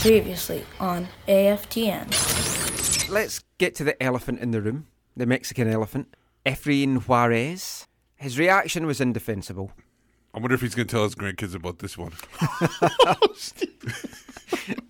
Previously on AFTN. Let's get to the elephant in the room, the Mexican elephant, Efrain Juarez. His reaction was indefensible. I wonder if he's going to tell his grandkids about this one. Oh,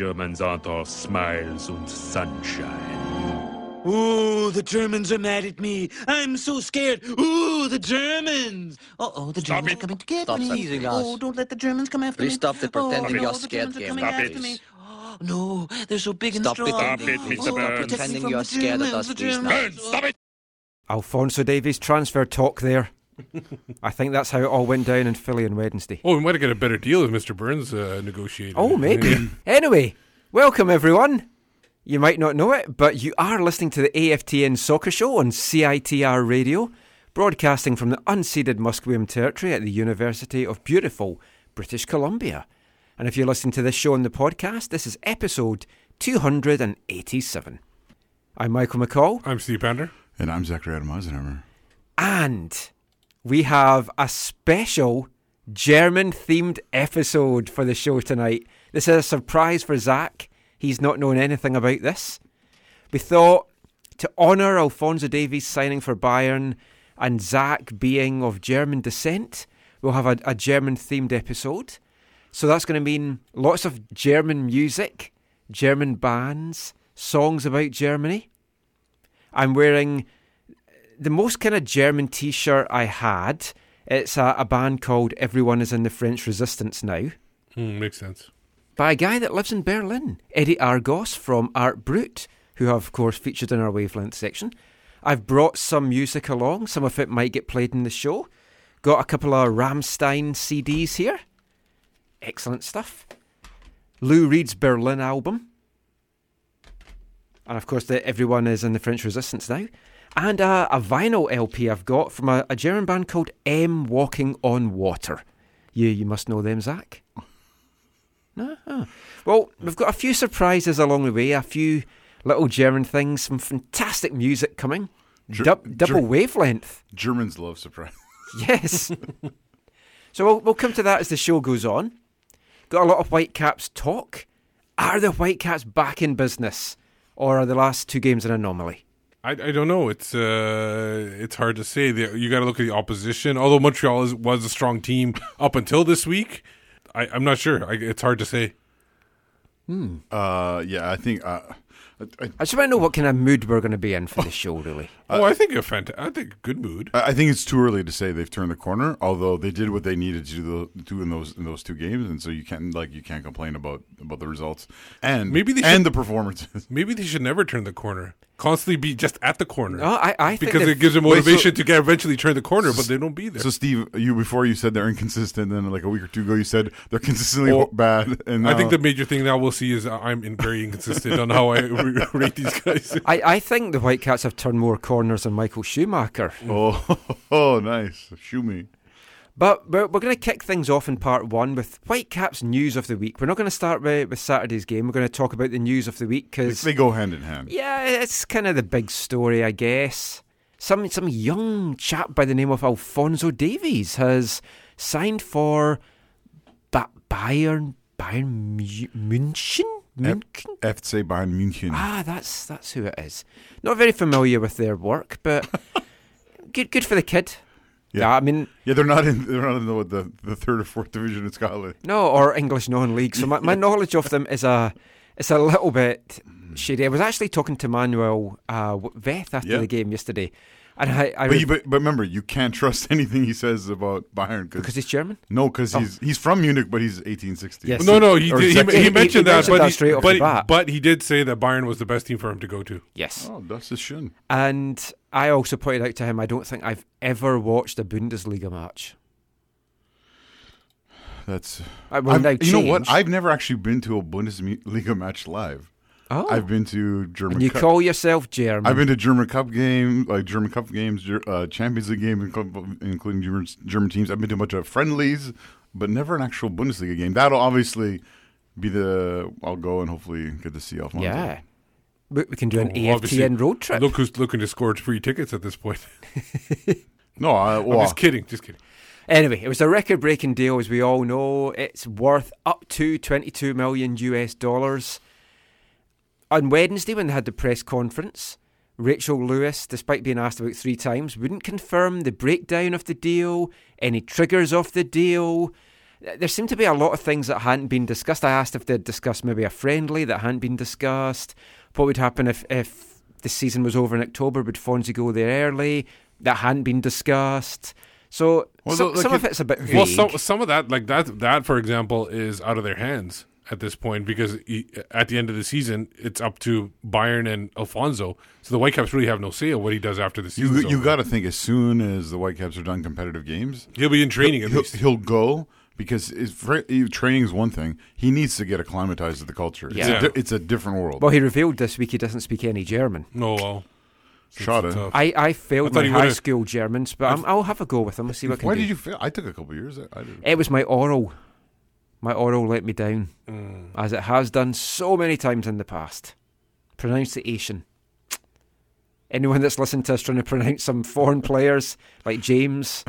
Wie German sagt er, Smiles und Sunshine. Ooh, the Germans are mad at me. I'm so scared. Ooh, the Germans. Uh oh, the Germans it. are coming to get Stop me. Easy, lads. oh, don't let the Germans come after Please me. stop the pretending oh, you're the scared Germans are game. coming Stop after it. me. Oh, no, they're so big and Stop it. Stop it, Mr. Oh, Burns. Pretending you're the scared of Germans, us, the please, Burns, stop it! Alfonso Davies transfer talk there. I think that's how it all went down in Philly on Wednesday. Oh, we might have got a better deal if Mr. Burns uh, negotiated. Oh, maybe. anyway, welcome everyone. You might not know it, but you are listening to the AFTN Soccer Show on CITR Radio, broadcasting from the unceded Musqueam Territory at the University of beautiful British Columbia. And if you're listening to this show on the podcast, this is episode 287. I'm Michael McColl, I'm Steve Pander. And I'm Zachary Adam Eisenhammer. and we have a special German themed episode for the show tonight. This is a surprise for Zach. He's not known anything about this. We thought to honour Alfonso Davies signing for Bayern and Zach being of German descent, we'll have a, a German themed episode. So that's going to mean lots of German music, German bands, songs about Germany. I'm wearing the most kind of German t shirt I had. It's a, a band called Everyone is in the French Resistance Now Hmm, makes sense. by a guy that lives in Berlin, Eddie Argos from Art Brut, who have, of course, featured in our wavelength section. I've brought some music along. Some of it might get played in the show. Got a couple of Rammstein CDs here. Excellent stuff. Lou Reed's Berlin album. And of course, the, everyone is in the French Resistance now. And a, a vinyl LP I've got from a, a German band called M Walking on Water. You, you must know them, Zach. No? Oh. Well, we've got a few surprises along the way, a few little German things, some fantastic music coming. Ger- Dub- double Ger- wavelength. Germans love surprise. Yes. so we'll, we'll come to that as the show goes on. Got a lot of Whitecaps talk. Are the Whitecaps back in business? Or are the last two games an anomaly? I, I don't know. It's uh, it's hard to say. The, you got to look at the opposition. Although Montreal is, was a strong team up until this week, I, I'm not sure. I, it's hard to say. Uh, yeah, I think. Uh, I, I just want to know what kind of mood we're going to be in for the show, really. oh, I think a fant- I think good mood. I I think it's too early to say they've turned the corner. Although they did what they needed to do, do in those in those two games, and so you can't like you can't complain about about the results and Maybe they and should- the performances. Maybe they should never turn the corner. Constantly be just at the corner. No, I, I because they've- it gives them Wait, so- motivation to get eventually turn the corner, but they don't be there. So Steve, you before you said they're inconsistent, then like a week or two ago you said they're consistently Well, bad. And I think the major thing now we'll see is uh, I'm in very inconsistent on how I rate these guys. I, I think the Whitecaps have turned more corners than Michael Schumacher. oh oh nice me. But we're, we're going to kick things off in part one with Whitecaps news of the week. We're not going to start with, with Saturday's game. We're going to talk about the news of the week because, They go hand in hand. yeah, it's kind of the big story, I guess. Some some young chap by the name of Alfonso Davies has signed for ba- Bayern Bayern München. München? FC Bayern München. Ah, that's that's who it is. Not very familiar with their work, but good good for the kid. Yeah. Yeah, I mean, Yeah, they're not in. They're not in the the, the third or fourth division in Scotland. no, or English non-league. So my, my knowledge of them is a it's a little bit shady. I was actually talking to Manuel uh, Veth after Yeah. the game yesterday, I, I But, was- you, but but remember, you can't trust anything he says about Bayern because because he's German. no, because he's oh. he's from Munich, but he's 1860. Yes. No, no, he Or did, he, he- he, he mentioned that, mentioned but, that he, straight off but, the but he did say that Bayern was the best team for him to go to. Yes, Oh, das ist schön. and I also pointed out to him I don't think I've ever watched a Bundesliga match. That's. I will you know what? I've never actually been to a Bundesliga match live. Oh, I've been to German. and you Cup. call yourself German? I've been to German Cup game, like German Cup games, uh, Champions League game, including German, German teams. I've been to a bunch of friendlies, but never an actual Bundesliga game. That'll obviously be the. I'll go and hopefully get to see Alfonso. yeah. We, we can do an Well, AFTN road trip. Look who's looking to score free tickets at this point. No, I, I'm well, just kidding, just kidding. Anyway, it was a record breaking deal, as we all know. It's worth up to 22 million US dollars. On Wednesday, when they had the press conference, Rachel Lewis, despite being asked about three times, wouldn't confirm the breakdown of the deal, any triggers of the deal. There seemed to be a lot of things that hadn't been discussed. I asked if they'd discussed maybe a friendly that hadn't been discussed. What would happen if, if the season was over in October? Would Fonzie go there early? That hadn't been discussed. So Well, some, look, some of it's a bit vague. Well, some some of that, like that, that for example, is out of their hands at this point because he, at the end of the season, it's up to Bayern and Alfonso. So the Whitecaps really have no say on what he does after the season. you you got to think as soon as the Whitecaps are done competitive games, He'll be in training at he'll, least. he'll go because training is one thing. He needs to get acclimatized to the culture. It's, Yeah. a, di- it's a different world. well, he revealed this week he doesn't speak any German. No, well, Shot it. I, I failed I my high school Germans, but I'm, I'll have a go with them. I'll see what I can Why do. did you fail? I took a couple years. I, I did. It was my oral. My oral let me down, Mm. as it has done so many times in the past. Pronunciation. Anyone that's listened to us trying to pronounce some foreign players like James,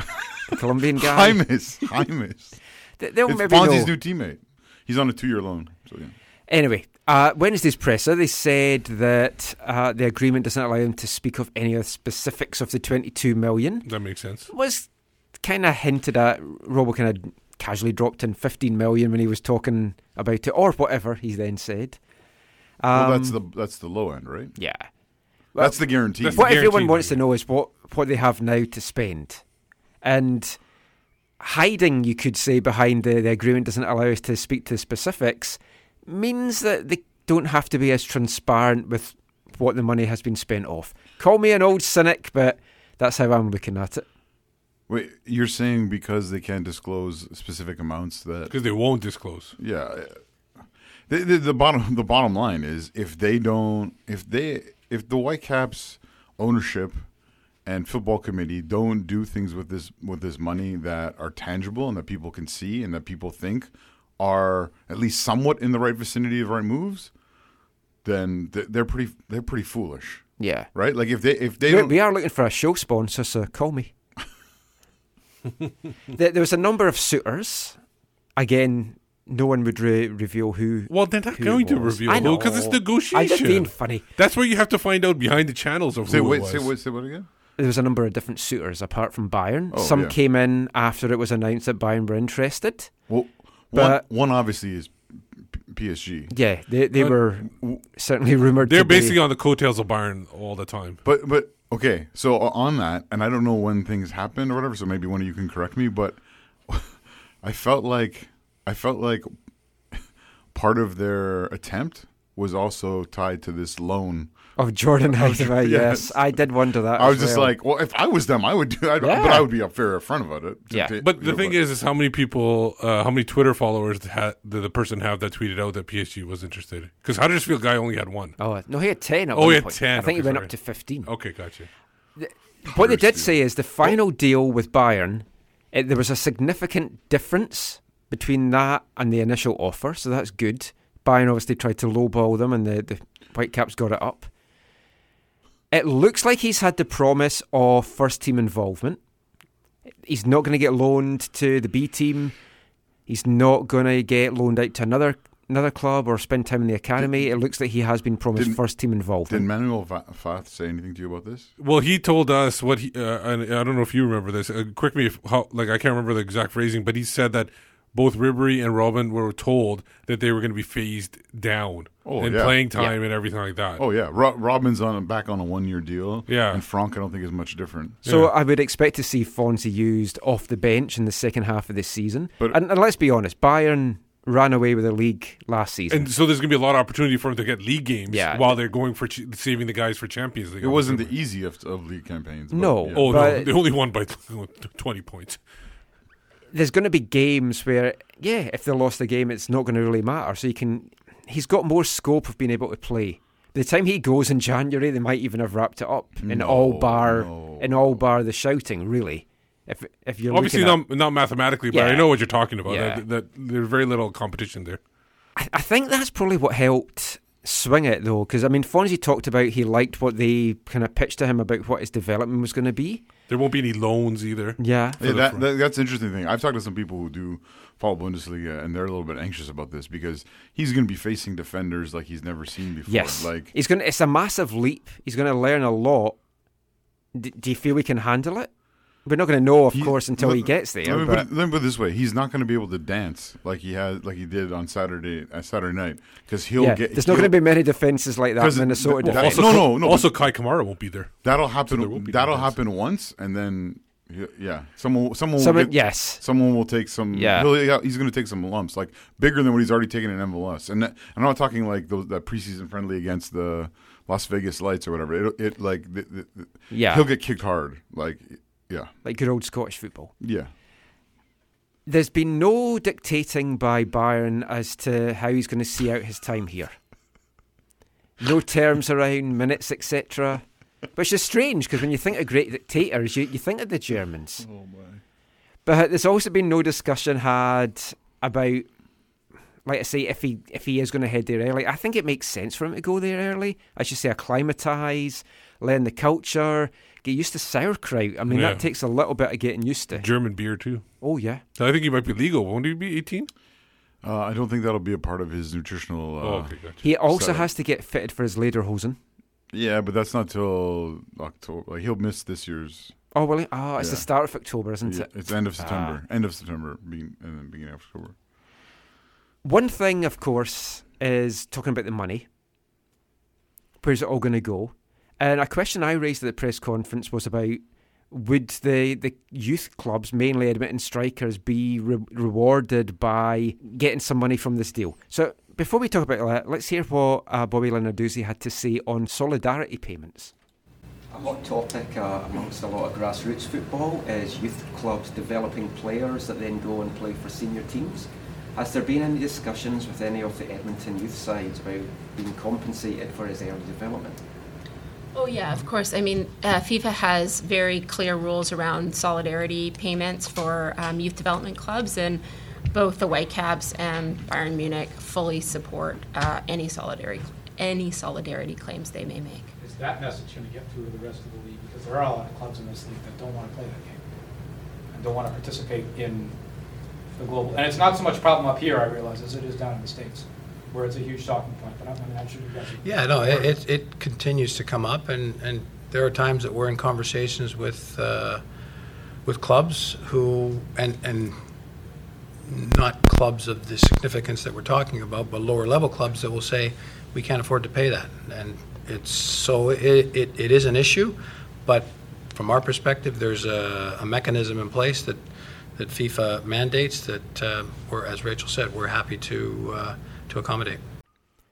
the Colombian guy. Hymus. they- they'll It's maybe Fonzie's know. new teammate. He's on a two-year loan. So yeah. Anyway, uh, Wednesday's presser, they said that uh, the agreement doesn't allow them to speak of any of the specifics of the 22 million. that makes sense. Was kind of hinted at. Robo kind of casually dropped in 15 million when he was talking about it, or whatever he then said. Um, well, that's the that's the low end, right? yeah. Well, that's the guarantee. what the everyone wants to know is what what they have now to spend, and hiding, you could say, behind the, the agreement doesn't allow us to speak to specifics, means that they don't have to be as transparent with what the money has been spent off. Call me an old cynic, but that's how I'm looking at it. Wait, you're saying because they can't disclose specific amounts that Because they won't disclose. yeah. The, the, the bottom the bottom line is if they don't if they if the Whitecaps ownership and football committee don't do things with this with this money that are tangible and that people can see and that people think are at least somewhat in the right vicinity of right moves, then th- they're pretty they're pretty foolish, Yeah. right? Like if they if they We, don't we are looking for a show sponsor, so call me. there, there was a number of suitors. Again, no one would re- reveal who. Well, they're not going to reveal I know. because it's negotiation. I'm just negotiation. being funny. That's where you have to find out behind the channels of say who wait it was. say what say what again? There was a number of different suitors apart from Bayern. Oh, Some yeah. came in after it was announced that Bayern were interested. Well, But- one, one obviously is PSG, Yeah, they they were certainly rumored. They're to be- basically on the coattails of Bayern all the time. but but okay. So uh, on that, and I don't know when things happened or whatever. So maybe one of you can correct me. But I felt like I felt like part of their attempt was also tied to this loan. Of Jordan Heidema. Yes. yes. I did wonder that. I as was just well. like, well, if I was them, I would do. I'd, Yeah. But I would be up fair upfront about it. Yeah. To- But the you know, thing is, is how many people, uh, how many Twitter followers ha- did the person have that tweeted out that PSG was interested? Because Huddersfield guy only had one. oh no, he had ten. At Oh, one he had point. 10, I think he went sorry. up to fifteen. Okay, gotcha. What they did Huddersfield. say is the final deal with Bayern, it, there was a significant difference between that and the initial offer, so that's good. Bayern obviously tried to lowball them, and the, the Whitecaps got it up. It looks like he's had the promise of first team involvement. He's not going to get loaned to the B team. He's not going to get loaned out to another another club or spend time in the academy. it looks like he has been promised didn't- first team involvement. Did. Manuel Va- Veth say anything to you about this? Well, he told us what he. Uh, and I don't know if you remember this. Uh, correct me if how. Like I can't remember the exact phrasing, but he said that both Ribery and Robben were told that they were going to be phased down Oh, in yeah. playing time and everything like that. Oh yeah, Ro- Robben's on back on a one year deal. Yeah. and Franck I don't think is much different. So Yeah. I would expect to see Fonzie used off the bench in the second half of this season. But- and, and let's be honest, Bayern ran away with the league last season. And so there's going to be a lot of opportunity for him to get league games Yeah. while they're going for ch- saving the guys for Champions League. It wasn't the easiest of league campaigns. but No. yeah. Oh no, they only won by twenty points. There's going to be games where, yeah, if they lost the game, it's not going to really matter. So you can, he's got more scope of being able to play. By the time he goes in January, they might even have wrapped it up in No, all bar, no. in all bar the shouting. Really, if if you're Obviously looking at- not, not mathematically, but I know what you're talking about. Yeah. That, that there's very little competition there. I, I think that's probably what helped swing it though, because I mean, Fonzie talked about he liked what they kind of pitched to him about what his development was going to be. There won't be any loans either. Yeah, Yeah, that, that, that's an interesting thing. I've talked to some people who do follow Bundesliga, and they're a little bit anxious about this because he's going to be facing defenders like he's never seen before. yes, like he's going. to It's a massive leap. He's going to learn a lot. D- do you feel we can handle it? We're not going to know, of he- course, until let- he gets there. Let me, but- put it, let me put it this way: he's not going to be able to dance like he had, like he did on Saturday, uh, Saturday night, because he'll yeah, get. there's not he'll- going to be many defenses like that. in Minnesota th- defense. Also, No, no, no, Also, Kei Kamara won't be there. That'll happen. will be that'll defense. happen once, and then yeah, someone, someone, will Someone, get- yes, Someone will take some. Yeah. he'll- he's going to take some lumps, like bigger than what he's already taken in MLS. And that, I'm not talking like those that preseason friendly against the Las Vegas Lights or whatever. It, it like the, the, the- yeah, he'll get kicked hard. Like yeah, like good old Scottish football. yeah. There's been no dictating by Bayern as to how he's going to see out his time here. No terms around minutes, etc. Which is strange because when you think of great dictators, you, you think of the Germans. Oh my. But there's also been no discussion had about, like I say, if he if he is going to head there early. I think it makes sense for him to go there early. I should say acclimatise, learn the culture, get used to sauerkraut. I mean, Yeah. that takes a little bit of getting used to. German beer too. Oh yeah. I think he might be legal. Won't he be 18? Uh, I don't think that'll be a part of his nutritional. Uh, oh, okay, gotcha. He also So- has to get fitted for his Lederhosen. Yeah, but that's not till October. Like he'll miss this year's. Oh, well, oh, it's the start of October, isn't Yeah, it? it's end of September. End of September, begin, and then beginning of October. One thing, of course, is talking about the money. Where's it all going to go? And a question I raised at the press conference was about would the, the youth clubs, mainly Edmonton Strikers, be re- rewarded by getting some money from this deal? So before we talk about that, let's hear what uh, Bobby Lenarduzzi had to say on solidarity payments. A hot topic uh, amongst a lot of grassroots football is youth clubs developing players that then go and play for senior teams. Has there been any discussions with any of the Edmonton youth sides about being compensated for his early development? Oh, yeah, of course. I mean, uh, FIFA has very clear rules around solidarity payments for um, youth development clubs, and both the Whitecaps and Bayern Munich fully support uh, any solidarity any solidarity claims they may make. Is that message going to get through to the rest of the league? Because there are a lot of clubs in this league that don't want to play that game and don't want to participate in the global. And it's not so much a problem up here, I realize, as it is down in the states, where it's a huge talking point. But I mean, I'm Yeah, no, it, it, it continues to come up, and, and there are times that we're in conversations with, uh, with clubs who, and, and not clubs of the significance that we're talking about, but lower level clubs that will say, we can't afford to pay that. And it's, so it, it, it is an issue, but from our perspective, there's a, a mechanism in place that, that FIFA mandates that, uh, we're, as Rachel said, we're happy to, uh, to accommodate.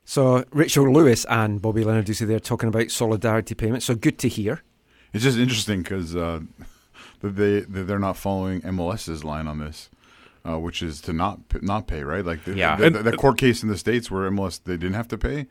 So Rachel Lewis and Bobby Lenarduzzi, they're talking about solidarity payments. So good to hear. It's just interesting because uh, that they they're not following MLS's line on this, uh, which is to not not pay. Right, like the, Yeah. the, the, the court case in the states where MLS they didn't have to pay.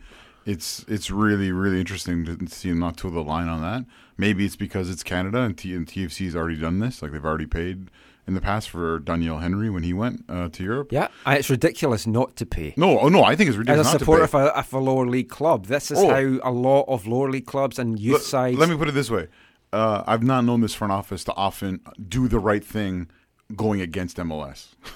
It's it's really really interesting to see them not toe the line on that. Maybe it's because it's Canada and, T- and TFC's already done this. Like they've already paid in the past for Doneil Henry when he went uh, to Europe. Yeah, and it's ridiculous not to pay. No, oh no, I think it's As ridiculous a not supporter to pay. of a, of a lower league club, this is Oh. how a lot of lower league clubs and youth Let- sides. Let me put it this way: uh, I've not known this front office to often do the right thing going against MLS.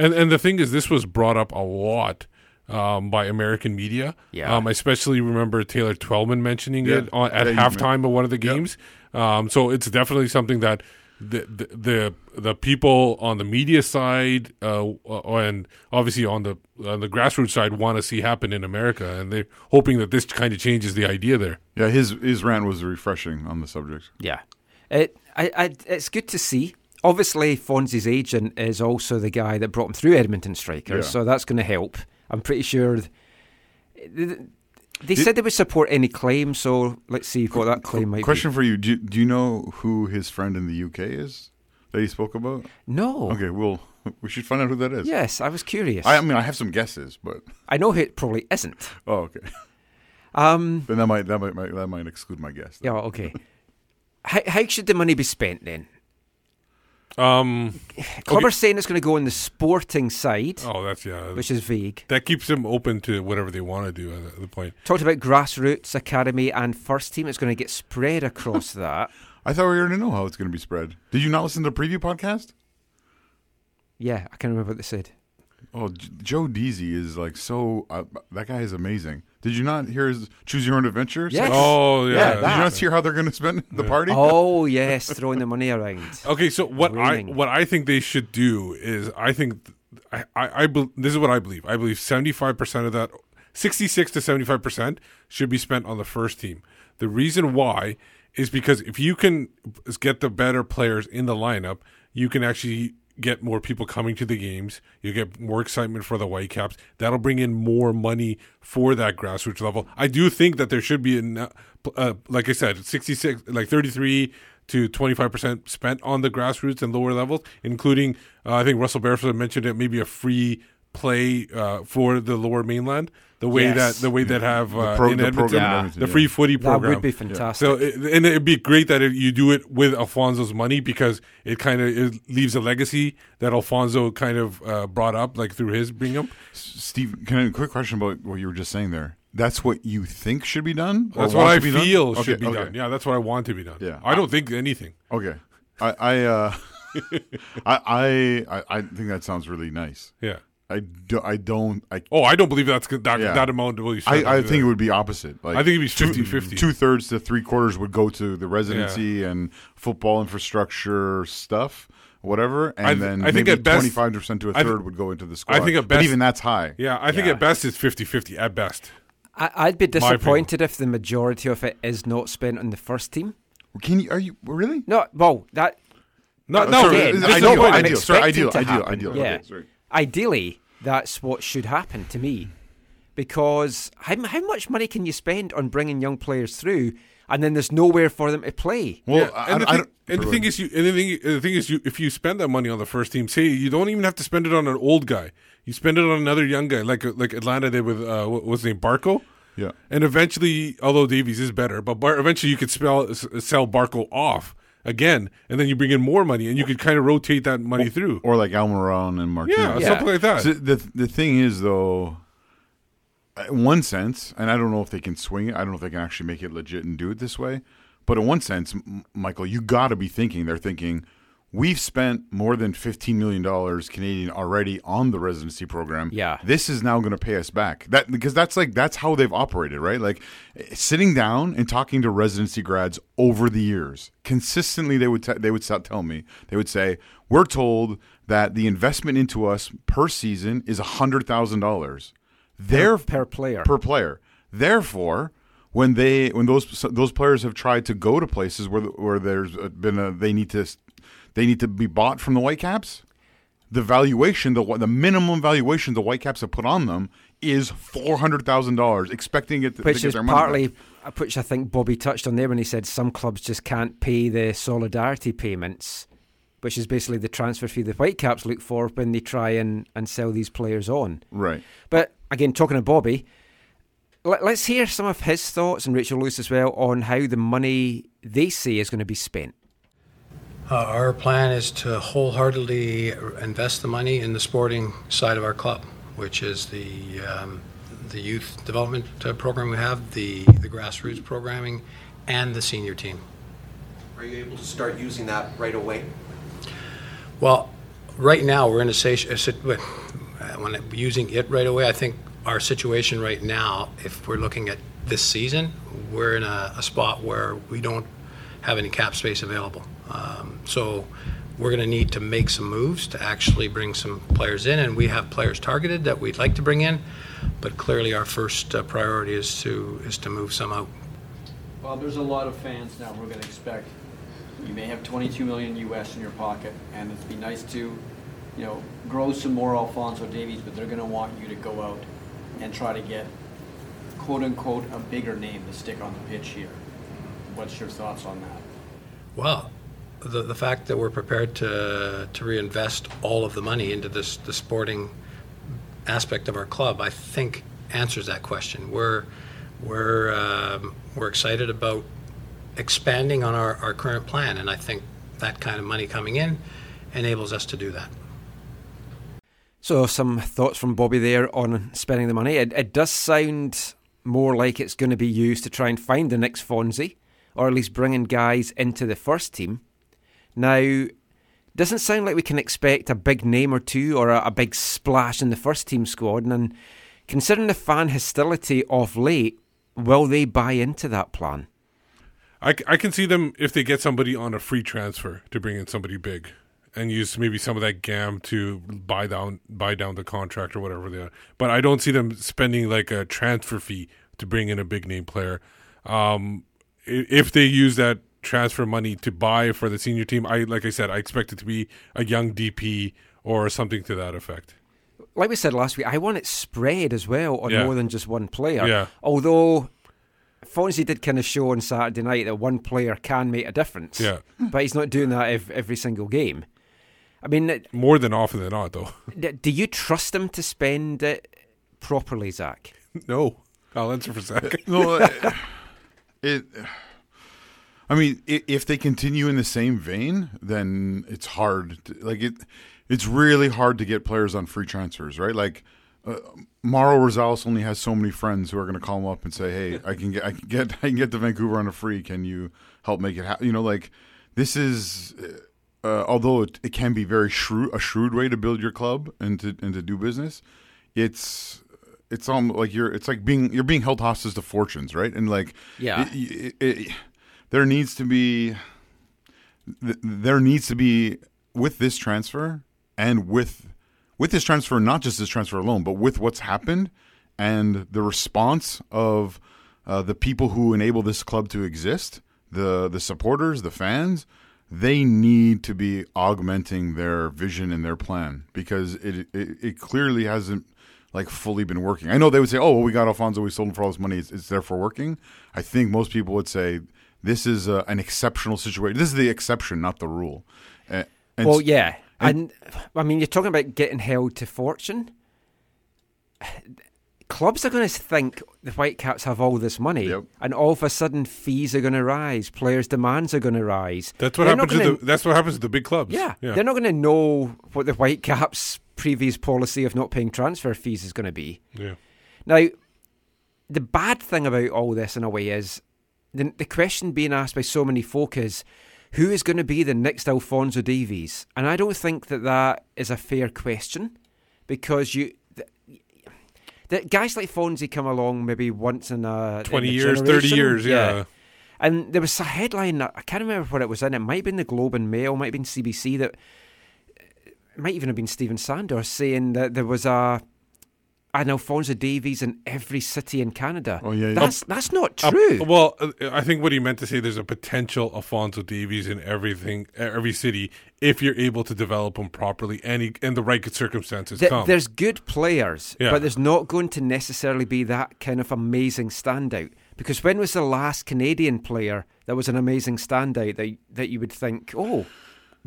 And and the thing is, this was brought up a lot um, by American media. Yeah. Um, I especially remember Taylor Twellman mentioning Yeah. it on, at Yeah, you halftime of one of the games. Um, so it's definitely something that the the the, the people on the media side uh, and obviously on the on the grassroots side want to see happen in America, and they're hoping that this kind of changes the idea there. Yeah, his his rant was refreshing on the subject. Yeah, it I, I it's good to see. Obviously, Fonzie's agent is also the guy that brought him through Edmonton Strikers, Yeah. so that's going to help. I'm pretty sure. th- They said they would support any claim, so let's see what that claim might Question for you: do, you do you know who his friend in the UK is that he spoke about? No. Okay, well, we should find out who that is. Yes, I was curious. I, I mean, I have some guesses, but I know who it probably isn't. oh, okay. Um. Then that might that might, might that might exclude my guess. Yeah. Okay. how, how should the money be spent then? Um, Clubber's saying it's going to go on the sporting side, oh, that's yeah. which is vague. that keeps them open to whatever they want to do at the point. Talked about grassroots, academy, and first team. It's going to get spread across that. I thought we already know how it's going to be spread. Did you not listen to the preview podcast? Yeah, I can't remember what they said. Oh, J- Joe Deasy is like so. Uh, that guy is amazing. Did you not hear his Choose Your Own Adventure? Yes. Oh yeah. Yeah, Did you not hear how they're going to spend the party? Oh yes, throwing the money around. Okay, so what Dreaming. I what I think they should do is I think I I, I bel- this is what I believe. I believe seventy five percent of that, sixty six to seventy five percent should be spent on the first team. The reason why is because if you can get the better players in the lineup, you can actually get more people coming to the games. You get more excitement for the Whitecaps. That'll bring in more money for that grassroots level. I do think that there should be, an, uh, like I said, 66, like 33 to 25% spent on the grassroots and lower levels, including, uh, I think Russell Beresford mentioned it, maybe a free play uh, for the lower mainland. The way Yes. that the way that have uh, pro- in the Edmonton, program in the Edmonton, yeah. free footy program. That program would be fantastic. so, it, and it'd be great that if you do it with Alfonso's money because it kind of it leaves a legacy that Alfonso kind of uh, brought up, like through his bring up. Steve, can I a quick question about what you were just saying there? That's what you think should be done. or That's what I to be done? feel Okay, should be okay. done. Yeah, that's what I want to be done. Yeah. I don't think anything. Okay. I I, uh, I I I I think that sounds really nice. Yeah. I, do, I don't I Oh, I don't believe that's that Yeah. that amount will you I, I on think it would be opposite. Like I think it'd be two- 50-50. Two thirds to three quarters would go to the residency and football infrastructure stuff, whatever, and I th- then I think maybe at best- twenty five percent to a I th- third would go into the squad. I think at but even that's high. Yeah, I think Yeah. at best it's 50-50 at best. I, I'd be disappointed if the majority of it is not spent on the first team. Can you? Are you really? No, well, that No, no, sorry, again, is- ideal, not what I'm ideal, sorry, expecting ideal, to ideal, ideal. Yeah. Okay, sorry. Ideally, that's what should happen to me, because how, how much money can you spend on bringing young players through, and then there's nowhere for them to play? Well, Yeah, I, and the I thing, don't- and the thing is, you and the thing, the thing is, you if you spend that money on the first team, say you don't even have to spend it on an old guy. You spend it on another young guy, like like Atlanta did with uh, what was his name, Barco. Yeah. And eventually, although Davies is better, but Bar- eventually you could spell, s- sell Barco off again, and then you bring in more money, and you could kind of rotate that money through. or like Almiron and Martinez. Yeah, something like that. So the the thing is though, uh, in one sense, and I don't know if they can swing it. I don't know if they can actually make it legit and do it this way. But in one sense, M- Michael, you got to be thinking. They're thinking. We've spent more than fifteen million dollars Canadian already on the residency program. Yeah. this is now going to pay us back. That because that's like that's how they've operated, right? Like sitting down and talking to residency grads over the years, consistently they would t- they would tell me they would say we're told that the investment into us per season is hundred thousand dollars. There per player. per player. Therefore, when they when those those players have tried to go to places where where there's uh, been a they need to they need to be bought from the Whitecaps, the valuation the the minimum valuation the Whitecaps have put on them is four hundred thousand dollars, expecting it to, which to is their money back. partly, uh, which I think Bobby touched on there when he said some clubs just can't pay the solidarity payments, which is basically the transfer fee the Whitecaps look for when they try and, and sell these players on. right. But again, talking to Bobby, let, let's hear some of his thoughts and Rachel Lewis as well on how the money they say is going to be spent. Uh, our plan is to wholeheartedly invest the money in the sporting side of our club, which is the um, the youth development uh, program we have, the the grassroots programming, and the senior team. Are you able to start using that right away? Well, right now we're in a situation. When using it right away, I think our situation right now, if we're looking at this season, we're in a, a spot where we don't have any cap space available. Um, so we're going to need to make some moves to actually bring some players in, and we have players targeted that we'd like to bring in, but clearly our first uh, priority is to is to move some out. Well, there's a lot of fans now we're going to expect. You may have 22 million US in your pocket, and it'd be nice to, you know, grow some more Alfonso Davies, but they're going to want you to go out and try to get, quote unquote, a bigger name to stick on the pitch here. What's your thoughts on that? Well, the, the fact that we're prepared to, to reinvest all of the money into this the sporting aspect of our club, I think answers that question. We're we're um, we're excited about expanding on our, our current plan, and I think that kind of money coming in enables us to do that. So, some thoughts from Bobby there on spending the money. It, it does sound more like it's going to be used to try and find the next Fonzie, or at least bringing guys into the first team. Now, doesn't sound like we can expect a big name or two or a, a big splash in the first team squad. And considering the fan hostility of late, will they buy into that plan? I can see them if they get somebody on a free transfer to bring in somebody big and use maybe some of that GAM to buy down buy down the contract or whatever they are. But I don't see them spending like a transfer fee to bring in a big name player. Um, i- if they use that transfer money to buy for the senior team, I like I said, I expect it to be a young DP or something to that effect. Like we said last week, I want it spread as well on Yeah. more than just one player. Yeah. Although Fonzie did kind of show on Saturday night that one player can make a difference. Yeah. But he's not doing that ev- every single game. I mean, More than often than not, though. d- do you trust him to spend it properly, Zach? no, I'll answer for Zach. no, uh, it. I mean, if they continue in the same vein, then it's hard. To, like it, it's really hard to get players on free transfers, right? Like uh, Mauro Rosales only has so many friends who are going to call him up and say, "Hey, I can get, I can get, I can get to Vancouver on a free. Can you help make it happen?" You know, like this is. Uh, although it, it can be very shrewd, a shrewd way to build your club and to and to do business, it's it's almost like you're it's like being you're being held hostage to fortunes, right? And like Yeah. it- it- it- there needs to be th- there needs to be with this transfer and with with this transfer, not just this transfer alone, but with what's happened and the response of uh, the people who enable this club to exist, the the supporters, the fans, they need to be augmenting their vision and their plan because it it, it clearly hasn't like fully been working. I know they would say, "Oh, well, we got Alfonso, we sold him for all this money; it's, it's therefore working." I think most people would say this is a, an exceptional situation. This is the exception, not the rule. Uh, and well, yeah. and- And, I mean, you're talking about getting held to fortune. Clubs are going to think the Whitecaps have all this money, and all of a sudden fees are going to rise, players' demands are going to rise. That's what They're not happens. To gonna- the, that's what happens to the big clubs. Yeah, yeah. they're not going to know what the Whitecaps' previous policy of not paying transfer fees is going to be. Yeah. Now, the bad thing about all this, in a way, is the, the question being asked by so many folk is who is going to be the next Alfonso Davies? And I don't think that that is a fair question because you. The, the guys like Fonzie come along maybe once in a in 20 a years, 30 years, yeah. And there was a headline I can't remember what it was in. It might have been the Globe and Mail, might have been CBC that might even have been Stephen Sanders saying that there was a an Alfonso Davies in every city in Canada. Oh yeah, yeah. that's that's not Uh, true. well, uh, I think what he meant to say there's a potential Alfonso Davies in everything, every city, if you're able to develop him properly and he, and the right circumstances Th- come. there's good players, Yeah. but there's not going to necessarily be that kind of amazing standout. Because when was the last Canadian player that was an amazing standout that that you would think, oh,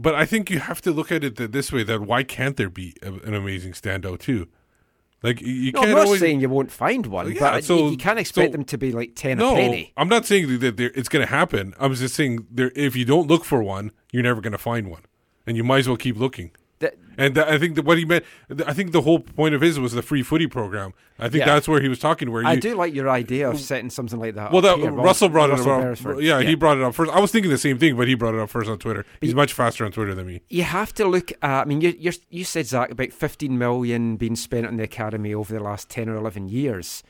But I think you have to look at it this way: that why can't there be a, an amazing standout too? Like you, no, can't I'm not always. saying you won't find one, Yeah, but so- you, you can't expect so- them to be like ten no, a penny. I'm not saying that it's going to happen. I'm just saying there, if you don't look for one, you're never going to find one, and you might as well keep looking. That- and I think that what he meant, th- I think the whole point of his was the free footy program. I think Yeah. that's where he was talking. Where I do like your idea of setting something like that. Well, up that, here, Russell brought Russell it up. Beresford. Yeah, he brought it up first. I was thinking the same thing, but he brought it up first on Twitter. He's much faster on Twitter than me. You have to look at. I mean, you you're, you said Zach about 15 million being spent on the academy over the last 10 or 11 years.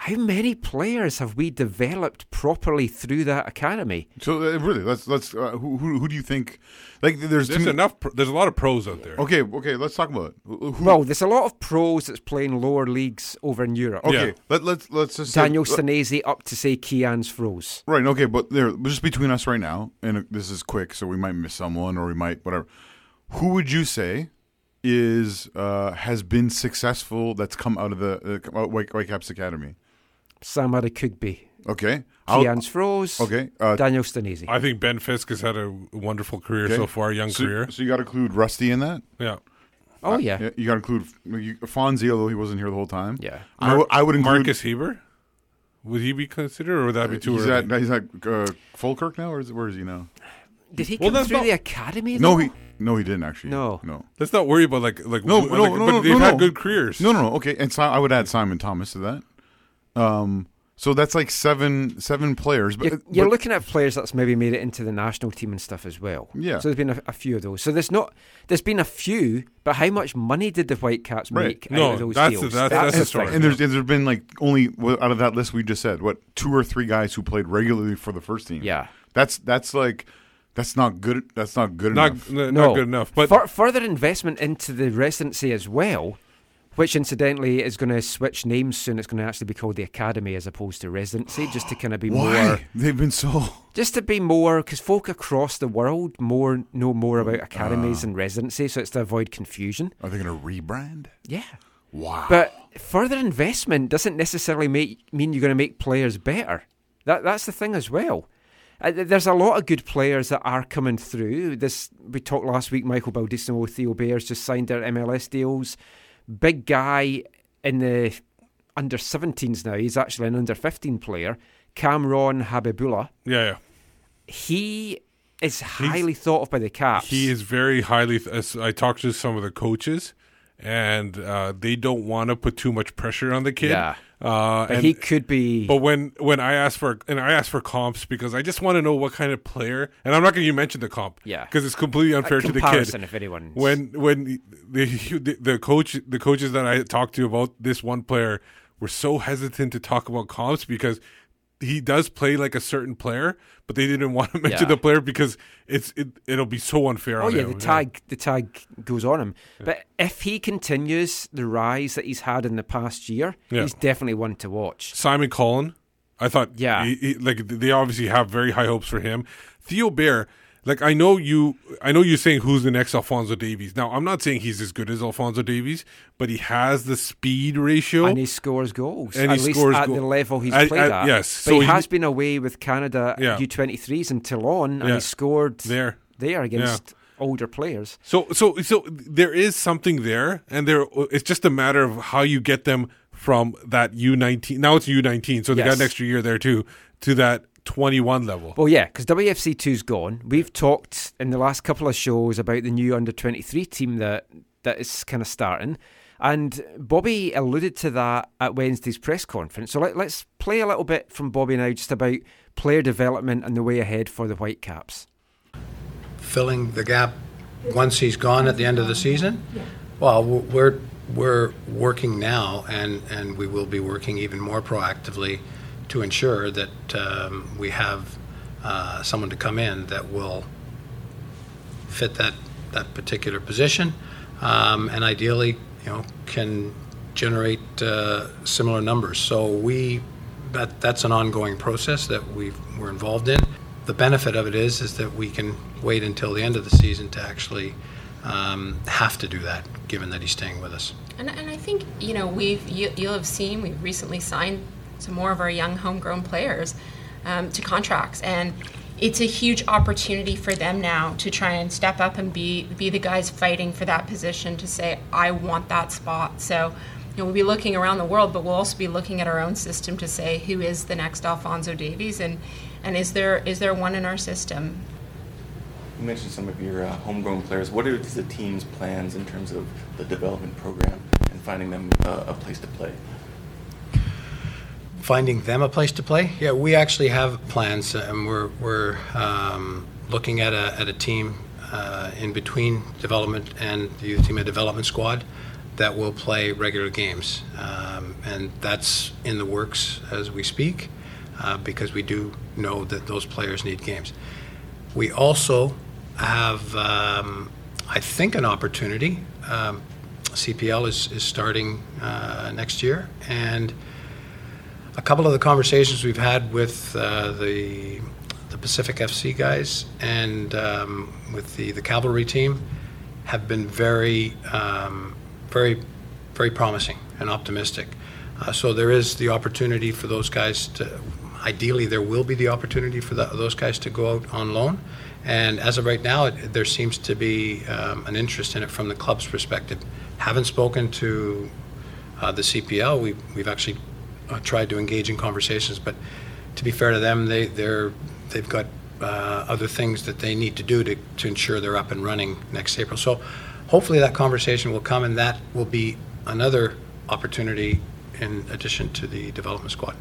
How many players have we developed properly through that academy? So uh, really, let's let's uh, who, who who do you think? Like, there's There's enough. Pro- there's a lot of pros out there. Okay, okay, let's talk about it. Who- who- Well, there's a lot of pros that's playing lower leagues over in Europe. Okay, let, let's let's just say- Daniel let- Stanese up to say Kianz Froese. Right. Okay, but there, just between us right now, and this is quick, so we might miss someone, or we might whatever. Who would you say is uh, has been successful that's come out of the uh, White, Whitecaps Academy? Sam Adekugbe. Okay, Kianz Froese. Okay, uh, Daniel Stanese. I think Ben Fisk has had a wonderful career okay. so far, young so, career. So you got to include Rusty in that. Yeah. Oh, Uh, yeah. You got to include you, Fonzie, although he wasn't here the whole time. Yeah. I would- I would include Marcus Haber. Would he be considered, or would that be too he's early? at he's at uh, Falkirk now, or is, where is he now? Did he Well, come through not- the academy? No, he no, he didn't actually. No. no. Let's not worry about like like No, like- no, no, but no, they've no, had no. good careers. No, no, no. Okay, and so I would add Simon Thomas to that. Um, so that's like seven seven players. But, You're, you're but- looking at players that's maybe made it into the national team and stuff as well. Yeah. So there's been a, a few of those. So there's not. There's been a few, but how much money did the Whitecaps Right. make No, out of those that's the- deals? that's- that's the the story. and there's there's been like only well, out of that list we just said what two or three guys who played regularly for the first team. Yeah. that's that's like that's not good. That's not good Not enough. n- no, not good enough. But Fur- further investment into the residency as well, which incidentally is going to switch names soon. It's going to actually be called the Academy as opposed to residency, just to kind of be Why more. they've been so Just to be more, because folk across the world more know more about academies Ah. and residency, so it's to avoid confusion. are they going to rebrand? Yeah. Wow. But further investment doesn't necessarily make, mean you're going to make players better. That that's the thing as well. Uh, there's a lot of good players that are coming through. This we talked last week. Michael Baldisimo, Theo Bair's just signed their MLS deals. Big guy in the under 17s now. He's actually an under 15 player. Kamron Habibullah. yeah, yeah. He is highly thought of by the Caps. He is very highly. Th- I talked to some of the coaches, and uh, they don't want to put too much pressure on the kid. Yeah. Uh, But and, he could be. But when when I ask for and I ask for comps because I just want to know what kind of player, and I'm not going to you mention the comp, Yeah. because it's completely unfair to the kid. if anyone When when the, the the coach the coaches that I talked to about this one player were so hesitant to talk about comps because he does play like a certain player, but they didn't want to mention Yeah. the player because it's it, it'll be so unfair. Oh on yeah, him. the tag the tag goes on him. But if he continues the rise that he's had in the past year, Yeah. he's definitely one to watch. Simon Colyn. I thought, Yeah. he, he- like they obviously have very high hopes for him. Theo Bair, like I know you, I know you're saying who's the next Alfonso Davies. Now I'm not saying he's as good as Alfonso Davies, but he has the speed ratio, And he scores goals. And at he least scores at goal- the level he's At- played at- at. yes, But so he, he- has been away with Canada Yeah. U23s in Toulon and Yeah. he scored there. there against older players. So so so there is something there, and there it's just a matter of how you get them from that U19. Now it's U19, so they got an extra year there too to that 21 level. Well, yeah, because WFC 2's gone. We've talked in the last couple of shows about the new under 23 team that that is kind of starting. And Bobby alluded to that at Wednesday's press conference. So let, let's play a little bit from Bobby now just about player development and the way ahead for the Whitecaps. filling the gap once he's gone at the end of the season? Well, we're we're working now, and and we will be working even more proactively to ensure that um, we have uh, someone to come in that will fit that that particular position, um, and ideally, you know, can generate uh, similar numbers. So we that that's an ongoing process that we we're involved in. The benefit of it is is that we can wait until the end of the season to actually um, have to do that, given that he's staying with us. And, and I think you know we've you, you'll have seen we've recently signed some more of our young homegrown players um, to contracts, and it's a huge opportunity for them now to try and step up and be be the guys fighting for that position to say I want that spot. So. You know, we'll be looking around the world, but we'll also be looking at our own system to say who is the next Alfonso Davies, and and is there is there one in our system? You mentioned some of your uh, homegrown players. What are the team's plans in terms of the development program and finding them uh, a place to play? Finding them a place to play. Yeah, we actually have plans, uh, and we're we're um, looking at a at a team uh, in between development and the youth team, a development squad that will play regular games, um, and that's in the works as we speak, uh, because we do know that those players need games. We also have, um, I think, an opportunity. Um, CPL is is starting uh, next year, and a couple of the conversations we've had with uh, the the Pacific FC guys and um, with the the cavalry team have been very um, very very promising and optimistic. Uh, so there is the opportunity for those guys to. Ideally, there will be the opportunity for the, those guys to go out on loan, and as of right now, it, there seems to be um, an interest in it from the club's perspective. Haven't spoken to uh, the CPL. We, we've actually uh, tried to engage in conversations, but to be fair to them, they they're they've got uh, other things that they need to do to, to ensure they're up and running next April. So hopefully that conversation will come, and that will be another opportunity in addition to the development squad.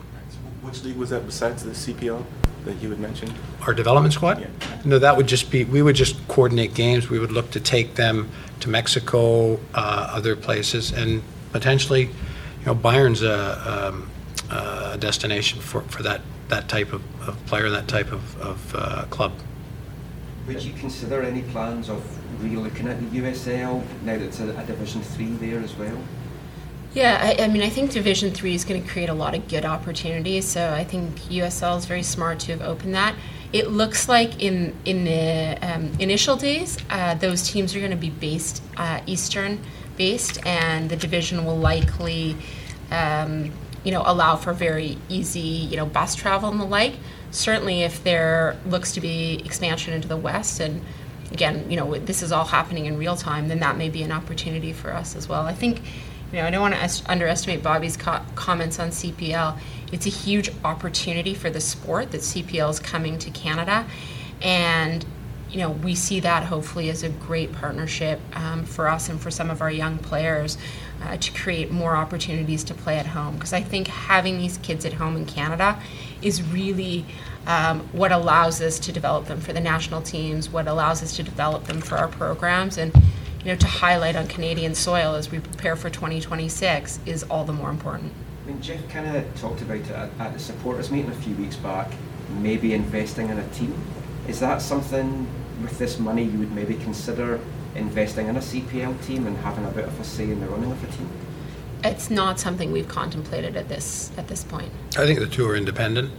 Which league was that besides the CPL that you had mentioned? Our development squad? No, that would just be, we would just coordinate games. We would look to take them to Mexico, uh, other places, and potentially, you know, Bayern's a, um, a destination for, for that, that type of, of player, that type of, of uh, club. Would you consider any plans of re-looking at the USL now that it's a, a Division Three there as well? Yeah, I, I mean, I think Division Three is going to create a lot of good opportunities. So I think USL is very smart to have opened that. It looks like in in the um, initial days, uh, those teams are going to be based uh, Eastern based, and the division will likely, um, you know, allow for very easy, you know, bus travel and the like. Certainly, if there looks to be expansion into the West and again, you know, this is all happening in real time, then that may be an opportunity for us as well. I think, you know, I don't want to est- underestimate Bobby's co- comments on CPL. It's a huge opportunity for the sport that CPL is coming to Canada, and you know, we see that hopefully as a great partnership um, for us and for some of our young players uh, to create more opportunities to play at home. Because I think having these kids at home in Canada is really um, what allows us to develop them for the national teams, what allows us to develop them for our programs, and you know, to highlight on Canadian soil as we prepare for 2026 is all the more important. I mean, Jeff kind of talked about it at, at the supporters meeting a few weeks back, maybe investing in a team. Is that something with this money you would maybe consider investing in a CPL team and having a bit of a say in the running of a team? It's not something we've contemplated at this at this point. I think the two are independent.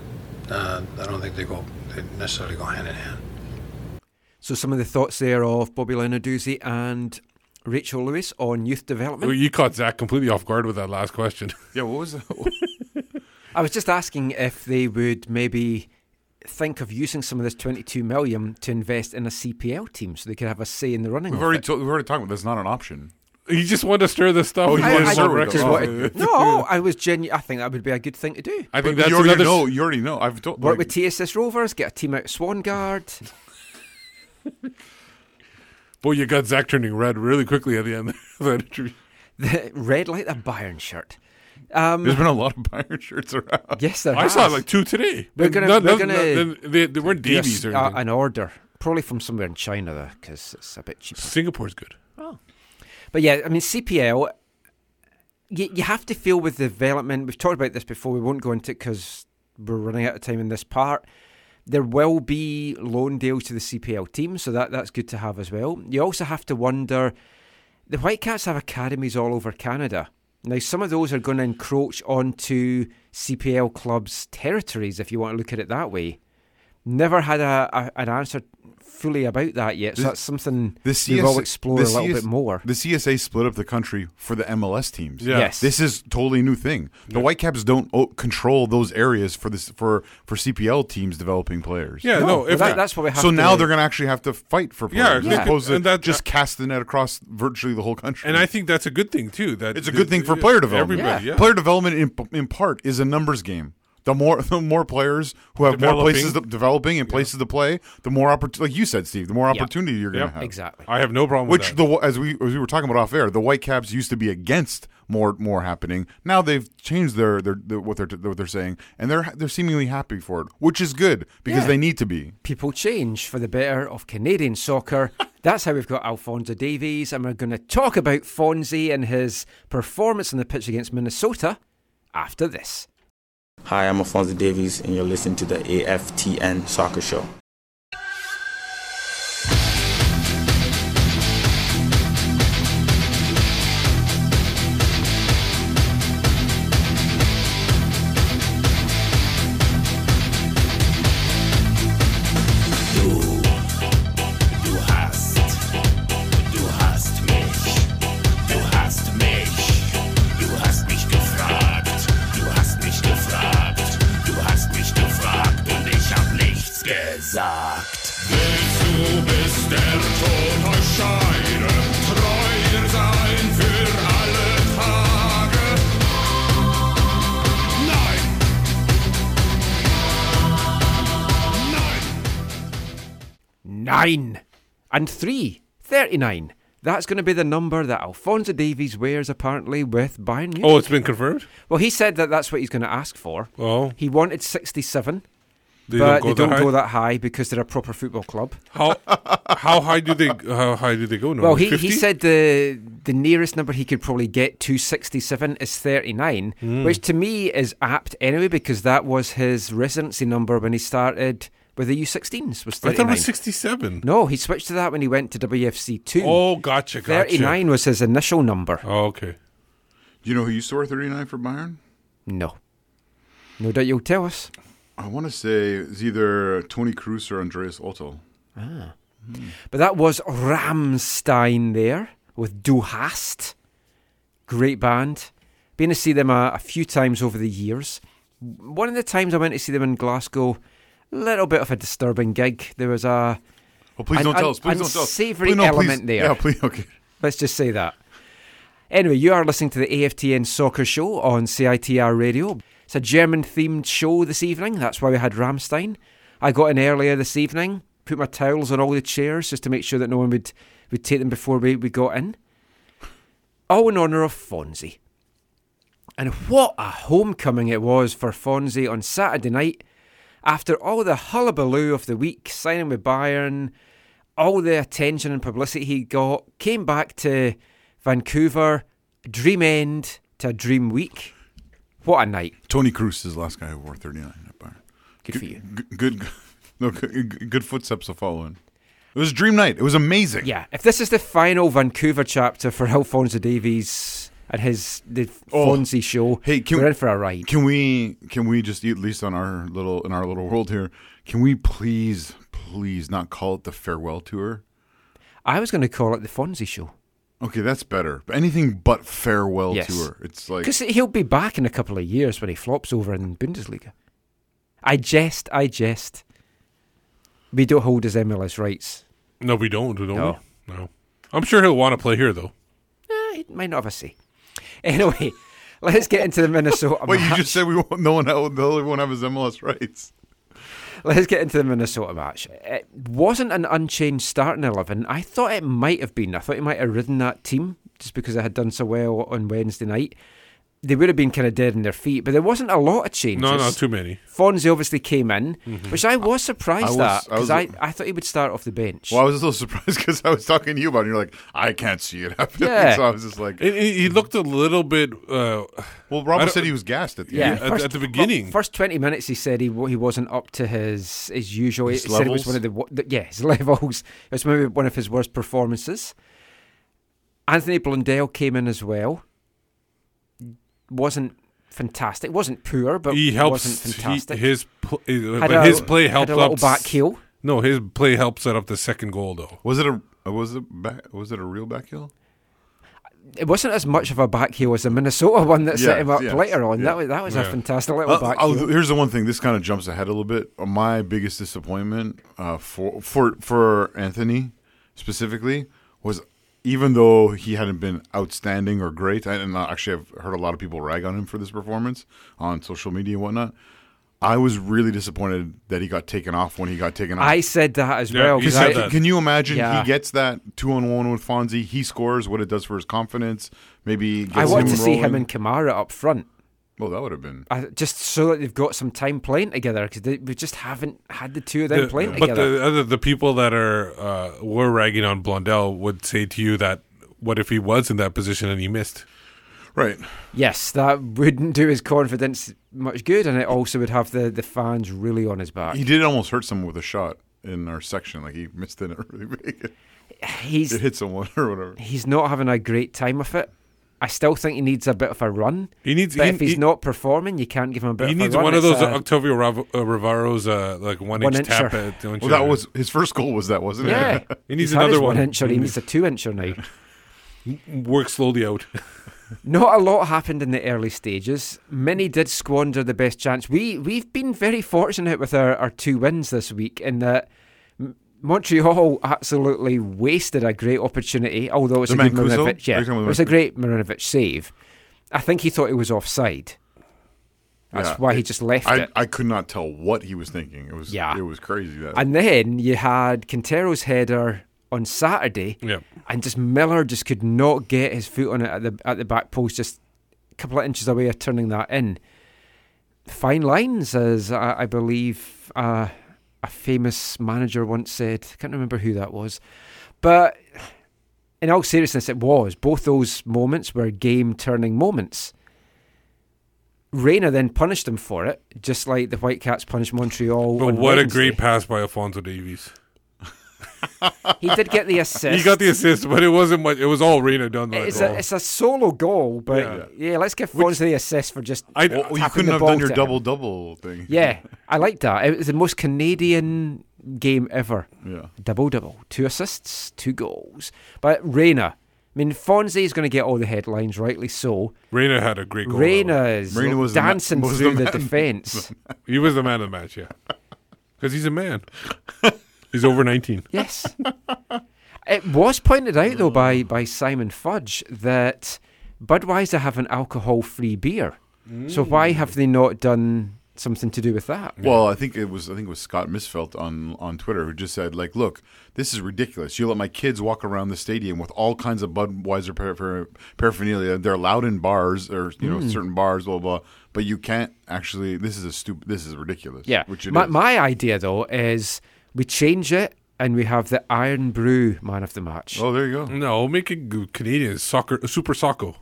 Uh, I don't think they go they necessarily go hand in hand. So some of the thoughts there of Bobby Lenarduzzi and Rachel Lewis on youth development. Well, you caught Zach completely off guard with that last question. Yeah, what was that? I was just asking if they would maybe think of using some of this 22 million to invest in a CPL team so they could have a say in the running. We've already it. to, we've already talked about that's not an option. You just want to stir this stuff. Oh, you I- want I to start don't- with just the- wanted- no, I was genuine. I think that would be a good thing to do. I think But that's you already another. know. You already know. I've told. Work like- with TSS Rovers, get a team out of Swangard. Boy, you got Zach turning red really quickly at the end of that interview. The red like a Bayern shirt. Um, There's been a lot of Bayern shirts around. yes, there I saw like two today. We're gonna- None- we're none- gonna none- they, they weren't Davies or uh, anything. an order, probably from somewhere in China, though, because it's a bit cheaper. Singapore's good. Oh. But yeah, I mean CPL. You, you have to feel with development. We've talked about this before. We won't go into it because we're running out of time in this part. There will be loan deals to the CPL team, so that that's good to have as well. You also have to wonder. The Whitecaps have academies all over Canada. Now, some of those are going to encroach onto CPL clubs' territories, if you want to look at it that way. Never had a, a an answer fully about that yet, so The- that's something The we CS will explore a little CS bit more. The CSA split up the country for the MLS teams. Yeah. Yes. This is totally new thing. The Whitecaps don't o- control those areas for this for for CPL teams developing players. Yeah, no. No, if that- that's what we have So to now they're going to actually have to fight for Yeah, players, yeah. as opposed to And that- just cast the net across virtually the whole country. and I think that's a good thing too. That it's a good thing for player uh, development. Everybody, yeah. Player development in, in part is a numbers game. The more the more players who have more places to, developing and places to play, the more opportunity. Like you said, Steve, the more Yep. opportunity you're going to Yep. have. Exactly. I have no problem with Which that. the as we as we were talking about off air, the Whitecaps used to be against more more happening. Now they've changed their their, their what they're what they're saying, and they're they're seemingly happy for it, which is good because Yeah. they need to be. People change for the better of Canadian soccer. That's how we've got Alfonso Davies, and we're going to talk about Fonzie and his performance on the pitch against Minnesota after this. Hi, I'm Alfonso Davies, and you're listening to the AFTN Soccer Show. Nine and three. 39. That's going to be the number that Alfonso Davies wears apparently with Bayern Munich. Oh, it's been confirmed? Well, he said that that's what he's going to ask for. Oh. He wanted 67. They but don't they don't high? go that high because they're a proper football club. How how high do they how high do they go? Well, he, 50? he said the the nearest number he could probably get to 67 is 39, Mm. which to me is apt anyway because that was his residency number when he started with the U16s. Was 39. I thought it was 67. No, he switched to that when he went to WFC two. Oh, gotcha, gotcha. 39 was his initial number. Oh, okay. Do you know who used to wear 39 for Bayern? No. No doubt you'll tell us. I want to say it's either Toni Kroos or Andreas Otto. Ah. But that was Rammstein there with Du Hast. Great band. Been to see them a, a few times over the years. One of the times I went to see them in Glasgow, little bit of a disturbing gig. There was a Oh, please an, don't tell us. Please don't tell us. Please, no, please. element there. Yeah, please. Okay. Let's just say that. Anyway, you are listening to the AFTN Soccer Show on CITR Radio. It's a German themed show this evening. That's why we had Rammstein. I got in earlier this evening, put my towels on all the chairs just to make sure that no one would, would take them before we, we got in. All in honour of Fonzie. And what a homecoming it was for Fonzie on Saturday night after all the hullabaloo of the week, signing with Bayern, all the attention and publicity he got, came back to Vancouver, dream end to a dream week. What a night. Toni Kroos is the last guy who wore 39 at Bayern. Good for you. Good, good, no, good, good footsteps to follow in. It was a dream night. It was amazing. Yeah, if this is the final Vancouver chapter for Alfonso Davies and his the Oh. Fonzie show, Hey, can, we're in for a ride. Can we? Can we just at least on our little in our little world here? Can we please, please not call it the farewell tour? I was going to call it the Fonzie show. Okay, that's better. But anything but farewell Yes. tour. It's like Because he'll be back in a couple of years when he flops over in Bundesliga. I jest, I jest. We don't hold his MLS rights. No, we don't, don't No. we? No. I'm sure he'll want to play here though. Eh, he might not have a say. Anyway, let's get into the Minnesota Wait, you just said we won't, no one no one won't have his MLS rights. Let's get into the Minnesota match. It wasn't an unchanged starting 11. I thought it might have been. I thought he might have ridden that team just because they had done so well on Wednesday night. They would have been kind of dead in their feet, but there wasn't a lot of changes. No, not too many. Fonzie obviously came in, Mhm. which I was surprised I was- at because I, I, thought he would start off the bench. Well, I was a little surprised because I was talking to you about it. And you're like, I can't see it happening. Yeah. So I was just like, He, he he looked a little bit. Uh, well, Robert said he was gassed at the Yeah, end. at- at the well, beginning. first twenty minutes, he said he he wasn't up to his his usual. His he said it was levels? one of the, the yeah his levels. It was maybe one of his worst performances. Anthony Blondell came in as well. Wasn't fantastic. wasn't poor, but he helps. wasn't he- his pl- uh, Had but a- his play helped had a little up back heel. No, his play helped set up the second goal though. Was it a was it back, was it a real back heel? It wasn't as much of a back heel as the Minnesota one that set him up yes, later on. yeah. That was that was a fantastic little Uh, back I'll- heel. here's the one thing. This kind of jumps ahead a little bit. Uh, My biggest disappointment uh, for for for Anthony specifically was even though he hadn't been outstanding or great, and actually I've heard a lot of people rag on him for this performance on social media and whatnot. I was really disappointed that he got taken off when he got taken off. I said that as well. 'cause Can- I- Can you imagine Yeah. he gets that two on one with Fonzie? He scores what it does for his confidence. Maybe gets I want him to see him and Kamara up front. Well, that would have been. I, just so that they've got some time playing together because we just haven't had the two of them The- playing but together. But the other the people that are uh, were ragging on Blondell would say to you that what if he was in that position and he missed? Right. yes, that wouldn't do his confidence much good, and it also would have the, the fans really on his back. He did almost hurt someone with a shot in our section. Like he missed in it really big. He's it hit someone or whatever. he's not having a great time with it. I still think he needs a bit of a run. He needs- but he- if he's he- not performing, you can't give him a bit. He of needs a run. one of those a- Octavio Rav- uh, Rivero's uh, like one, One inch tap at Well, you? that was his first goal. Was that wasn't yeah, it? He needs He's had his another one. incher. He needs a two incher now. work slowly out. Not a lot happened in the early stages. Many did squander the best chance. We we've been very fortunate with our, our two wins this week in that M- Montreal absolutely wasted a great opportunity. Although it's The a good Mancuso? Marinovic, yeah, Are you talking it was a great Marinovic save. I think he thought it was offside. That's Yeah, why he just left I, it. I could not tell what he was thinking. It was Yeah. it was crazy. That And then you had Quintero's header on Saturday, Yeah. and just Miller just could not get his foot on it at the at the back post, just a couple of inches away of turning that in. Fine lines, as I, I believe uh, a famous manager once said. I can't remember who that was, but in all seriousness, it was. Both those moments were game-turning moments. Reyna then punished him for it, just like the Whitecaps punished Montreal. But what a great pass by Alfonso Davies. He did get the assist. He got the assist, but it wasn't much. It was all Reyna done It's a, it's a solo goal, but Yeah. yeah, let's give Fonzie the assist for just. I- Well, you couldn't have done your double double thing. Yeah, I like that. It was the most Canadian game ever. Yeah. Double double, two assists, two goals. But Reyna, I mean, Fonzie is going to get all the headlines, rightly so. Reyna had a great goal. Reyna Reyna was the ma- dancing was through the the, defence. He was the man of the match, yeah. Because he's a man. He's over 19. Yes. it was pointed out though by by Simon Fudge that Budweiser have an alcohol-free beer. So why have they not done something to do with that? Well, I think it was I think it was Scott Misfelt on on Twitter who just said like, look, this is ridiculous. You let my kids walk around the stadium with all kinds of Budweiser par- par- paraphernalia. They're allowed in bars or you know Mm. certain bars, blah blah. But you can't actually. This is a stupid. This is ridiculous. Yeah. which it my, is. my idea though is we change it and we have the Irn-Bru man of the match. Oh, there you go. No, make it Canadian. Soccer, Super Socko.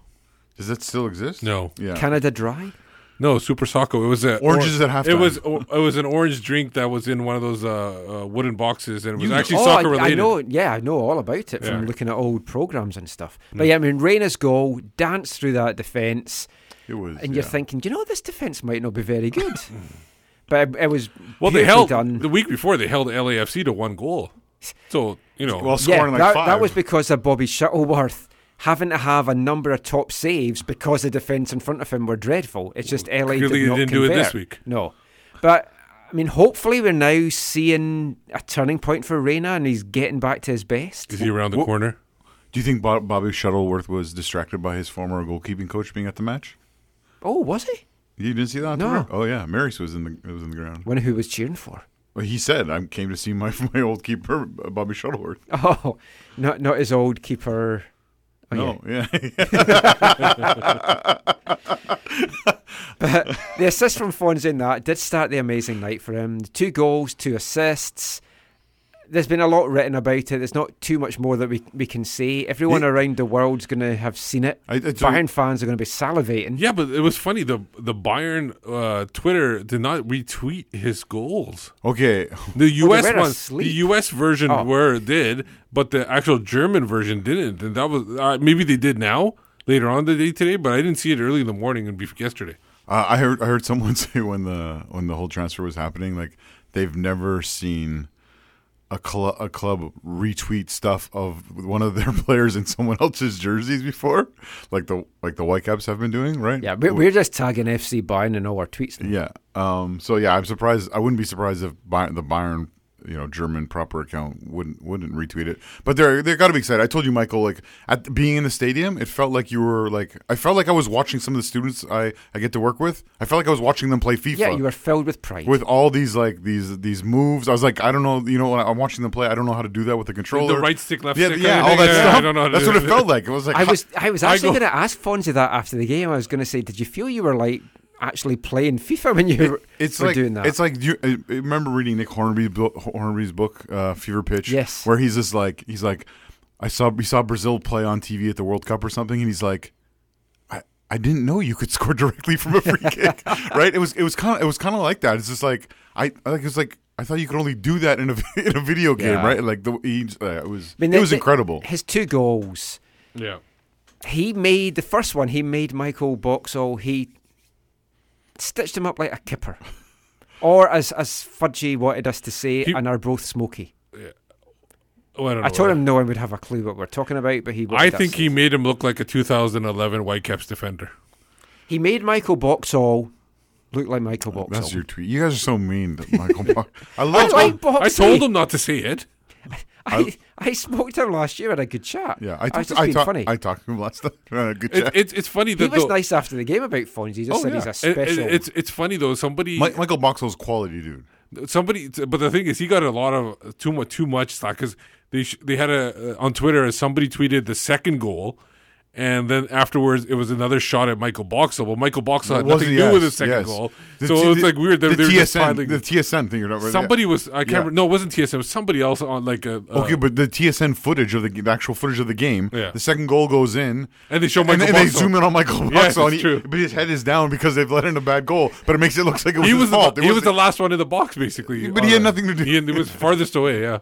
Does that still exist? No. Yeah. Canada Dry. No, Super Socko. It was a Oranges at halftime. It was it was an orange drink that was in one of those uh, uh, wooden boxes, and it was You- actually oh, soccer I, I know. Yeah, I know all about it Yeah. from looking at old programs and stuff. But yeah, I mean, Reyna's goal, dance through that defence, It was. and you're yeah. thinking, you know, this defence might not be very good. but it, it was Well, they held done. the week before. They held LAFC to one goal. So you know, Well, yeah, scoring like that, five. that was because of Bobby Shuttleworth having to have a number of top saves because the defence in front of him were dreadful. It's just LA clearly did they not didn't do it this convert. week. No, but I mean, hopefully we're now seeing a turning point for Reyna, and he's getting back to his best. is he around the Wh- corner? Do you think Bob, Bobby Shuttleworth was distracted by his former goalkeeping coach being at the match? Oh, was he? You didn't see that? on No. Oh yeah, Maris was in the was in the ground. When who was cheering for. Well, he said, "I came to see my my old keeper, Bobby Shuttleworth." Oh, not not his old keeper. Oh, no, yeah. But the assist from Fonzie in that did start the amazing night for him. Two goals, two assists. There's been a lot written about it. There's not too much more that we we can say. Everyone Yeah. around the world's going to have seen it. I- I don't- Bayern fans are going to be salivating. Yeah, but it was funny. The the Bayern uh, Twitter did not retweet his goals. okay, The U.S. were one, asleep. the U.S. version Oh. were did, but the actual German version didn't. And that was uh, maybe they did now later on the day today, but I didn't see it early in the morning and be yesterday. uh, I heard I heard someone say when the when the whole transfer was happening, like they've never seen a club a club retweet stuff of one of their players in someone else's jerseys before, like the like the Whitecaps have been doing, right? Yeah, we're, we're just tagging FC Bayern in all our tweets. now. Yeah. Um, so yeah, I'm surprised. I wouldn't be surprised if Bayern, the Bayern you know German proper account wouldn't wouldn't retweet it. But they're they got to be excited. I told you, Michael, like at being in the stadium, it felt like you were like I felt like I was watching some of the students I I get to work with. I felt like I was watching them play FIFA. Yeah, you were filled with pride. with all these like these these moves. I was like, I don't know, you know, I'm watching them play, I don't know how to do that with the controller. The right stick, left yeah, stick Yeah, kind of all thing. that Yeah, stuff. I don't know how to That's do what it it. felt like. It was like I was I was actually going to ask Fonzie that after the game. I was going to say, did you feel you were like actually playing FIFA when you were, it's were like doing that? it's like you I I remember reading Nick Hornby's book, Hornby's book uh, Fever Pitch. Yes. where he's just like he's like I saw we saw Brazil play on TV at the World Cup or something, and he's like. I, I didn't know you could score directly from a free kick, right? It was it was kind of it was kind of like that. It's just like I like it's like I thought you could only do that in a in a video game, Yeah. right? Like the he, uh, it was I mean, it the- was the- incredible. His two goals. Yeah. He made the first one. He made Michael Boxall. He stitched him up like a kipper, or as as Fudgy wanted us to say, He- an Arbroath Smoky. Oh, I, don't I know. told him no one would have a clue what we're talking about, but he. I wanted us think he made him look like a 2011 Whitecaps defender. he made Michael Boxall look like Michael Boxall. That's your tweet. You guys are so mean, to Michael. Bo- I I love. like Boxall. I told him not to say it. I, I spoke to him last year. And had a good chat. yeah, I I was talked. just I being talked. funny. I talked to him last time. Uh, good It, chat. it's it's funny he that was though- nice after the game about Fonzie. He just Oh, said yeah. he's a It- it- special. it's it's funny though. Somebody Mi- Michael Boxall's quality, dude. somebody but the thing is he got a lot of too much too much slack because they sh- they had a uh, on twitter somebody tweeted the second goal and then afterwards it was another shot at Michael Boxall. Well, Michael Boxall had Was nothing it? to do with Yes, the second yes. goal, The so T- it's like weird. They, the they were TSN, piling- the TSN thing. You're not. Somebody was I can't. Yeah. Remember, no, it wasn't TSN. It was somebody else on like a. uh, Okay, but the TSN footage of the, the actual footage of the game, Yeah. the second goal goes in, And they show and, Michael and they zoom in on Michael Yeah, Boxall, it's and he- true. but his head is down because they've let in a bad goal. But it makes it look like it was he his was fault. the, It he was wasn't- the last one in the box basically. But he had a- nothing to do- He, had- he was farthest away. Yeah.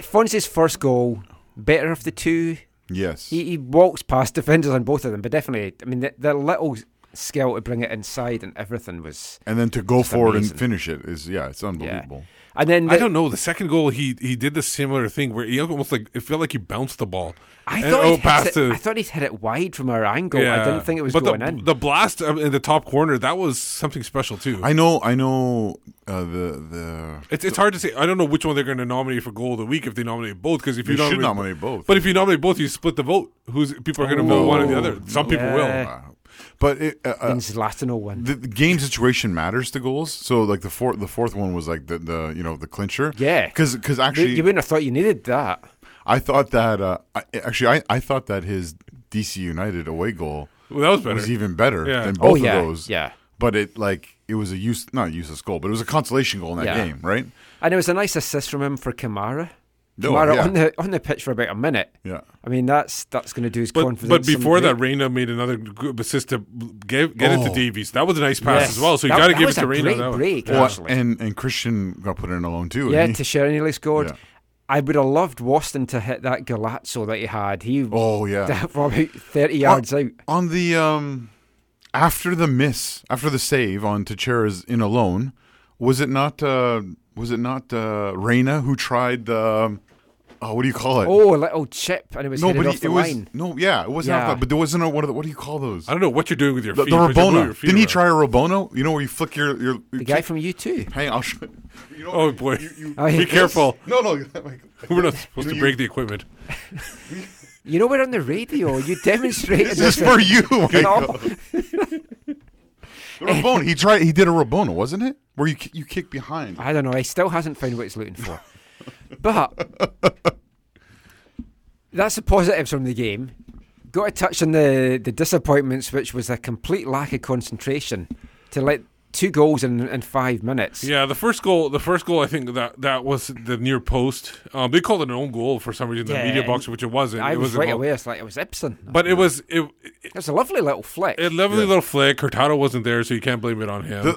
Fonzie's first goal, better of the two. Yes. He, he walks past defenders on both of them, but definitely, I mean, the, the little skill to bring it inside and everything was. and then to go forward amazing. and finish it is yeah, it's unbelievable. And then I don't know. The second goal, he he did the similar thing where he almost like it felt like he bounced the ball. I And- thought, oh, he'd hit past it, I thought he'd hit it wide from our angle. I didn't think it was but going the, in. The blast um, in the top corner that was something special too. I know, I know. Uh, the the It's it's hard to say. I don't know which one they're going to nominate for goal of the week if they nominate both. Because if They you should nominate, nominate both. but if you nominate both, you split the vote. Who's people are going to vote one or the other? Some people will. Yeah. But it, uh, uh, In Zlatano one. the, the game situation matters to goals. So like the fourth, the fourth one was like the, the you know the clincher. Yeah. because because actually you wouldn't have thought you needed that. I thought that uh, I, actually I, I thought that his DC United away goal Well, that was better. was even better Yeah. than Oh, both yeah, of those. yeah. but it like it was a use not a useless goal, but it was a consolation goal in that Yeah. game, right? And it was a nice assist from him for Kamara. Oh, Kamara yeah. on the on the pitch for about a minute. Yeah. I mean that's that's going to do his But, confidence. but before that, good. Reyna made another good assist to get, get it to Oh. Davies. That was a nice pass Yes. as well. So you That- got to that give it to a Reyna. great that one. break, Well, actually. and and Christian got put in alone too. yeah, and he- Teixeira nearly scored. Yeah. I would have loved Waston to hit that golazo that he had. He Oh yeah. from about thirty yards out. on the um after the miss after the save on Teixeira's in alone was it not uh was it not uh Reyna who tried the um, oh what do you call it Oh, a little oh, chip, and it was no but off he, the it was line. no yeah it wasn't Yeah. off but there wasn't a what are the, what do you call those I don't know what you're doing with your the, feet. the but your Rabona feet didn't he try a Rabona you know where you flick your your, The guy from U two. hang on, I'll show you know, Oh boy, Oh, yeah. be careful. no no like, We're not supposed to you- break the equipment. You know we're on the radio. You demonstrated this is for you No. Michael. the Rabona he tried he did a Rabona wasn't it where you ki- you kick behind I don't know. He still hasn't found what he's looking for. But that's the positives from the game. Got to touch on the, the disappointments, which was a complete lack of concentration to let two goals in, in five minutes. Yeah, the first goal. The first goal. I think that that was the near post. Um, they called it an own goal for some reason. in The Yeah, media box, which it wasn't. I it was, was a right goal. away. It's like it was Ibson. But it was it. It was a lovely little flick. A lovely little flick. Hurtado wasn't there, so you can't blame it on him.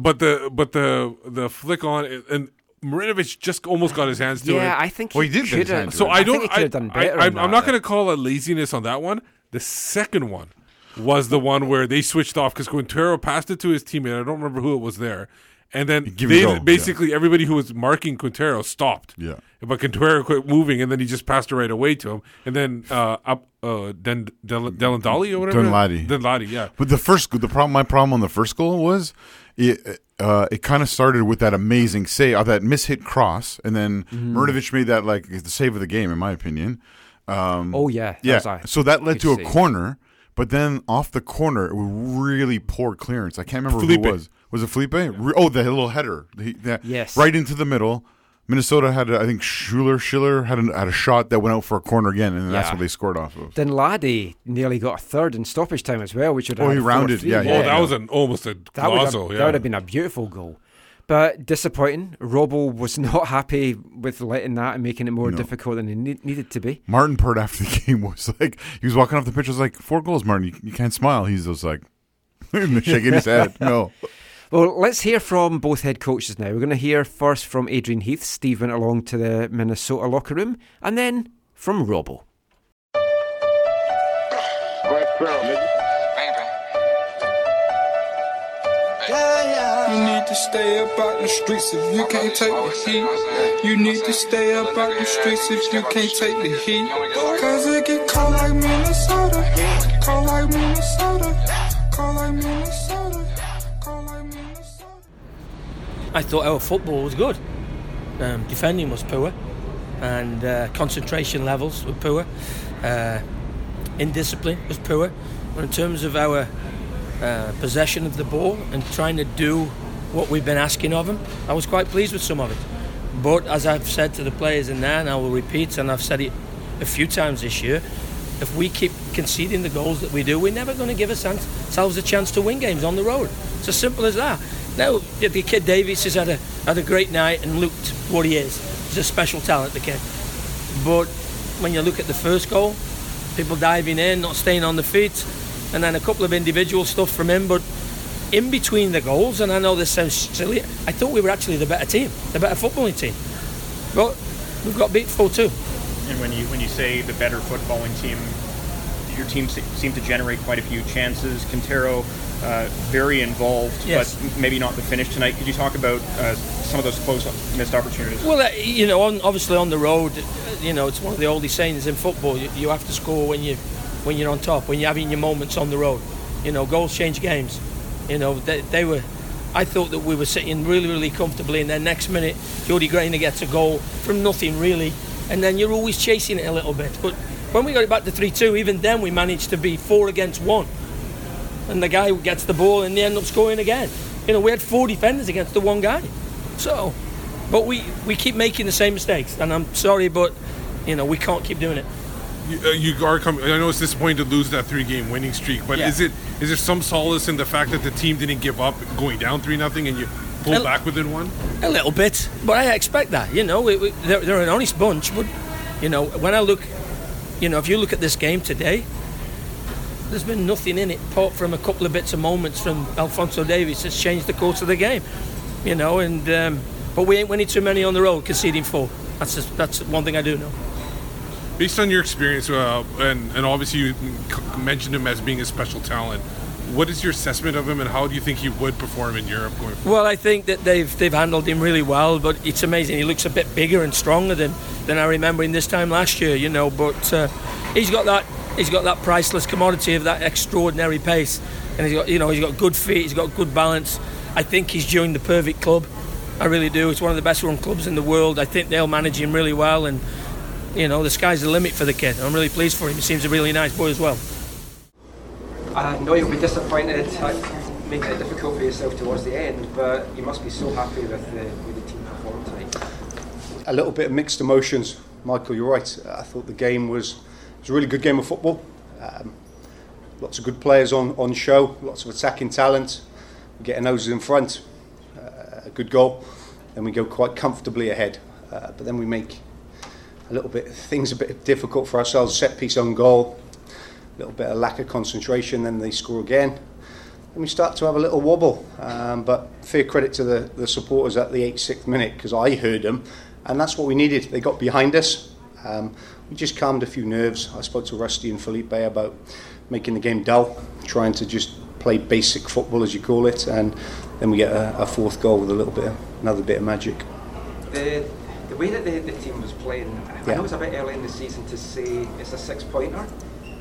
but the but the the flick on and Marinovic just almost got his hands to it. yeah, I think Well, he did get his coulda- to So it. I don't. he could I, have done I, better. I'm, I'm that. not going to call a laziness on that one. The second one was the one where they switched off because Quintero passed it to his teammate. I don't remember who it was there. And then they, a go, basically everybody who was marking Quintero stopped. Yeah. But Quintero quit moving, and then he just passed it right away to him. And then uh, up uh, Den, Del, Delandali or whatever. Dunladi. Dunladi, yeah. But the first, the problem, my problem on the first goal was, it, uh, it kind of started with that amazing save, uh, that mishit cross, and then. Murdovic made that like the save of the game, in my opinion. Um, Oh, yeah, that yeah. so that led to a save. corner, but then off the corner, it was really poor clearance. I can't remember Felipe. who it was. Was it Felipe? Re- Oh, the little header. He- that- Yes. right into the middle. Minnesota had, a, I think Schuler Schiller had a, had a shot that went out for a corner again, and that's Yeah. what they scored off of. Then Laddie nearly got a third in stoppage time as well, which would Oh, he rounded, yeah, Oh, that was an almost a That would, have, golazo, that would have been a beautiful goal. But disappointing. Robbo was not happy with letting that and making it more No. difficult than it ne- needed to be. Martin Pert after the game was like, he was walking off the pitch, was like, four goals, Martin. You, you can't smile. He's just like, shaking his head. No. Well, let's hear from both head coaches now. We're going to hear first from Adrian Heath. Steve went along to the Minnesota locker room, and then from Robbo. You need to stay up out the streets if you can't take the heat. You need to stay up out the streets if you can't take the heat. Cause it get cold like Minnesota. Cold like Minnesota. Cold like Minnesota. I thought our football was good. Um, defending was poor, and uh, concentration levels were poor. Uh, indiscipline was poor. But in terms of our uh, possession of the ball and trying to do what we've been asking of them, I was quite pleased with some of it. But as I've said to the players in there, and I will repeat, and I've said it a few times this year, if we keep conceding the goals that we do, we're never going to give ourselves a chance to win games on the road. It's as simple as that. Now, the kid Davies has had a, had a great night and looked what he is. He's a special talent, the kid. But when you look at the first goal, people diving in, not staying on the feet, and then a couple of individual stuff from him, but in between the goals, and I know this sounds silly, I thought we were actually the better team, the better footballing team. But we've got beat 4 2. And when you when you say the better footballing team, your team seemed to generate quite a few chances. Quintero uh, very involved, Yes. but maybe not the finish tonight. Could you talk about uh, some of those close missed opportunities? Well, uh, you know, on, obviously on the road, uh, you know, it's one of the oldest sayings in football. You, you have to score when you when you're on top, when you're having your moments on the road. You know, goals change games. You know, they, they were. I thought that we were sitting really, really comfortably, and then next minute, Yordy Reyna gets a goal from nothing really, and then you're always chasing it a little bit. But when we got it back to three-two, even then we managed to be four against one, and the guy gets the ball, and they end up scoring again. You know, we had four defenders against the one guy. So, but we we keep making the same mistakes, and I'm sorry, but you know we can't keep doing it. You, uh, you are coming. I know it's disappointing to lose that three-game winning streak, but Yeah. is it is there some solace in the fact that the team didn't give up, going down three nothing, and you pulled Well- back within one? A little bit, but I expect that. You know, we, we, they're, they're an honest bunch, but you know when I look, you know, if you look at this game today, there's been nothing in it apart from a couple of bits of moments from Alfonso Davies that's changed the course of the game. You know, and um, but we ain't winning too many on the road, conceding four. That's just, that's one thing I do know. Based on your experience, uh, and and obviously you mentioned him as being a special talent. What is your assessment of him, and how do you think he would perform in Europe going forward? Well, I think that they've they've handled him really well, but it's amazing. He looks a bit bigger and stronger than, than I remember him this time last year, you know. But uh, he's got that he's got that priceless commodity of that extraordinary pace, and he's got you know he's got good feet, he's got good balance. I think he's joined the perfect club. I really do. It's one of the best run clubs in the world. I think they'll manage him really well, and you know the sky's the limit for the kid. I'm really pleased for him. He seems a really nice boy as well. I know you'll be disappointed at making it difficult for yourself towards the end, but you must be so happy with the way the team performed tonight. a little bit of mixed emotions. Michael, you're right. I thought the game was, was a really good game of football. Um, lots of good players on, on show, lots of attacking talent. We get our noses in front, uh, a good goal, then we go quite comfortably ahead. Uh, but then we make a little bit things a bit difficult for ourselves. Set piece on goal, a little bit of lack of concentration. Then they score again, and we start to have a little wobble. Um, but fair credit to the, the supporters at the 86th minute because I heard them, and that's what we needed. They got behind us. Um, we just calmed a few nerves. I spoke to Rusty and Felipe about making the game dull, trying to just play basic football as you call it, and then we get a, a fourth goal with a little bit, of, another bit of magic. The, the way that the, the team was playing, I Yeah. know it's a bit early in the season to say it's a six pointer,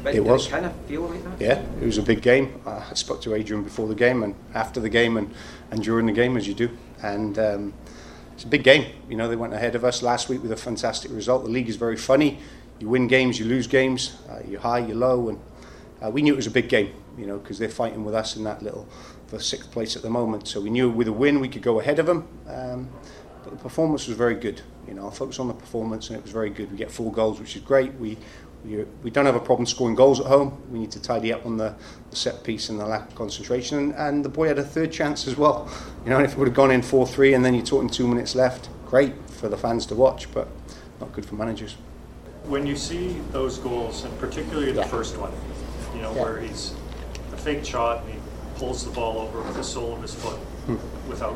but It did was. it kind of feel like that? Yeah, it was a big game. I spoke to Adrian before the game and after the game and, and during the game, as you do. And um, it's a big game. You know, they went ahead of us last week with a fantastic result. The league is very funny. You win games, you lose games. Uh, you're high, you're low, and uh, we knew it was a big game. You know, because they're fighting with us in that little for sixth place at the moment. So we knew with a win we could go ahead of them. Um, but the performance was very good. You know, I focused on the performance and it was very good. We get four goals, which is great. We we, don't have a problem scoring goals at home. We need to tidy up on the, the set piece and the lack of concentration. And, and the boy had a third chance as well. You know, if it would have gone in 4 3 and then you're talking two minutes left, great for the fans to watch, but not good for managers. When you see those goals, and particularly the first one, you know, Yeah. where he's a fake shot and he pulls the ball over with the sole of his foot Hmm. without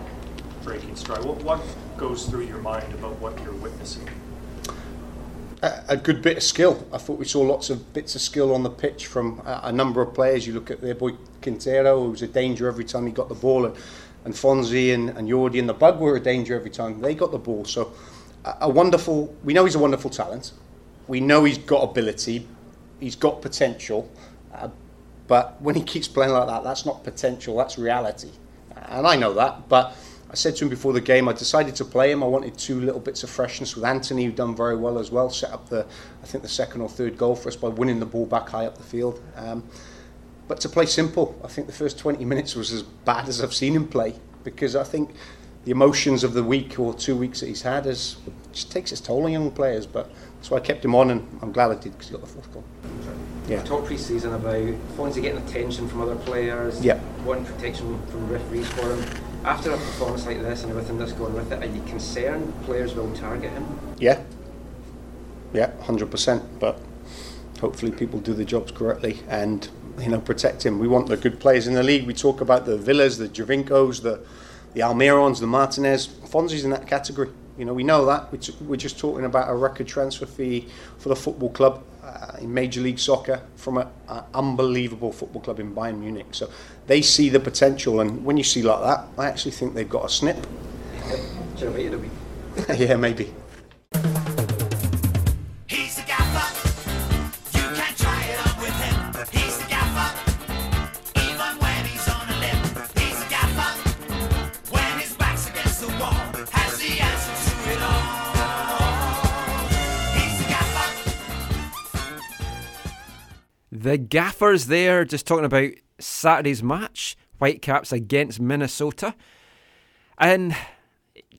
breaking stride, what, what goes through your mind about what you're witnessing? a, a good bit of skill. I thought we saw lots of bits of skill on the pitch from a, a number of players. You look at their boy Quintero, who was a danger every time he got the ball, and, and Fonzie and, and Yordy and the Bug were a danger every time they got the ball. So, a, a wonderful. We know he's a wonderful talent. We know he's got ability. He's got potential. Uh, but when he keeps playing like that, that's not potential. That's reality. And I know that. But I said to him before the game, I decided to play him. I wanted two little bits of freshness with Anthony, who done very well as well. Set up the, I think the second or third goal for us by winning the ball back high up the field. Um, but to play simple, I think the first 20 minutes was as bad as I've seen him play because I think the emotions of the week or two weeks that he's had is just takes its toll on young players. But why I kept him on, and I'm glad I did because he got the fourth goal. Yeah. Talk pre-season about Fonzie getting attention from other players, Yeah. wanting protection from referees for him. After a performance like this and everything that's going with it, are you concerned players will target him? Yeah. Yeah, hundred percent. But hopefully people do the jobs correctly and you know protect him. We want the good players in the league. We talk about the Villas, the Giovincos, the the Almirons, the Martinez. Fonzie's in that category. You know, we know that. We're, just talking about a record transfer fee for the football club uh, in Major League Soccer from an unbelievable football club in Bayern Munich. So they see the potential, and when you see like that, I actually think they've got a snip. Should a week. yeah, maybe. The gaffers there, just talking about Saturday's match, Whitecaps against Minnesota. And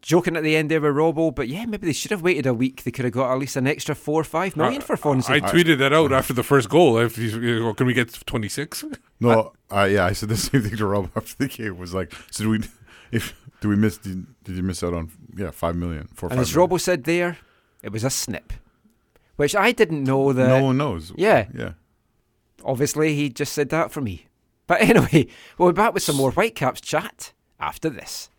joking at the end there with Robbo, but yeah, maybe they should have waited a week. They could have got at least an extra four or five million for Fonzie. I tweeted that out after the first goal. If you, you can we get 26? No, uh, yeah, I said the same thing to Rob after the game. Was like, so do we, if do we miss? Did, did you miss out on? Yeah, five million, four. and five as million. Robbo said there, it was a snip. Which I didn't know that. No one knows. Yeah. Yeah. Obviously, he just said that for me. But anyway, we'll be back with some more Whitecaps chat after this.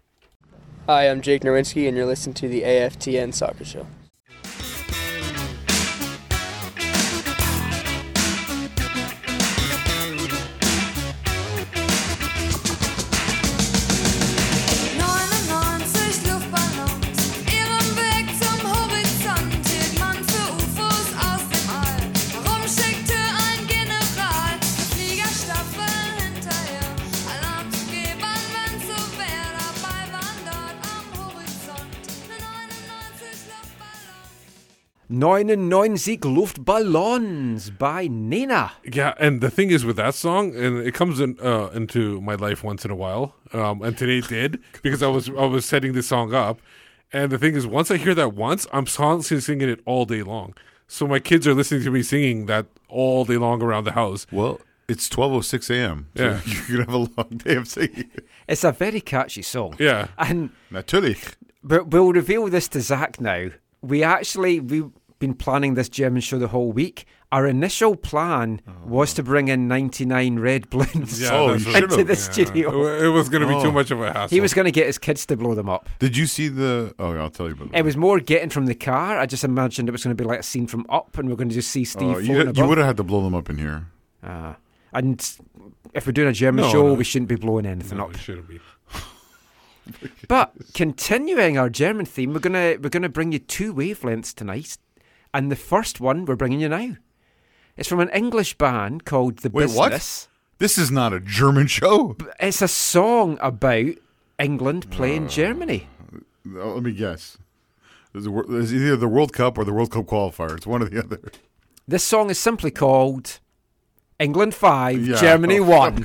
Hi, I'm Jake Nerwinski, and you're listening to the AFTN Soccer Show. 99 99 Luftballons. Luftballons by Nena. Yeah, and the thing is with that song, and it comes in uh, into my life once in a while, um, and today it did because I was I was setting this song up, and the thing is, once I hear that once, I'm constantly singing it all day long. So my kids are listening to me singing that all day long around the house. Well, it's twelve oh six a.m. So Yeah. you could have a long day of singing. It's a very catchy song. Yeah. And Natürlich. but we'll reveal this to Zach now. We actually we've been planning this German show the whole week. Our initial plan was to bring in 99 red balloons Yeah, Oh, into should've, the yeah. studio. It was gonna be too Oh. much of a hassle. He was going to get his kids to blow them up. Did you see the? Oh, I'll tell you about. It was more getting from the car. I just imagined it was going to be like a scene from Up, and we're going to just see Steve Oh, floating you, you would have had to blow them up in here. Ah. and if we're doing a German No, show, no. we shouldn't be blowing anything No, up. it shouldn't be. But continuing our German theme, we're gonna we're gonna bring you two wavelengths tonight, and the first one we're bringing you now. It's from an English band called The Wait, what? This is not a German show. It's a song about England Uh. playing Germany. Uh, Let me guess. There's, a, wor- there's either the World Cup or the World Cup qualifier. It's one or the other. This song is simply called England 5, Yeah. Germany 1.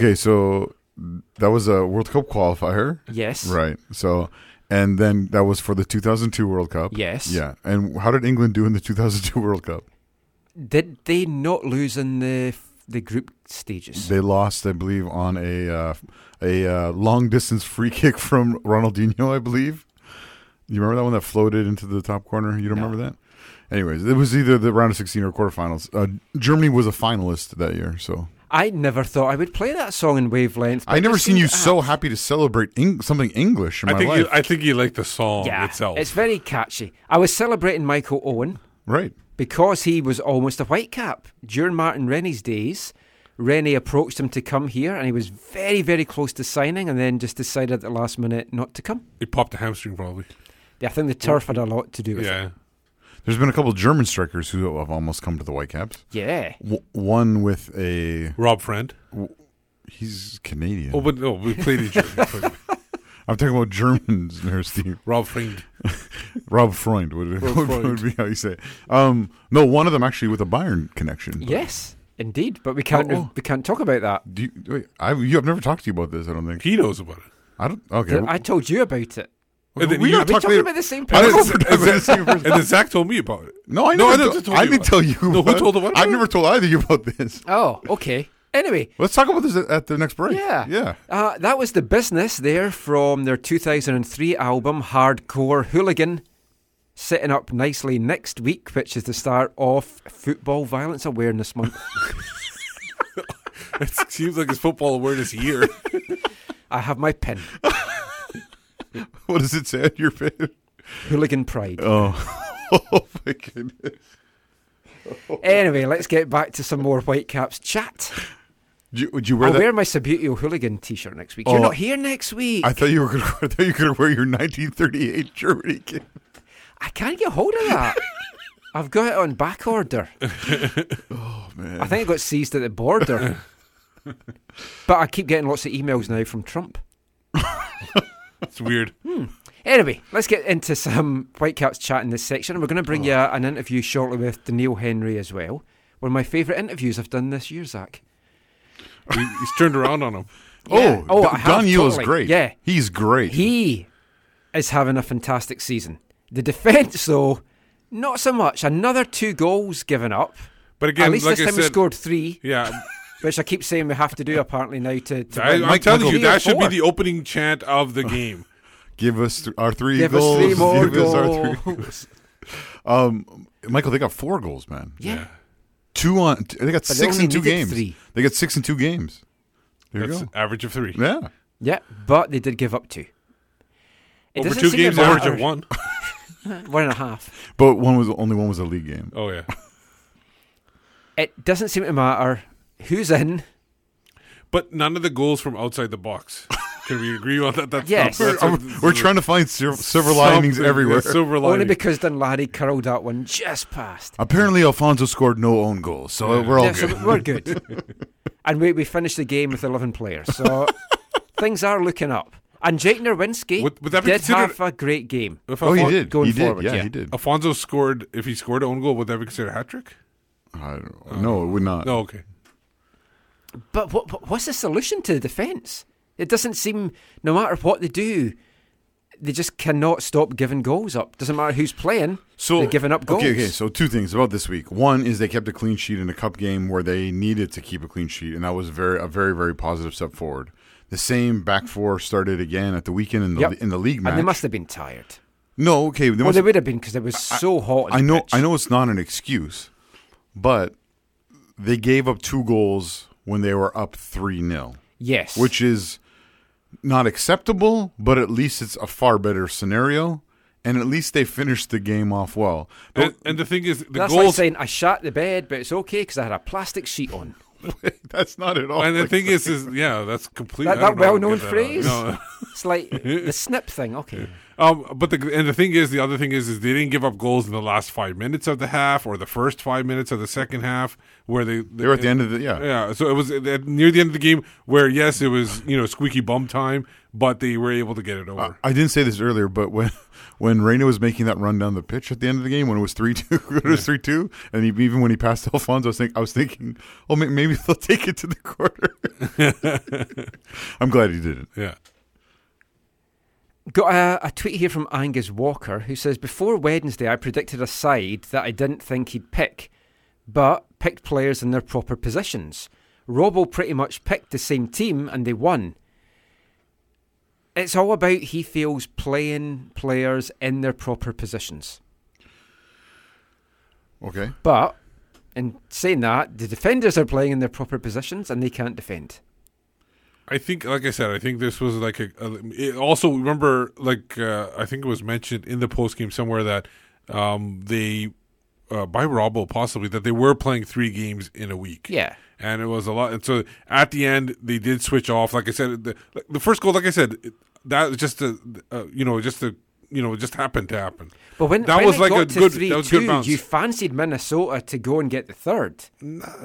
Okay, so that was a World Cup qualifier. Yes. Right. So, and then that was for the 2002 World Cup. Yes. Yeah. And how did England do in the 2002 World Cup? Did they not lose in the the group stages? They lost, I believe, on a uh, a uh, long distance free kick from Ronaldinho, I believe. You remember that one that floated into the top corner? You don't remember that? Anyways, it was either the round of 16 or quarterfinals. Uh, Germany was a finalist that year, so I never thought I would play that song in wavelength. but I never seen you seemed so happy to celebrate Eng- something English in I my think life. you, I think you like the song yeah, itself. It's very catchy. I was celebrating Michael Owen. Right. Because he was almost a whitecap. During Martin Rennie's days, Rennie approached him to come here and he was very, very close to signing and then just decided at the last minute not to come. He popped a hamstring probably. Yeah, I think the turf had a lot to do with it. Yeah. it. There's been a couple of German strikers who have almost come to the Whitecaps. Yeah. W- one with a Rob Friend. W- he's Canadian. Oh, but no, we played each other. I'm talking about Germans there, Steve. Rob Freund. Rob Freund would, Rob would, Freund. would be how you say it. Um, no, one of them actually with a Bayern connection. Yes, indeed. But we can't Oh, oh. we can't talk about that. Do you, wait, I, you have never talked to you about this, I don't think. He knows about it. I don't. Okay. I told you about it. And then we you are talking later- about the same I person? if we're talking about the same person. And then Zach told me about it. No, I No. I to- never told I didn't tell you. No, who told about? I've never told either of you about this. Oh, okay. Anyway, Let's talk about this at- at the next break. Yeah. Yeah. Uh, that was the business there from their 2003 album, Hardcore Hooligan, setting up nicely next week, which is the start of Football Violence Awareness Month. It seems like it's football awareness year. I have my pin. what does it say on your page? Hooligan pride. Oh, oh my goodness. Anyway, let's get back to some more Whitecaps chat. Would you, would you wear I'll that? wear my Subbuteo hooligan T-shirt next week. You're Oh. not here next week. I thought you were going to. I thought you were going to wear your 1938 Germany kit. I can't get hold of that. I've got it on back order. oh man! I think it got seized at the border. but I keep getting lots of emails now from Trump. It's weird. Hmm. Anyway, let's get into some Whitecaps chat in this section. And we're going to bring you an interview shortly with Doneil Henry as well. One of my favourite interviews I've done this year, Zach. He- he's turned around on him. Yeah. Oh, I D- have Doneil is great. Yeah. He's great. He is having a fantastic season. The defence, though, not so much. Another two goals given up. But again, at least like this I time we said- scored three. Yeah. Which I keep saying we have to do apparently now to. to I, I'm telling you, that should be the opening chant of the game. Give us th- our three Give us goals. three more Give us our three goals. um, Michael, they got four goals, man. Yeah. Two on. t- They got But six only in two games. three. They got six in two games. There That's you go. average of three. Yeah. Yeah, but they did give up two. It Over two games, average of one. one and a half. But one was only one was a league game. Oh yeah. It doesn't seem to matter who's in. But none of the goals from outside the box. Can we agree on that? That's Yes. that's We're, um, we're trying to find sil- silver linings everywhere. yeah, silver Only lining. because Dunlady curled that one just past. Apparently, Alphonso scored no own goals, so we're all Yeah, good. so we're good. and we, we finished the game with 11 players. So things are looking up. And Jake Nerwinski Would- would that be did considered- have a great game. If Oh, he did. Going he did. forward, yeah, yeah. he did. Alphonso scored. If he scored an own goal, would that be considered a hat trick? I don't, no, it would not. No. Okay. But what, what- what's the solution to the defence? It doesn't seem, no matter what they do, they just cannot stop giving goals up. Doesn't matter who's playing, So they're giving up goals. Okay, okay. So two things about this week. One is they kept a clean sheet in a cup game where they needed to keep a clean sheet, and that was very a very very positive step forward. The same back four started again at the weekend in the Yep. in the league match. And they must have been tired. no, okay. They well, they would have been because it was so hot. I know. pitch. I know it's not an excuse, but they gave up two goals when they were up three 0 Yes. which is not acceptable, but at least it's a far better scenario. And at least they finished the game off well. And, and the thing is, the That's like saying I shot the bed, but it's okay because I had a plastic sheet on. That's not at all. and the like thing is, is yeah, that's completely That, that well-known phrase. No. it's like the snip thing. Okay. Um, but the and the thing is, the other thing is, is they didn't give up goals in the last five minutes of the half or the first five minutes of the second half, where they They were at the end of the yeah. yeah. So it was at, near the end of the game where yes, it was you know squeaky bum time, but they were able to get it over. I didn't say this earlier, but when when Reyna was making that run down the pitch at the end of the game, when it was three two, it was three two, and he, even when he passed Alphonso, I was, think, I was thinking, oh, maybe they'll take it to the quarter. I'm glad he didn't. yeah. Got a, a tweet here from Angus Walker who says Before Wednesday, I predicted a side that I didn't think he'd pick, but picked players in their proper positions. Robbo pretty much picked the same team and they won. It's all about he feels playing players in their proper positions. Okay. But in saying that, the defenders are playing in their proper positions and they can't defend. I think, like I said, I think this was like a. a it also, remember, like uh, I think it was mentioned in the post game somewhere that um, they, uh, by Robbo possibly, that they were playing three games in a week. Yeah. and it was a lot. And so at the end, they did switch off. Like I said, the, the first goal, like I said, that was just a, uh, you know, just a, you know, it just happened to happen. But when that when was it like got a to good, 3-2, that was a good bounce. you fancied Minnesota to go and get the third.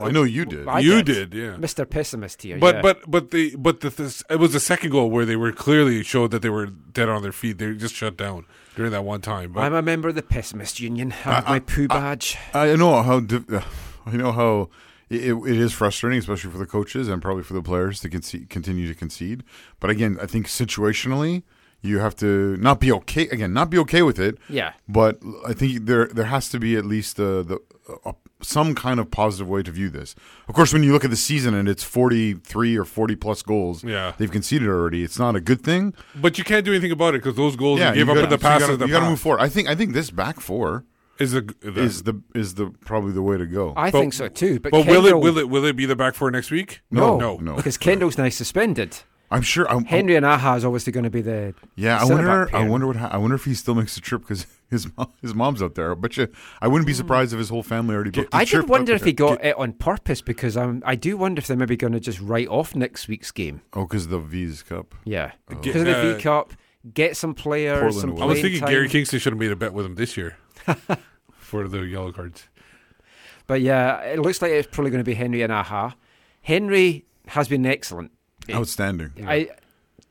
I know you did. I you did, yeah. Mr. Pessimist here. But yeah. but but the but the this, it was the second goal where they were clearly showed that they were dead on their feet. They just shut down during that one time. But I'm a member of the Pessimist Union. I have I- my poo badge. I know how diff- uh, I know how it, it is frustrating, especially for the coaches and probably for the players to concede, continue to concede. But again, I think situationally, you have to not be okay again, not be okay with it. Yeah. But I think there there has to be at least uh, the a, some kind of positive way to view this. Of course, when you look at the season and it's forty three or forty plus goals, Yeah. they've conceded already. It's not a good thing. but you can't do anything about it because those goals Yeah, you gave you up gotta- in the so you past. gotta- you got to past. move forward. I think I think this back four Is the, the is the is the probably the way to go. I But- think so too. But, But will it will it will it be the back four next week? No, No, no. because Kendall's now suspended. I'm sure. I'm, Henry and Aja is obviously going to be the Yeah, I wonder. I wonder what. I wonder if he still makes the trip because his mom, his mom's out there. But you, I wouldn't be surprised if his whole family already booked. the Hmm. I trip did wonder if he there. got it on purpose because um, I do wonder if they're maybe going to just write off next week's game. Oh, because the V's Cup. Yeah, Oh. because of the Uh, V Cup, get some players. Portland some. I was thinking time. Gary Kingston should have made a bet with him this year for the yellow cards. But yeah, it looks like it's probably going to be Henry and Aja. Henry has been excellent. Outstanding. I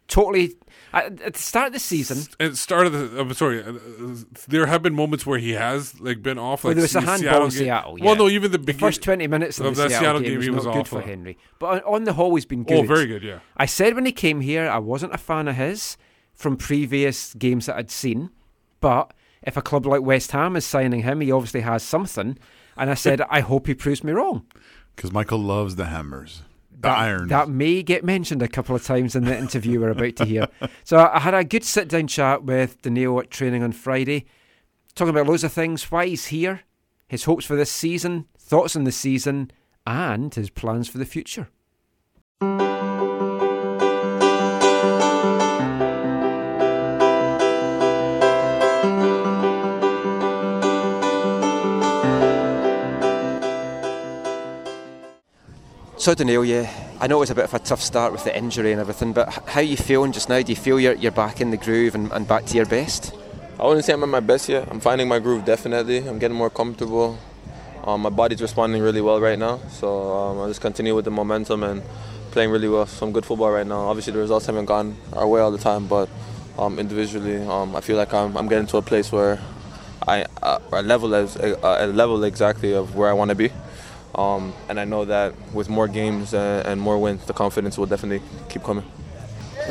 totally. At at the start of the season, At the start of the, I'm sorry, uh, uh, there have been moments where he has like been off. well, Like there was a Se- handball in game. Seattle. Well, no, even the, the first twenty minutes of, the that Seattle, game, he was was not good for Henry. But on, on the whole, he's been good. Oh, very good, yeah. I said when he came here, I wasn't a fan of his from previous games that I'd seen. But if a club like West Ham is signing him, he obviously has something. And I said, I hope he proves me wrong. Because Michael loves the hammers, the that, irons. That may get mentioned a couple of times in the interview we're about to hear. So I had a good sit down chat with Doneil at training on Friday, talking about loads of things, why he's here, his hopes for this season, thoughts on the season, and his plans for the future. So Doneil, yeah, I know it was a bit of a tough start with the injury and everything, but how are you feeling just now? Do you feel you're, you're back in the groove and, and back to your best? I wouldn't say I'm at my best yet. I'm finding my groove definitely. I'm getting more comfortable. Um, my body's responding really well right now, so um, I'll just continue with the momentum and playing really well. Some good football right now. Obviously, the results haven't gone our way all the time, but um, individually, um, I feel like I'm, I'm getting to a place where I uh, a level as a, a level exactly of where I want to be. Um, and I know that with more games and, and more wins, the confidence will definitely keep coming.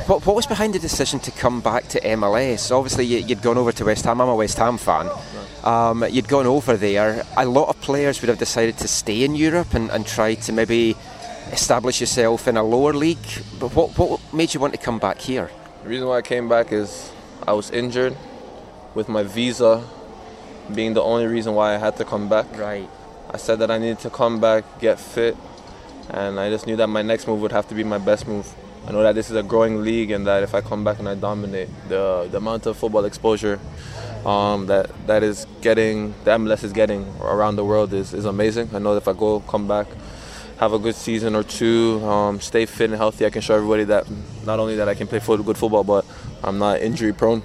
What, what was behind the decision to come back to MLS? Obviously, you, you'd gone over to West Ham. I'm a West Ham fan. Um, you'd gone over there. A lot of players would have decided to stay in Europe and, and try to maybe establish yourself in a lower league. But what, what made you want to come back here? The reason why I came back is I was injured with my visa being the only reason why I had to come back. Right. I said that I needed to come back, get fit, and I just knew that my next move would have to be my best move. I know that this is a growing league and that if I come back and I dominate, the the amount of football exposure um, that that is getting, the MLS is getting around the world is, is amazing. I know that if I go come back, have a good season or two, um, stay fit and healthy, I can show everybody that not only that I can play good football, but I'm not injury prone.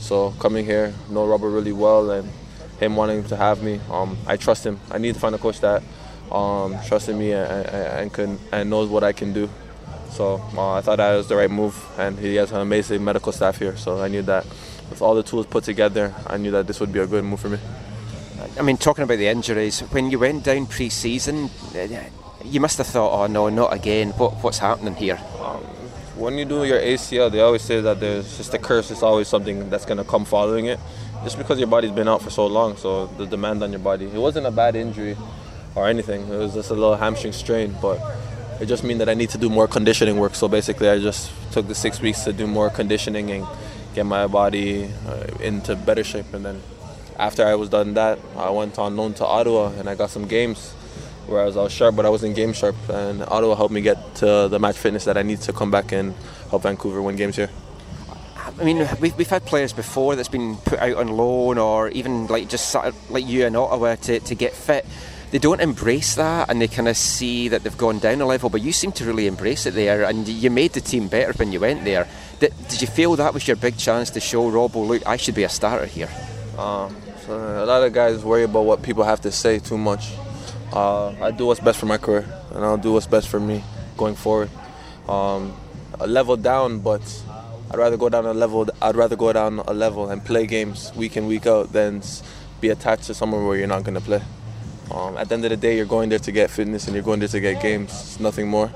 So coming here, know Robert really well and him wanting to have me, um, I trust him. I need to find a coach that um, trusted me and, and, can and knows what I can do. So uh, I thought that was the right move, and he has an amazing medical staff here. So I knew that with all the tools put together, I knew that this would be a good move for me. I mean, talking about the injuries, when you went down pre-season, you must have thought, "Oh no, not again! What, what's happening here?" when you do your ACL, they always say that there's just a curse. It's always something that's gonna come following it, just because your body's been out for so long. So the demand on your body. It wasn't a bad injury or anything. It was just a little hamstring strain, but it just means that I need to do more conditioning work. So basically, I just took the six weeks to do more conditioning and get my body uh, into better shape. And then after I was done that, I went on loan to Ottawa and I got some games. where I was all sharp, but I wasn't game sharp, and Ottawa helped me get to the match fitness that I need to come back and help Vancouver win games here. I mean, we've, we've had players before that's been put out on loan, or even like just like you in Ottawa to, to get fit. They don't embrace that, and they kind of see that they've gone down a level. But you seem to really embrace it there, and you made the team better when you went there. Did, did you feel that was your big chance to show Robbo, look, I should be a starter here? Um, so a lot of guys worry about what people have to say too much. Uh, I do what's best for my career, and I'll do what's best for me going forward. Um, a level down, but I'd rather go down a level. I'd rather go down a level and play games week in week out than be attached to somewhere where you're not going to play. Um, at the end of the day, you're going there to get fitness and you're going there to get games. It's nothing more.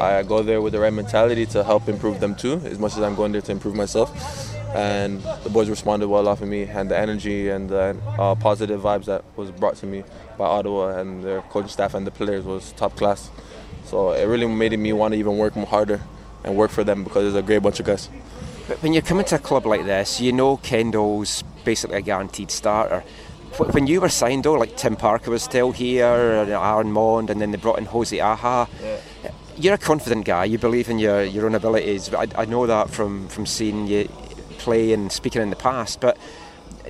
I go there with the right mentality to help improve them too, as much as I'm going there to improve myself. And the boys responded well off of me, and the energy and the uh, positive vibes that was brought to me by Ottawa and their coaching staff and the players was top class. So it really made me want to even work harder and work for them because there's a great bunch of guys. But when you're coming to a club like this, you know Kendall's basically a guaranteed starter. When you were signed, though, like Tim Parker was still here, and Aaron Maund, and then they brought in Jose Aja. you're a confident guy. You believe in your, your own abilities. I, I know that from, from seeing you play and speaking in the past. But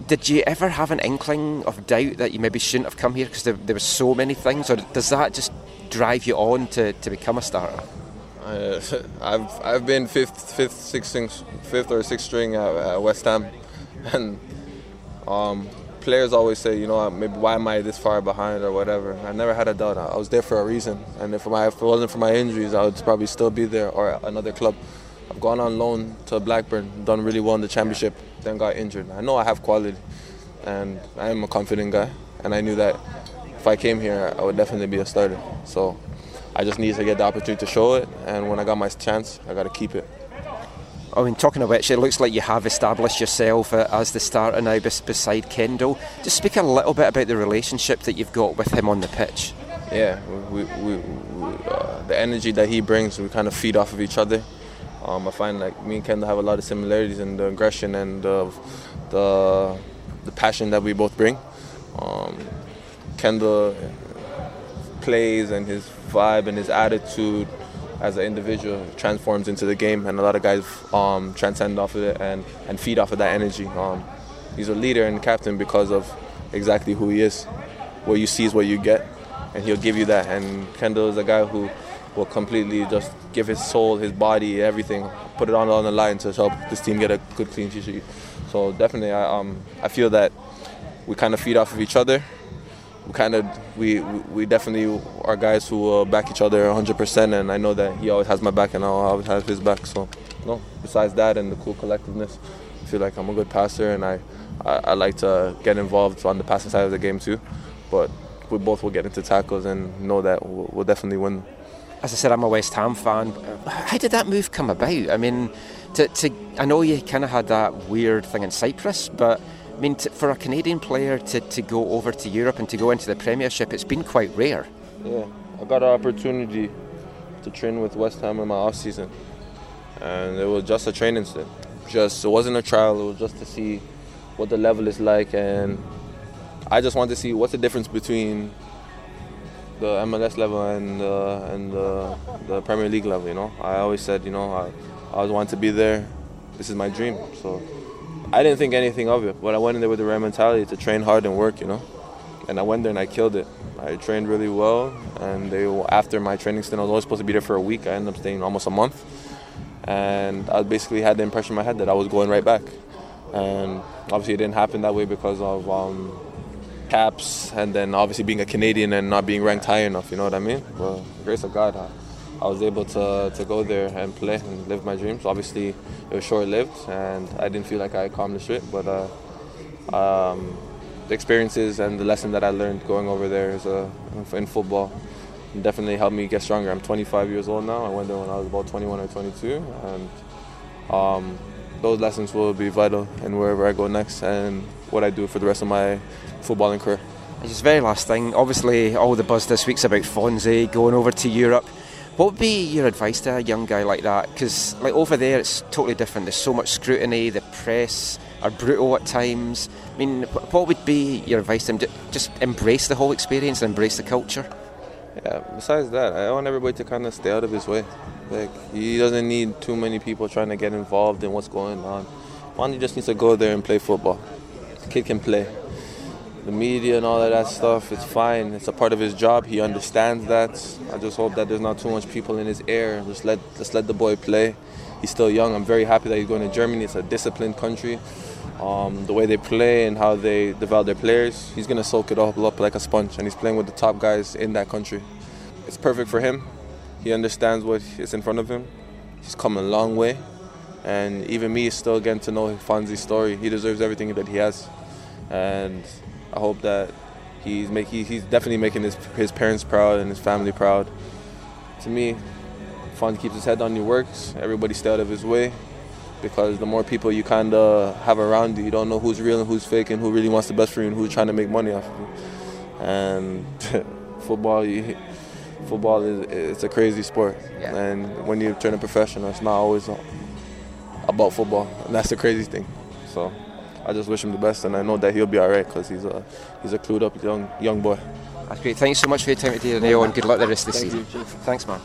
did you ever have an inkling of doubt that you maybe shouldn't have come here because there, there were so many things, or does that just drive you on to, to become a starter? Uh, I've I've been fifth, fifth, sixth, fifth or sixth string at, at West Ham, and um, players always say, you know, maybe why am I this far behind or whatever. I never had a doubt. I was there for a reason, and if, my, if it wasn't for my injuries, I would probably still be there or another club. I've gone on loan to Blackburn, done really well in the championship, then got injured. I know I have quality, and I am a confident guy, and I knew that if I came here, I would definitely be a starter. So I just needed to get the opportunity to show it, and when I got my chance, I got to keep it. I mean, talking of which, it looks like you have established yourself uh, as the starter now beside Kendall. Just speak a little bit about the relationship that you've got with him on the pitch. Yeah, we, we, we, uh, the energy that he brings, we kind of feed off of each other. Um, I find like me and Kendall have a lot of similarities in the aggression and the the, the passion that we both bring. Um, Kendall plays and his vibe and his attitude as an individual transforms into the game, and a lot of guys um, transcend off of it and, and feed off of that energy. Um, he's a leader and captain because of exactly who he is. What you see is what you get, and he'll give you that. And Kendall is a guy who will completely just give his soul, his body, everything, put it on on the line to help this team get a good clean sheet. So definitely, I, um, I feel that we kind of feed off of each other. Kind of we we definitely are guys who uh, back each other 100%, and I know that he always has my back, and I'll always have his back. So no, besides that and the cool collectiveness, I feel like I'm a good passer, and I, I I like to get involved on the passing side of the game too. But we both will get into tackles and know that we'll, we'll definitely win. As I said, I'm a West Ham fan. How did that move come about? I mean, to, to I know you kind of had that weird thing in Cyprus, but I mean, to, for a Canadian player to, to go over to Europe and to go into the Premiership, it's been quite rare. Yeah, I got an opportunity to train with West Ham in my off season, and it was just a training stint. Just it wasn't a trial. It was just to see what the level is like, and I just wanted to see what's the difference between the MLS level and uh, and the, the Premier League level. You know, I always said, you know, I, I always wanted to be there. This is my dream. So I didn't think anything of it, but I went in there with the right mentality to train hard and work. You know, and I went there and I killed it. I trained really well, and they after my training stint, I was only supposed to be there for a week. I ended up staying almost a month, and I basically had the impression in my head that I was going right back. And obviously, it didn't happen that way because of um, caps, and then obviously being a Canadian and not being ranked high enough. You know what I mean? But grace of God, I was able to to go there and play and live my dreams. Obviously, it was short lived, and I didn't feel like I accomplished it, but. Uh, um, the experiences and the lesson that I learned going over there is uh, in football definitely helped me get stronger. I'm 25 years old now. I went there when I was about 21 or 22, and um, those lessons will be vital in wherever I go next and what I do for the rest of my footballing career. Just very last thing. Obviously, all the buzz this week's about Fonzie going over to Europe. What would be your advice to a young guy like that? Because like over there, it's totally different. There's so much scrutiny. The press are brutal at times. I mean, what would be your advice to him? Just embrace the whole experience and embrace the culture. Yeah. Besides that, I want everybody to kind of stay out of his way. Like he doesn't need too many people trying to get involved in what's going on. Fonzie just needs to go there and play football. The kid can play. The media and all of that stuff, it's fine. It's a part of his job. He understands that. I just hope that there's not too much people in his ear. Just let just let the boy play. He's still young. I'm very happy that he's going to Germany. It's a disciplined country. Um, the way they play and how they develop their players, he's gonna soak it all up like a sponge. And he's playing with the top guys in that country. It's perfect for him. He understands what is in front of him. He's come a long way, and even me is still getting to know Fonzie's story. He deserves everything that he has, and I hope that he's make, he, he's definitely making his his parents proud and his family proud. To me, Fonzie keeps his head on. He works. Everybody stay out of his way, because the more people you kind of have around you, you don't know who's real and who's fake, and who really wants the best for you, and who's trying to make money off of you. And football, you, football is it's a crazy sport, and when you turn a professional, it's not always about football, and that's the crazy thing. So I just wish him the best, and I know that he'll be all right because he's a he's a clued up young young boy. That's great. Thanks so much for your time today, Neil, and good luck the rest of the Thank season. You. Thanks, man.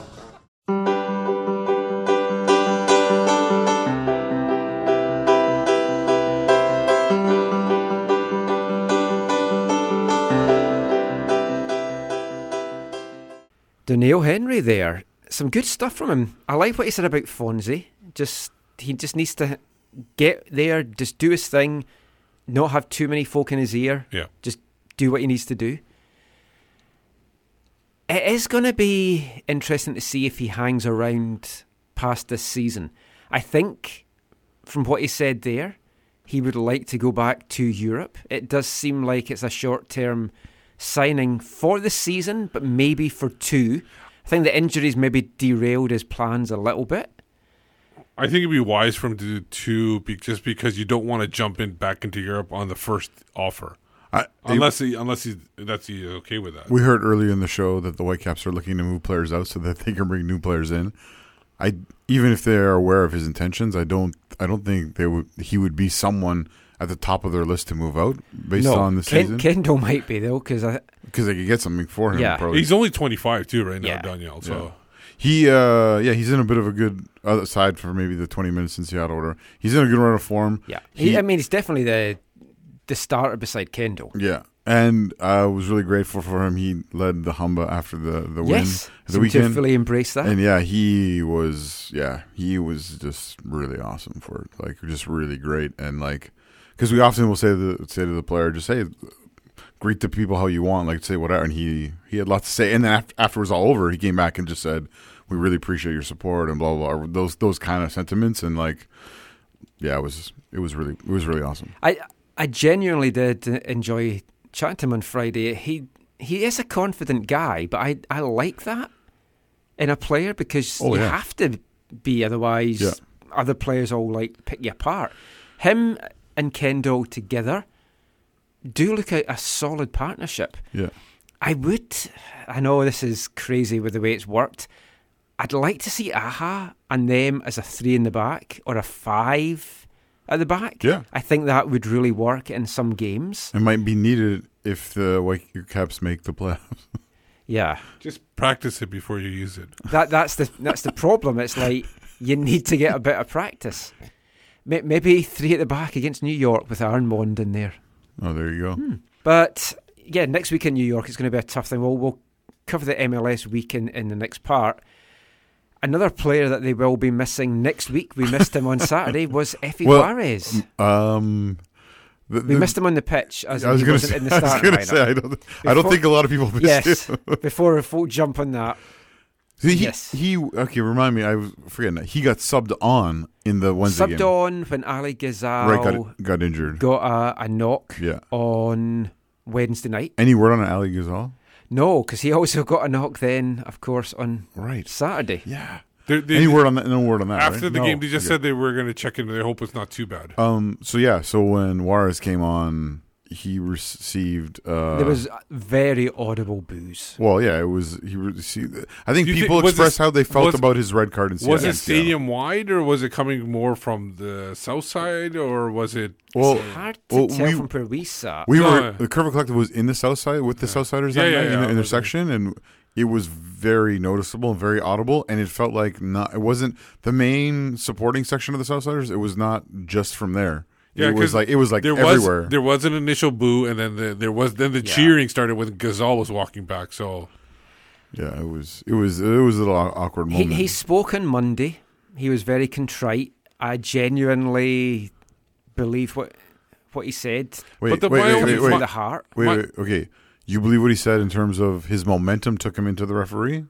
Neil Henry there. Some good stuff from him. I like what he said about Fonzie. Just he just needs to get there, just do his thing, not have too many folk in his ear. Yeah. Just do what he needs to do. It is going to be interesting to see if he hangs around past this season. I think, from what he said there, he would like to go back to Europe. It does seem like it's a short term signing for the season, but maybe for two. I think the injuries maybe derailed his plans a little bit. I think it'd be wise for him to do two, be, just because you don't want to jump in back into Europe on the first offer, I- unless he unless he that's he okay with that. We heard earlier in the show that the Whitecaps are looking to move players out so that they can bring new players in. I even if they are aware of his intentions, I don't I don't think they would he would be someone at the top of their list to move out based no, on the Ken- season Kendall might be though, because I because they could get something for him. Yeah. probably. He's only twenty five too right now, Yeah. Doneil. So Yeah. He, uh, yeah, he's in a bit of a good other side for maybe the 20 minutes in Seattle order. He's in a good run of form. yeah, He, he, I mean, he's definitely the the starter beside Kendall. yeah. And I was really grateful for him. He led the Humba after the, the Yes, win. The seemed to fully embrace that. And yeah, he was, yeah, he was just really awesome for it. Like, just really great. And like, because we often will say to the, say to the player, just say, greet the people how you want, like say whatever. And he, he had lots to say. And then after, after it was all over, he came back and just said, we really appreciate your support and blah, blah, blah. Those, those kind of sentiments. And like, yeah, it was, it was really, it was really awesome. I I genuinely did enjoy chatting to him on Friday. He he is a confident guy, but I I like that in a player because Oh, you yeah. have to be otherwise Yeah. other players all like pick you apart. Him and Kendall together do look at a solid partnership. Yeah. I would I know this is crazy with the way it's worked. I'd like to see Aja and them as a three in the back or a five at the back. Yeah. I think that would really work in some games. It might be needed if the Whitecaps make the playoffs. Yeah. just practice it before you use it. That that's the that's the problem. It's like you need to get a bit of practice. Maybe three at the back against New York with Armand in there. Oh, there you go. But yeah, next week in New York it's going to be a tough thing. We'll we'll cover the MLS week in, in the next part. Another player that they will be missing next week, we missed him on Saturday, was Effie Well, Juarez. Um, the- We missed him on the pitch as I was he gonna wasn't say- in the I was starting say. I don't- I don't think a lot of people missed yes, him. before folk jump on that. See, he, yes. he okay. Remind me, I was forgetting that he got subbed on in the Wednesday Subbed game. on when Ali Ghazal Right, got, got injured. got a, a knock Yeah. on Wednesday night. Any word on Ali Ghazal? No, because he also got a knock then, of course, on right. Saturday. Yeah. They- they- Any word on that? No word on that. After right? the No. game, they just Okay. said they were going to check in. They hope it's not too bad. Um. So yeah. So when Juarez came on, he received. Uh, there was very audible booze. Well, yeah, it was. He received. I think people was expressed this- how they felt was- about his red card in Seattle. Was it stadium wide, or was it coming more from the south side, or was it? Well, It's hard to well, tell we- from where we sat. We No. were the Curva Collective was in the South Side with the Southsiders that Yeah, yeah, night yeah, in I the intersection, and it was very noticeable and very audible. And it felt like not. It wasn't the main supporting section of the Southsiders. It was not just from there. Yeah, it was 'cause like it was like there everywhere. Was, there was an initial boo, and then the, there was then the Yeah. cheering started when Ghazal was walking back. So yeah, it was. It was. It was a little awkward He, moment. he spoke on Monday. He was very contrite. I genuinely believe what what he said. wait, but the wait, wait, wait, from wait, the heart. wait, wait, Okay, you believe what he said in terms of his momentum took him into the referee?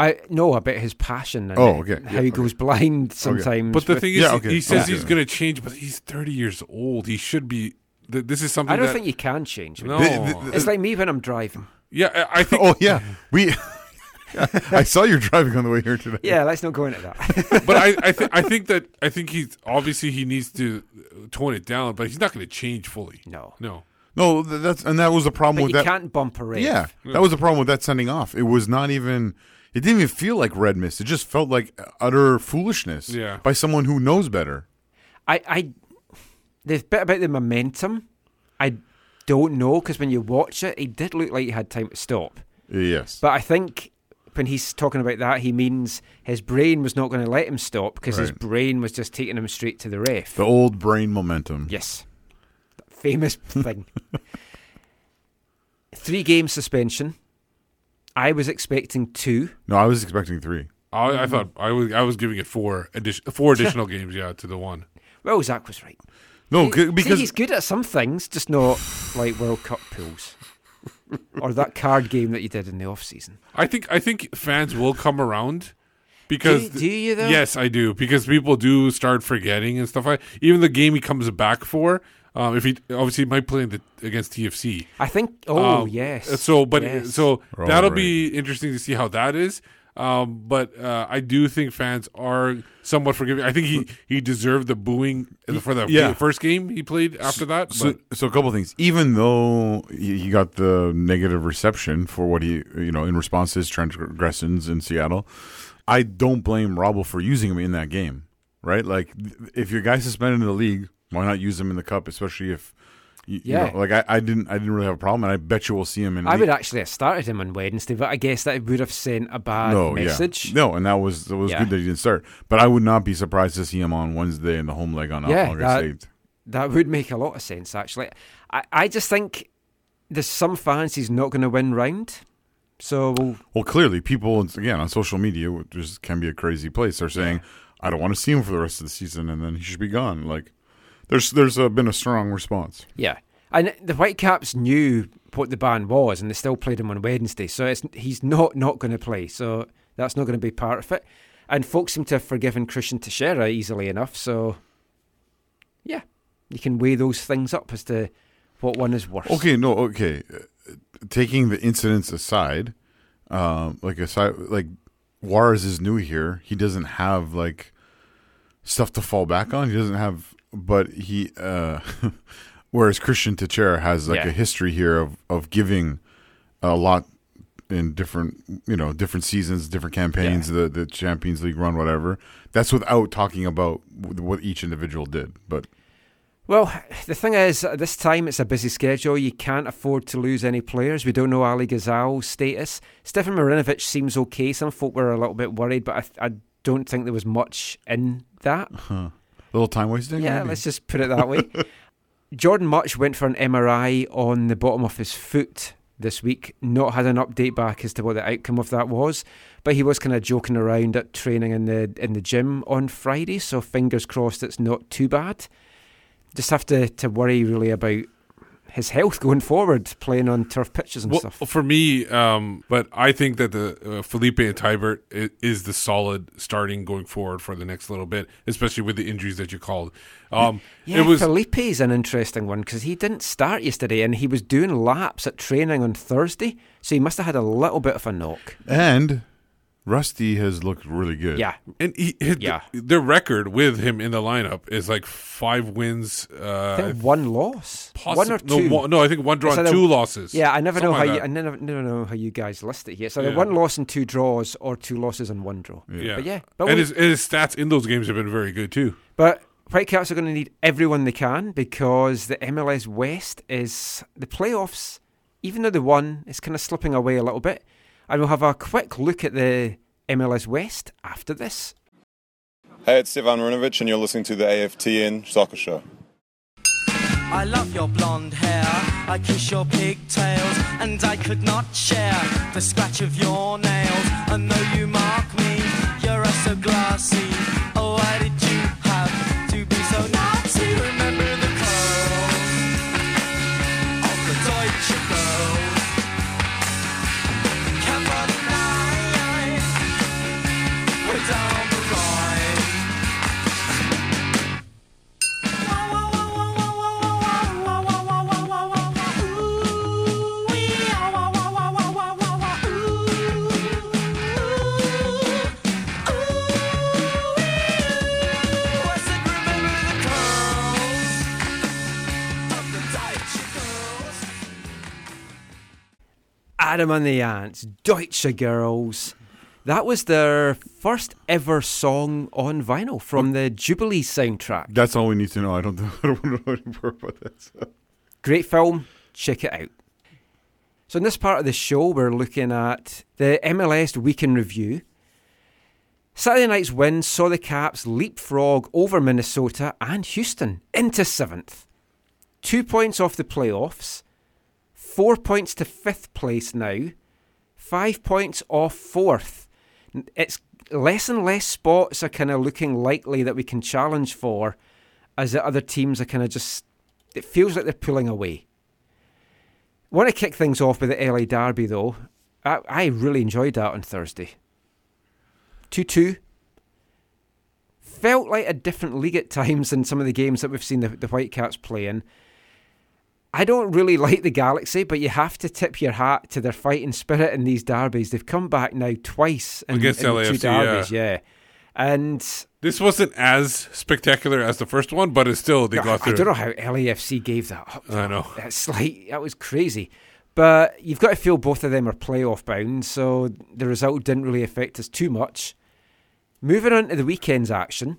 I know about his passion and Oh, okay. how Yeah, he okay. goes blind sometimes. But the with- thing is, Yeah, he- okay. he says Okay. he's going to change, but he's 30 years old. He should be. th- This is something I don't that, think you can change. No. The- the- It's like me when I'm driving. Yeah, I I think. Oh yeah, we. I saw you driving on the way here today. Yeah, let's not go into that. but I, I, th- I think that I think he's obviously he needs to tone it down, but he's not going to change fully. No. No. No, that's and that was the problem But with you that. can't bump a ref. Yeah, that was the problem with that sending off. It was not even. It didn't even feel like red mist. It just felt like utter foolishness. Yeah. by someone who knows better. I, I, the bit about the momentum, I don't know because when you watch it, he did look like he had time to stop. Yes, But I think when he's talking about that, he means his brain was not going to let him stop because his brain was just taking him straight to the ref. the old brain momentum. Yes. That famous thing. Three game suspension. I was expecting two. No, I was expecting three. I, I thought I was I was giving it four addition, four additional games, yeah, to the one. Well, Zach was right. No, See- c- see, because he's good at some things, just not like World Cup pools or that card game that you did in the off season. I think I think fans will come around because Do- do you, though? Yes, I do because people do start forgetting and stuff like even the game he comes back for. Um, if he obviously he might play the, against TFC. I think. Oh Um, yes. So, but Yes. so Right, that'll right. be interesting to see how that is. Um, but uh, I do think fans are somewhat forgiving. I think he, he deserved the booing for the Yeah. first game he played after that. So, but so a couple things. Even though he he got the negative reception for what he, you know, in response to his transgressions in Seattle, I don't blame Robbo for using him in that game. Right? Like, th- if your guy suspended in the league, why not use him in the cup? Especially if, you, you Yeah. know, like I, I didn't, I didn't really have a problem, and I bet you we'll see him in. I the- would actually have started him on Wednesday, but I guess that would have sent a bad no, message. yeah, no, and that was that was Yeah. good that he didn't start. But I would not be surprised to see him on Wednesday in the home leg on Yeah, August that, eighth. that would make a lot of sense, actually. I, I just think there's some fans he's not going to win round. So we'll, Well, clearly, people again on social media, which can be a crazy place, are saying, "I don't want to see him for the rest of the season, and then he should be gone." Like, there's there's uh, been a strong response. yeah. And the Whitecaps knew what the ban was, and they still played him on Wednesday. So it's, he's not not going to play. So that's not going to be part of it. And folks seem to have forgiven Cristian Techera easily enough. So yeah, you can weigh those things up as to what one is worse. Okay, no, okay. Taking the incidents aside, um, like aside, like Juarez is new here. He doesn't have like stuff to fall back on. He doesn't have, but he. Uh, whereas Cristian Techera has like Yeah. a history here of of giving a lot in different you know different seasons, different campaigns, the the Champions League run, whatever. That's without talking about what each individual did, but. Well, the thing is, at this time it's a busy schedule. You can't afford to lose any players. We don't know Ali Ghazal's status. Stefan Marinovic seems okay. Some folk were a little bit worried, but I, I don't think there was much in that. Huh. A little time wasting? Yeah, maybe? let's just put it that way. Jordon Mutch went for an MRI on the bottom of his foot this week. Not had an update back as to what the outcome of that was, but he was kind of joking around at training in the in the gym on Friday. So fingers crossed, it's not too bad. Just have to to worry really about his health going forward, playing on turf pitches and well, stuff. for me, um, but I think that the uh, Felipe and Teibert is, is the solid starting going forward for the next little bit, especially with the injuries that you called. Um, Yeah, it was Felipe's an interesting one because he didn't start yesterday and he was doing laps at training on Thursday, so he must have had a little bit of a knock. And Rusty has looked really good. Yeah. And he, yeah. their record with him in the lineup is like five wins. Uh, I think one loss, possi- one or no, two. one- no, I think one draw It's and two losses. Yeah, I never know how like you. I never, never know how you guys list it here. So Yeah. one loss and two draws, or two losses and one draw. Yeah, but yeah, but and we- his, and his stats in those games have been very good too. But Whitecaps are going to need everyone they can because the MLS West is the playoffs. Even though they won, it's kind of slipping away a little bit. And we'll have a quick look at the MLS West after this. Hey, it's Stefan Marinovic, and you're listening to the AFTN Soccer Show. I love your blonde hair, I kiss your pigtails, and I could not share the scratch of your nails. And though you mark me, you're so glassy. Adam and the Ants, Deutscher Girls. That was their first ever song on vinyl from the Jubilee soundtrack. That's all we need to know. I don't, I don't know any more about that. Great film. Check it out. So, in this part of the show, we're looking at the MLS Week in Review. Saturday night's win saw the Caps leapfrog over Minnesota and Houston into seventh. Two points off the playoffs, four points to fifth place now, Five points off fourth. It's less and less spots are kind of looking likely that we can challenge for as the other teams are kind of just. It feels like they're pulling away. Want to kick things off with the LA Derby, though. I, I really enjoyed that on Thursday. 2 2. Felt like a different league at times than some of the games that we've seen the, the Whitecaps playing. I don't really like the Galaxy, but you have to tip your hat to their fighting spirit in these derbies. They've come back now twice in, Against in the two LAFC, yeah. derbies, yeah. And This wasn't as spectacular as the first one, but it's still they I- got I don't know how LAFC gave that up. I know. That's like that was crazy. But you've got to feel both of them are playoff bound, so the result didn't really affect us too much. Moving on to the weekend's action.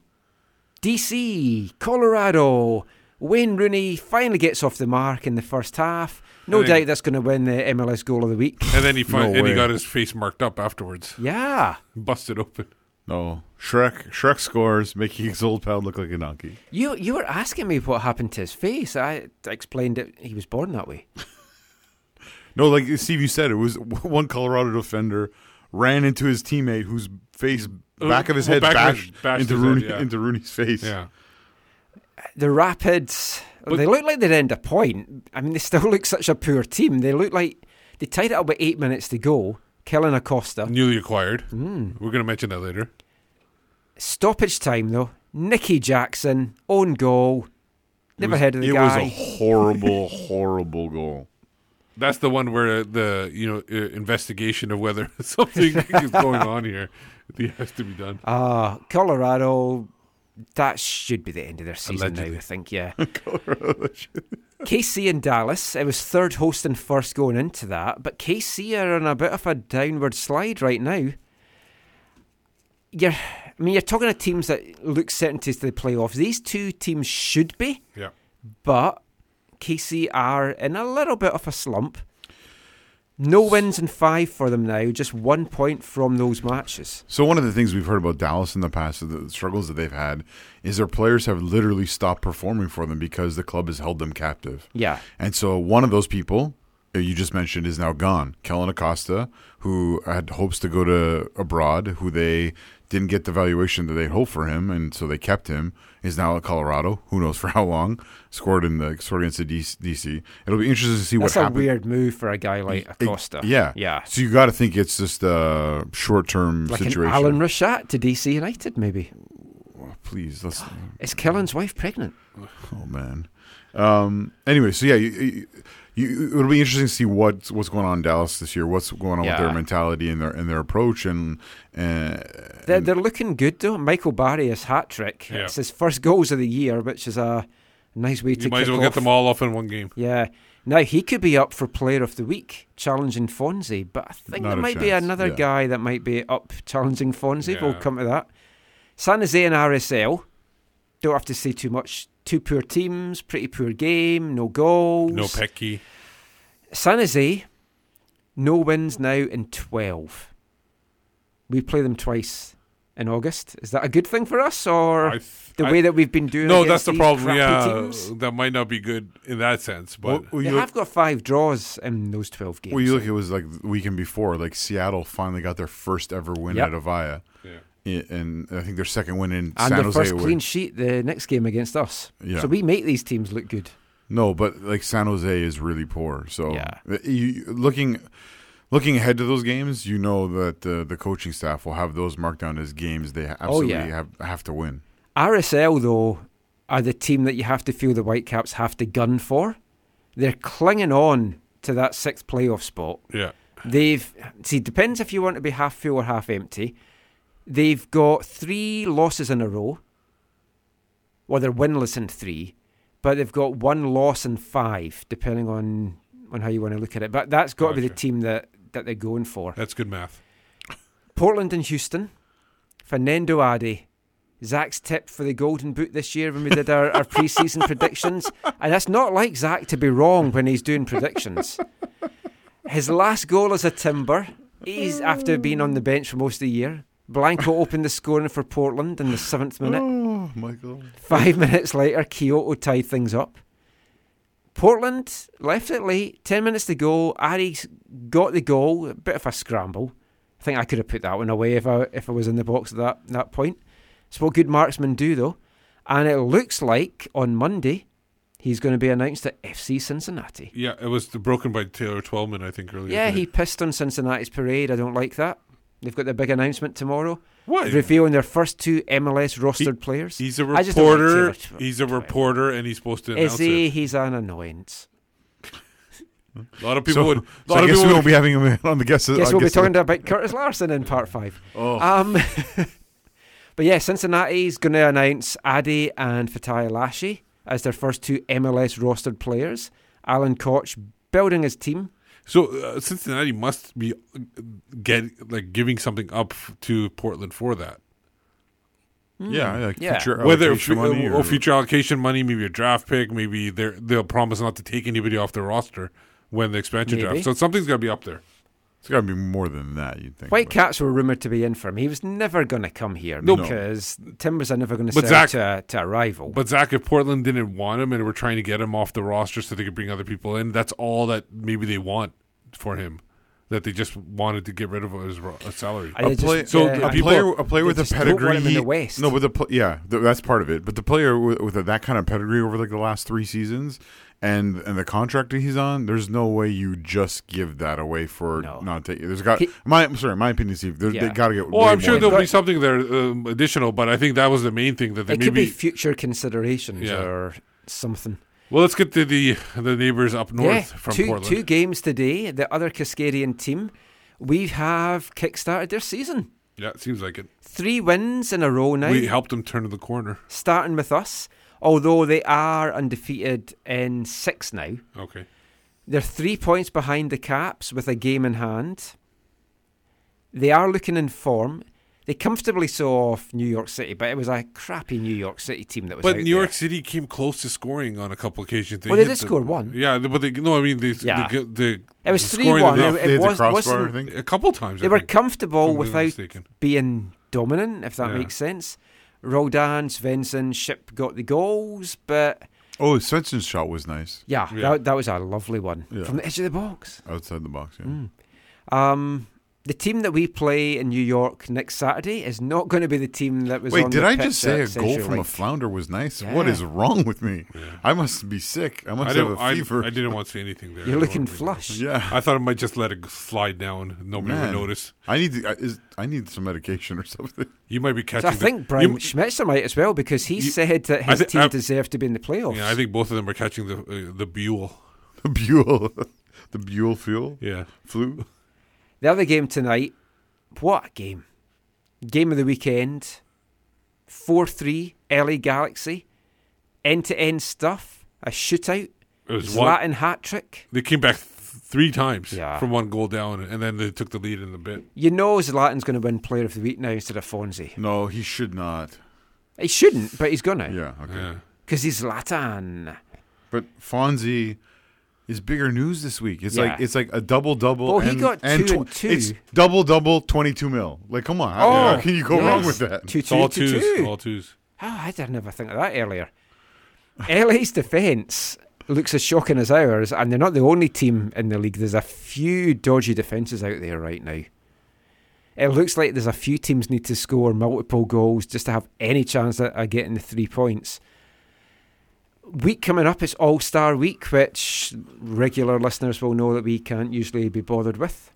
DC, Colorado. Wayne Rooney finally gets off the mark in the first half. No And then- doubt that's going to win the MLS goal of the week. And then he fin- No and he got his face marked up afterwards. Yeah. Busted open. No, Shrek. Shrek scores, making his old pal look like a donkey. You you were asking me what happened to his face. I explained it. He was born that way. No, like Steve, you said it was one Colorado defender ran into his teammate, whose face, Uh, back of his well, head, back bashed, bashed into his head, Rooney, yeah. into Rooney's face. Yeah. The Rapids, they look like they'd end a point. I mean, they still look such a poor team. They look like they tied it up with eight minutes to go. Kellen Acosta. Newly acquired. Mm. We're going to mention that later. Stoppage time, though. Nicky Jackson, own goal. Never was- heard of the it guy. was a horrible, horrible goal. That's the one where the you know uh, investigation of whether something is going on here it has to be done. Ah, Colorado. That should be the end of their season Allegedly. now, I think, yeah. KC and Dallas. It was third host and first going into that, but KC are on a bit of a downward slide right now. You're, I mean, you're talking to teams that look certainties to the playoffs. These two teams should be, Yeah. but KC are in a little bit of a slump. No wins in five for them now, just one point from those matches. So one of the things we've heard about Dallas in the past, the struggles that they've had, is their players have literally stopped performing for them because the club has held them captive. Yeah. And so one of those people you just mentioned is now gone. Kellen Acosta, who had hopes to go to abroad, who they didn't get the valuation that they hoped for him, and so they kept him, is now at Colorado. Who knows for how long? Scored in the scored against the DC. It'll be interesting to see That's what happens. That's a weird move for a guy like It- Acosta. yeah, Yeah. So you got to think it's just a short-term Like situation. an Alan Rashat to DC United, maybe. Oh, Please, let's. Is Kellen's wife pregnant? Oh man. Um. Anyway, so yeah, you, you, you, it'll be interesting to see what's what's going on in Dallas this year. What's going on with their mentality and their and their approach and. Uh, They're, they're looking good though. Michael Barrios hat trick. Yeah. It's his first goals of the year, which is a nice way to. You might as kick well get them all off in one game. Yeah. Now he could be up for Player of the Week, challenging Fonzie, but I think Not there a might be another yeah. guy that might be up challenging Fonzie. We'll come to that. San Jose and RSL. Don't have to say too much. Two poor teams, pretty poor game, no goals. No Pecky. San Jose, no wins now in 12. We play them twice in August. Is that a good thing for us, or the I- way that we've been doing? No, that's the problem. Yeah, teams? that might not be good in that sense, but they have got five draws in those 12 games. Well, you look, it was like the weekend before, like Seattle finally got their first ever win Yep. at Avaya. And I think their second win in and San their Jose first away. clean sheet the next game against us. Yeah. So we make these teams look good. No, but like San Jose is really poor. So Yeah. you, looking looking ahead to those games, you know that uh, the coaching staff will have those marked down as games they absolutely Oh, yeah. have have to win. RSL, though, are the team that you have to feel the Whitecaps have to gun for. They're clinging on to that sixth playoff spot. Yeah. They've see depends if you want to be half full or half empty. They've got three losses in a row. Well, they're winless in three, but they've got one loss in five, depending on on how you want to look at it. But that's got to be the team that that they're going for. that's good math. Portland and Houston. Fernando Adi. Zach's tip for the Golden Boot this year when we did our, our pre-season predictions. And that's not like Zach to be wrong when he's doing predictions. His last goal as a timber, he's after being on the bench for most of the year. Blanco opened the scoring for Portland in the seventh minute. Oh, Michael. Five minutes later, Quioto tied things up. Portland left it late, 10 minutes to go. Adi got the goal, a bit of a scramble. I think I could have put that one away if I if I was in the box at that, that point. It's what good marksmen do, though. And it looks like on Monday he's going to be announced at FC Cincinnati. Yeah, it was broken by Taylor Twellman, I think, earlier. Yeah, today. he pissed on Cincinnati's parade. I don't like that. They've got their big announcement tomorrow. What? Revealing their first two MLS rostered players. He's a I just don't like reporter. He's a reporter, and he's supposed to announce Is he? it. He's an annoyance. A lot of people So- would. A so lot I guess people we won't be having him on the guest. I guess we'll be guest- talking about Curtis Larson in part five. Oh. Um, but yeah, Cincinnati's going to announce Adi and Fatai Alashe as their first two MLS rostered players. Alan Koch building his team. So uh, Cincinnati must be uh, get like giving something up f- to Portland for that. Yeah, like Yeah. future Whether allocation fu- money or, or- future allocation money, maybe a draft pick, maybe they're, they'll promise not to take anybody off their roster when the expansion Maybe. draft. So something's got to be up there. It's got to be more than that. You'd think. Whitecaps were rumoured to be in for him. He was never going to come here No. because Timbers are never going to sell Zach- to, a, to a rival. But Zach, if Portland didn't want him and were trying to get him off the roster so they could bring other people in, that's all that maybe they want for him. That they just wanted to get rid of his salary. A, play, so a the people, player, a player with a just pedigree. in the West. No, but the yeah, th- that's part of it. But the player with, with that kind of pedigree over like the last three seasons, and and the contract that he's on, there's no way you just give that away for not taking. There's got He- my I'm sorry, my opinion, Steve. They Yeah. got to get. Well, way I'm sure more there'll be something there um, additional, but I think that was the main thing that they it could maybe. be future considerations Yeah. or something. well, let's get to the the neighbors up north yeah, from two, Portland. two games today. The other Cascadian team, we have kickstarted their season. Yeah, it seems like it. Three wins in a row now. We helped them turn the corner. starting with us, although they are undefeated in six now. Okay. They're three points behind the Caps with a game in hand. They are looking in form. They comfortably saw off New York City, but it was a crappy New York City team that was But out New York there. City came close to scoring on a couple occasions. Well, they hit did the- score one. Yeah, but they no, I mean they, Yeah. the, the It was 3-1. scoring It- it was- wasn't- a couple times. They I were think, comfortable if I'm not without mistaken. being dominant, if that Yeah. makes sense. Roldan, Svensson, Shipp got the goals, but Oh, Svensson's shot was nice. yeah, That, that was a lovely one Yeah. from the edge of the box. outside the box. Yeah. Mm. Um, the team that we play in New York next Saturday is not going to be the team that was. Wait, on did the I pitch just say a goal Central from a flounder was nice? What Yeah. is wrong with me? I must be sick. I I, must have didn't, a I, fever. I didn't want to say anything there. You're looking don't- flush. Yeah. I thought I might just let it slide down. Nobody Man, would notice. I need to, I, is, I need some medication or something. You might be So catching. I think the, Brian you- Schmetzer might as well because he You- said that I his thi- team I- deserves to be in the playoffs. Yeah, I think both of them are catching the uh, the Buell. The Buell, the Buell fuel. Yeah. flu. The other game tonight, what a game! Game of the weekend, four three, LA Galaxy, end to end stuff, a shootout, It was Latin hat trick. They came back th- three times Yeah. from one goal down, and then they took the lead in the bit. You know Zlatan's going to win Player of the Week now instead of Fonzie. No, he should not. He shouldn't, but he's gonna. Yeah, okay. Yeah. Because he's Zlatan. But Fonzie is bigger news this week. It's like it's like a double double. Well, he and, got and two and two. It's double double twenty two mil. Like, come on, how, Oh, how can you go yes. wrong with that? Two, It's two, all two, twos, two. all twos. Oh, I did never think of that earlier. LA's defence looks as shocking as ours, and they're not the only team in the league. There's a few dodgy defences out there right now. It looks like there's a few teams need to score multiple goals just to have any chance of of getting the three points. Week coming up is All Star Week, which regular listeners will know that we can't usually be bothered with.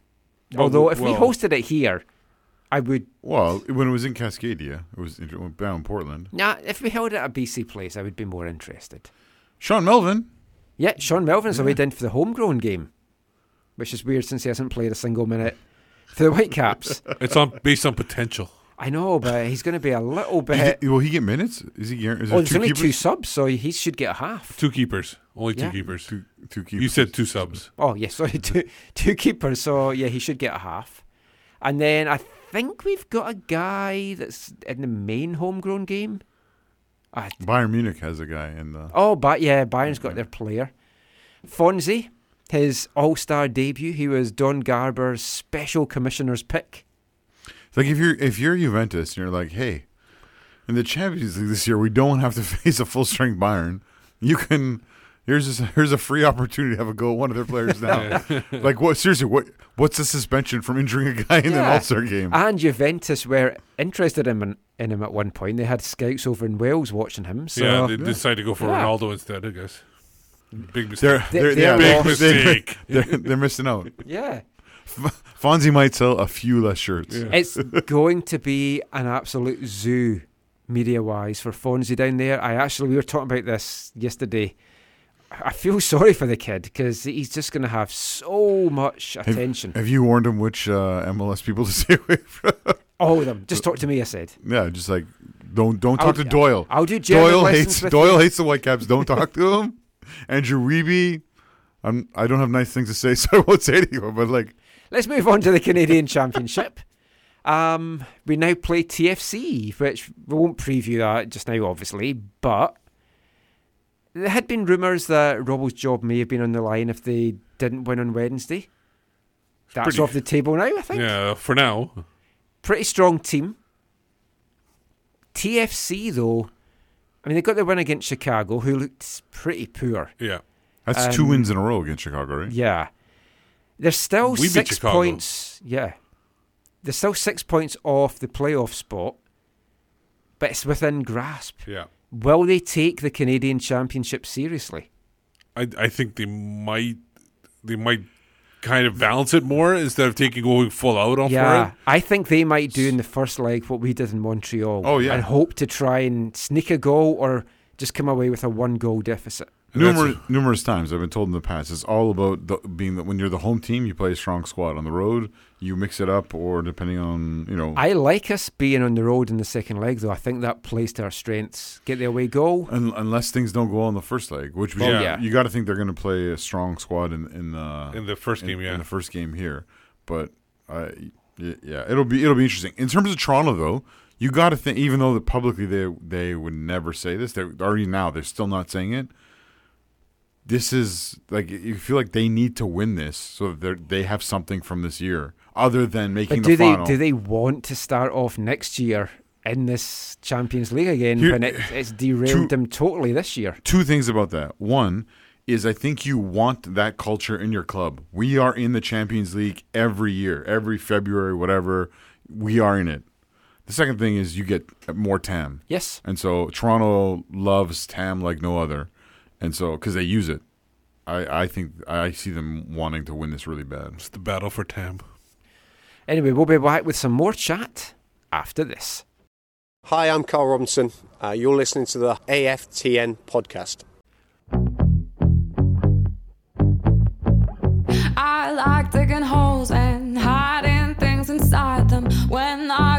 Well, Although, if we hosted it here, I would. Well, when it was in Cascadia, it was in, down in Portland. Nah, if we held it at a BC place, I would be more interested. Sean Melvin. Yeah, Sean Melvin's Yeah. away in for the homegrown game, which is weird since he hasn't played a single minute for the Whitecaps. It's on based on potential. I know, but he's going to be a little bit. he- will he get minutes? Is he? guar- Is Oh, there there's two only keepers? two subs, so he should get a half. Two keepers, only two Yeah. keepers. Two, two keepers. You said two subs. Oh, yes, sorry, two, two keepers, so yeah, he should get a half. And then I think we've got a guy that's in the main homegrown game. Ah, Bayern Munich has a guy in the. Oh, but yeah, Bayern's got their player. Fonzie, his All Star debut, he was Don Garber's special commissioner's pick. It's like if you're if you're Juventus and you're like, hey, in the Champions League this year we don't have to face a full strength Bayern. You can Here's a, here's a free opportunity to have a go at one of their players now. like what? Seriously, what? What's the suspension from injuring a guy in an Yeah. All Star game? And Juventus were interested in him, in him at one point. They had scouts over in Wales watching him. So yeah, they decided to go for Yeah. Ronaldo instead. I guess. Big They're mistake. they're, They- they're, they're big mistake. They're, they're missing out. Yeah. F- Fonzie might sell a few less shirts. It's going to be an absolute zoo, media wise, for Fonzie down there. I actually, we were talking about this yesterday. I feel sorry for the kid because he's just going to have so much attention. Have, you warned him which uh, MLS people to stay away from? All of them. Just talk to me, I said. Yeah, just like don't don't I'll- talk to Doyle. I'll do German Doyle hates with Doyle you. hates the Whitecaps. Don't talk to him. Andrew Wiebe, I'm I don't have nice things to say, so I won't say to you. But like, Let's move on to the Canadian Championship. Um, we now play TFC, which we won't preview that just now, obviously, but there had been rumours that Robbo's job may have been on the line if they didn't win on Wednesday. That's pretty- off the table now, I think. Yeah, for now. Pretty strong team. TFC, though, I mean, they got their win against Chicago, who looked pretty poor. Yeah. that's two Um, wins in a row against Chicago, right? Yeah. They're still We six points. Yeah. They're still six points off the playoff spot, but it's within grasp. Yeah. Will they take the Canadian Championship seriously? I I think they might they might kind of balance it more instead of taking going full out on yeah. for it. I think they might do in the first leg what we did in Montreal. Oh, yeah. And hope to try and sneak a goal or just come away with a one goal deficit. Numerous, numerous times I've been told in the past, it's all about the, being that when you're the home team, you play a strong squad. On the road, you mix it up, or depending on you know. I like us being on the road in the second leg, though. I think that plays to our strengths. Get the away goal. Un- unless things don't go well in the first leg, which Well, yeah, yeah. you got to think they're going to play a strong squad in in the In the first in- game, yeah. in the first game here. But uh, yeah, it'll be it'll be interesting. In terms of Toronto, though, you got to think. Even though that publicly they they would never say this, they're already now they're still not saying it. This is like you feel like they need to win this so that they're- have something from this year other than making But do the they final. do they want to start off next year in this Champions League again Here- when it, it's derailed two- them totally this year? two things about that. One is I think you want that culture in your club. We are in the Champions League every year, every February, whatever. We are in it. The second thing is you get more TAM. Yes. And so Toronto loves TAM like no other. And so, because they use it. I, I think I see them wanting to win this really bad. It's the battle for TAM. Anyway, we'll be back with some more chat after this. Hi, I'm Carl Robinson. Uh, you're listening to the AFTN podcast. I like digging holes and hiding things inside them. When I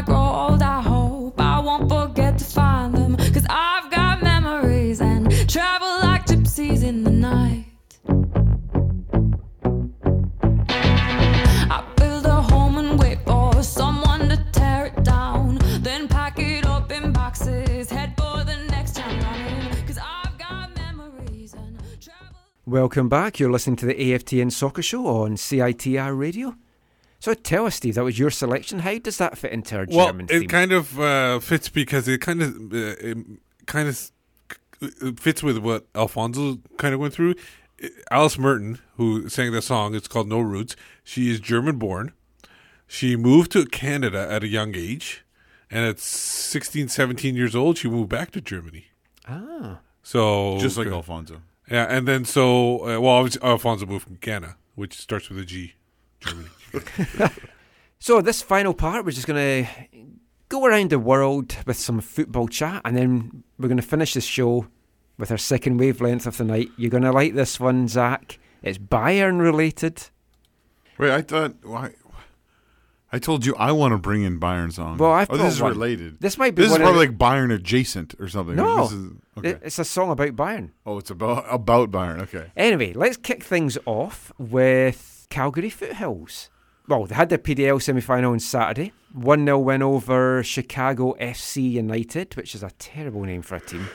Welcome back. You're listening to the AFTN Soccer Show on CITR Radio. So tell us, Steve, that was your selection. How does that fit into our German? Well, German it kind of uh, fits because it kind of uh, it kind of fits with what Alphonso kind of went through. Alice Merton, who sang the song, it's called No Roots. She is German born. She moved to Canada at a young age, and at 16, 17 years old, she moved back to Germany. Ah. So Just like Alphonso. Yeah, and then so uh, well, obviously Alphonso moved from Canada, which starts with a G, Germany. So this final part, we're just going to go around the world with some football chat, and then we're going to finish the show with our second wavelength of the night. You're going to like this one, Zach. It's Bayern related. Wait, I thought. Why? I told you I want to bring in Bayern song. Well, I've oh, this is one. related. This might be This is one probably the- like Bayern adjacent or something. No, This is, okay. it's a song about Bayern. Oh, it's about about Bayern. Okay. Anyway, let's kick things off with Calgary Foothills. Well, they had their PDL semi final on Saturday. 1 0 win over Chicago FC United, which is a terrible name for a team.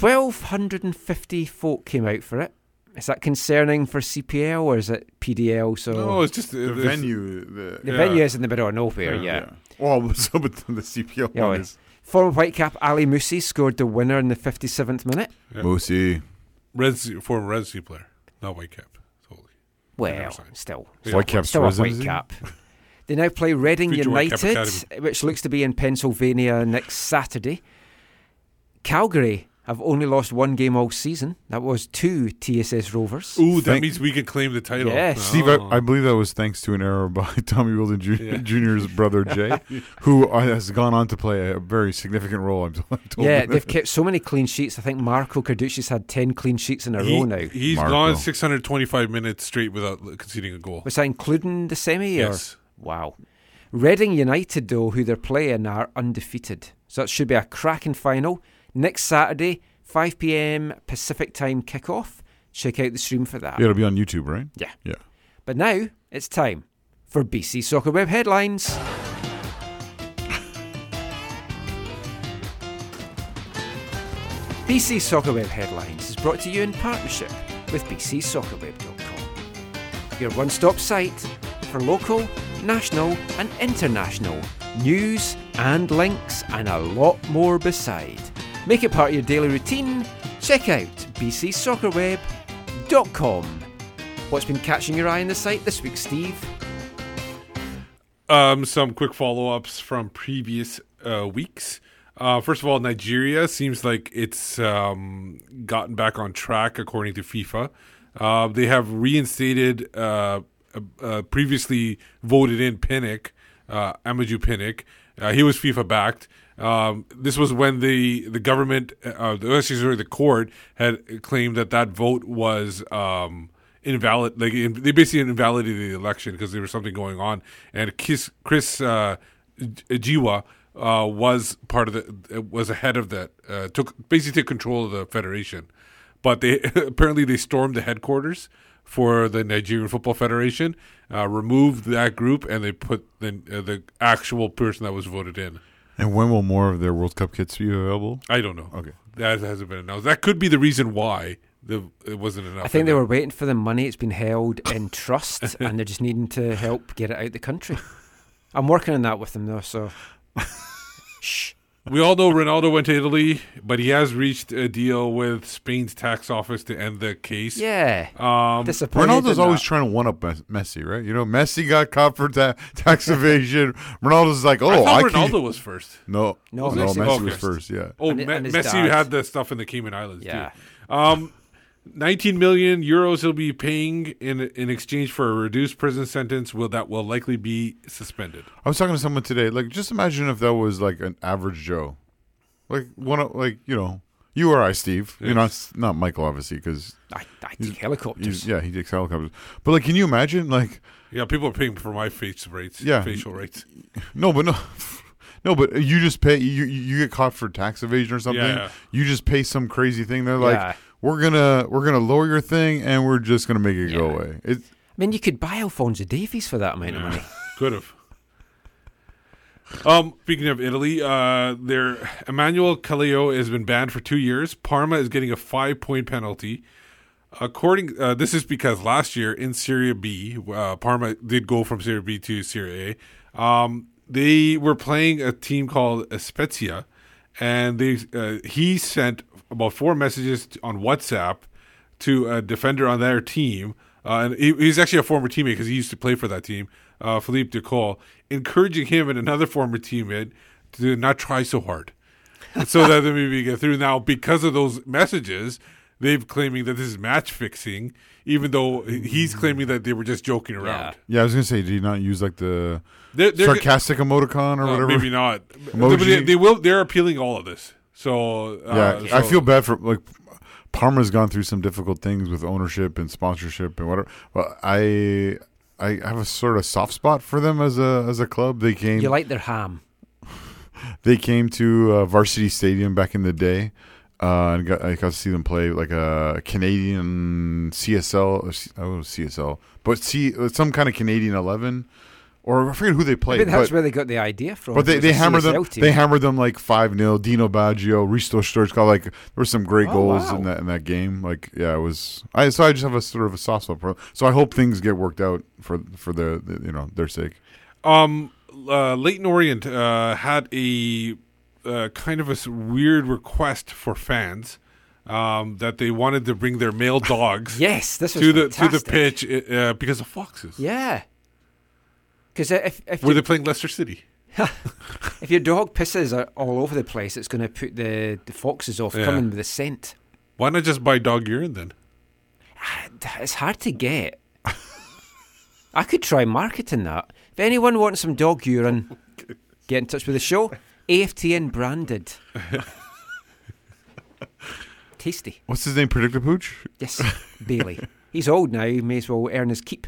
1,250 folk came out for it. Is that concerning for CPL or is it PDL? So No, it's just, The it's- venue. The, The venue is in the middle of nowhere, yeah. Well, so but the CPL Yeah, one is Former Whitecap Ali Musse scored the winner in the 57th minute. Moosey. Reds, former residency player, not Whitecap. Totally. Well, still, Yeah. Whitecap's still a? Whitecap. They now play Reading Future United, which looks to be in Pennsylvania next Saturday. Calgary have only lost one game all season. That was two TSS Rovers. Ooh, that Thank- means we can claim the title. Yes. Steve, Oh. I, I believe that was thanks to an error by Tommy Wheeldon Jr. Yeah. Jr.'s brother Jay, who uh, has gone on to play a very significant role. I'm, I'm told. Yeah, they've kept so many clean sheets. I think Marco Carducci's had 10 clean sheets in a He- row now. He's Marco. gone 625 minutes straight without conceding a goal. Was that including the semi? Yes. Or? Wow. Reading United, though, who they're playing, are undefeated. So it should be a cracking final. Next Saturday, 5 pm Pacific time kickoff. Check out the stream for that. Yeah, it'll be on YouTube, right? Yeah. Yeah. But now it's time for BC Soccer Web headlines. BC Soccer Web headlines is brought to you in partnership with bcsoccerweb.com. Your one stop site for local, national, and international news and links, and a lot more beside. Make it part of your daily routine. Check out bcsoccerweb.com. What's been catching your eye on the site this week, Steve? Um, some quick follow ups from previous uh, weeks. Uh, first of all, Nigeria seems like it's um, gotten back on track according to FIFA. Uh, they have reinstated uh, uh, uh, previously voted in Pinnick, uh, Amaju Pinnick. Uh, he was FIFA backed. Um, this was when the the government, uh, the excuse me, the court had claimed that that vote was um, invalid. Like in, they basically invalidated the election because there was something going on. And Chris, Chris uh, Giwa uh, was part of the was ahead of that. Uh, took basically took control of the federation, but they apparently they stormed the headquarters for the Nigerian Football Federation, uh, removed that group, and they put the uh, the actual person that was voted in. And when will more of their World Cup kits be available? I don't know. Okay. that hasn't been announced. That could be the reason why the it wasn't enough. I think they were waiting for the money. It's been held in trust, and they're just needing to help get it out the country. I'm working on that with them, though. So, shh. We all know Ronaldo went to Italy, but he has reached a deal with Spain's tax office to end the case. Yeah. Um, Ronaldo's always trying to one up Messi, right? You know, Messi got caught for ta- tax evasion. Ronaldo's like, oh, I thought can- Ronaldo was first. No, No, no, Messi Messi, was was first. first. Yeah. Oh, And- Me- and Messi dad. had the stuff in the Cayman Islands Yeah. too. Um, 19 million euros he'll be paying in in exchange for a reduced prison sentence. Will that will likely be suspended? I was talking to someone today. Like, just imagine if that was like an average Joe, like one of like you know you or I, Steve. You know, it's not Michael, obviously, because I, I take helicopters. yeah, he takes helicopters. But like, can you imagine like? Yeah, people are paying for my face rates. Yeah. facial rates. No, but no. No, but you just pay. You you get caught for tax evasion or something. Yeah. You just pay some crazy thing. They're like, Yeah. We're gonna we're gonna lower your thing, and we're just gonna make it go away. It's I mean, you could buy Alphonso Davies for that amount of money. Could have. Um, speaking of Italy, uh, their Emanuele Calaiò has been banned for two years. Parma is getting a five-point penalty. According, uh, this is because last year in Serie B, uh, Parma did go from Serie B to Serie A. Um, they were playing a team called Spezia, and they uh, he sent about four messages on WhatsApp to a defender on their team. Uh, and he, he's actually a former teammate because he used to play for that team, uh, Filippo De Col, encouraging him and another former teammate to not try so hard. so that they maybe get through. Now, because of those messages, they've claiming that this is match fixing, even though he's claiming that they were just joking around. yeah. I was gonna say, do you not use like the They're- they're- sarcastic emoticon or Uh, whatever? maybe not. Emoji? They, they will. They're appealing all of this. So uh, yeah, I feel bad for like Parma's gone through some difficult things with ownership and sponsorship and whatever. But I I have a sort of soft spot for them as a as a club. They came You like their ham. they came to uh, Varsity Stadium back in the day. Uh, and got, I got to see them play like a Canadian CSL, or C- oh CSL, but see some kind of Canadian eleven, or I forget who they played. Maybe that's but- where they got the idea from. but they, they a hammered them. Team. They hammered them like five 0 Dino Baggio, Hristo Stoichkov. Like there were some great Oh, goals wow. in that in that game. Like yeah, it was. I so I just have a sort of a soft spot for. So I hope things get worked out for for the, the you know their sake. Um, uh, Leyton Orient uh, had a uh, kind of a weird request for fans. Um, that they wanted to bring their male dogs. Yes, this was to the to the pitch uh, because of foxes. Yeah. Because uh, if if Were you- they playing Leicester City? if your dog pisses a- all over the place, it's going to put the, the foxes off Yeah. coming with the scent. Why not just buy dog urine then? Ah, it's hard to get. I could try marketing that. If anyone wants some dog urine, get in touch with the show. AFTN branded. Tasty. What's his name? Predictive Pooch? Yes, Bailey. He's old now. He may as well earn his keep.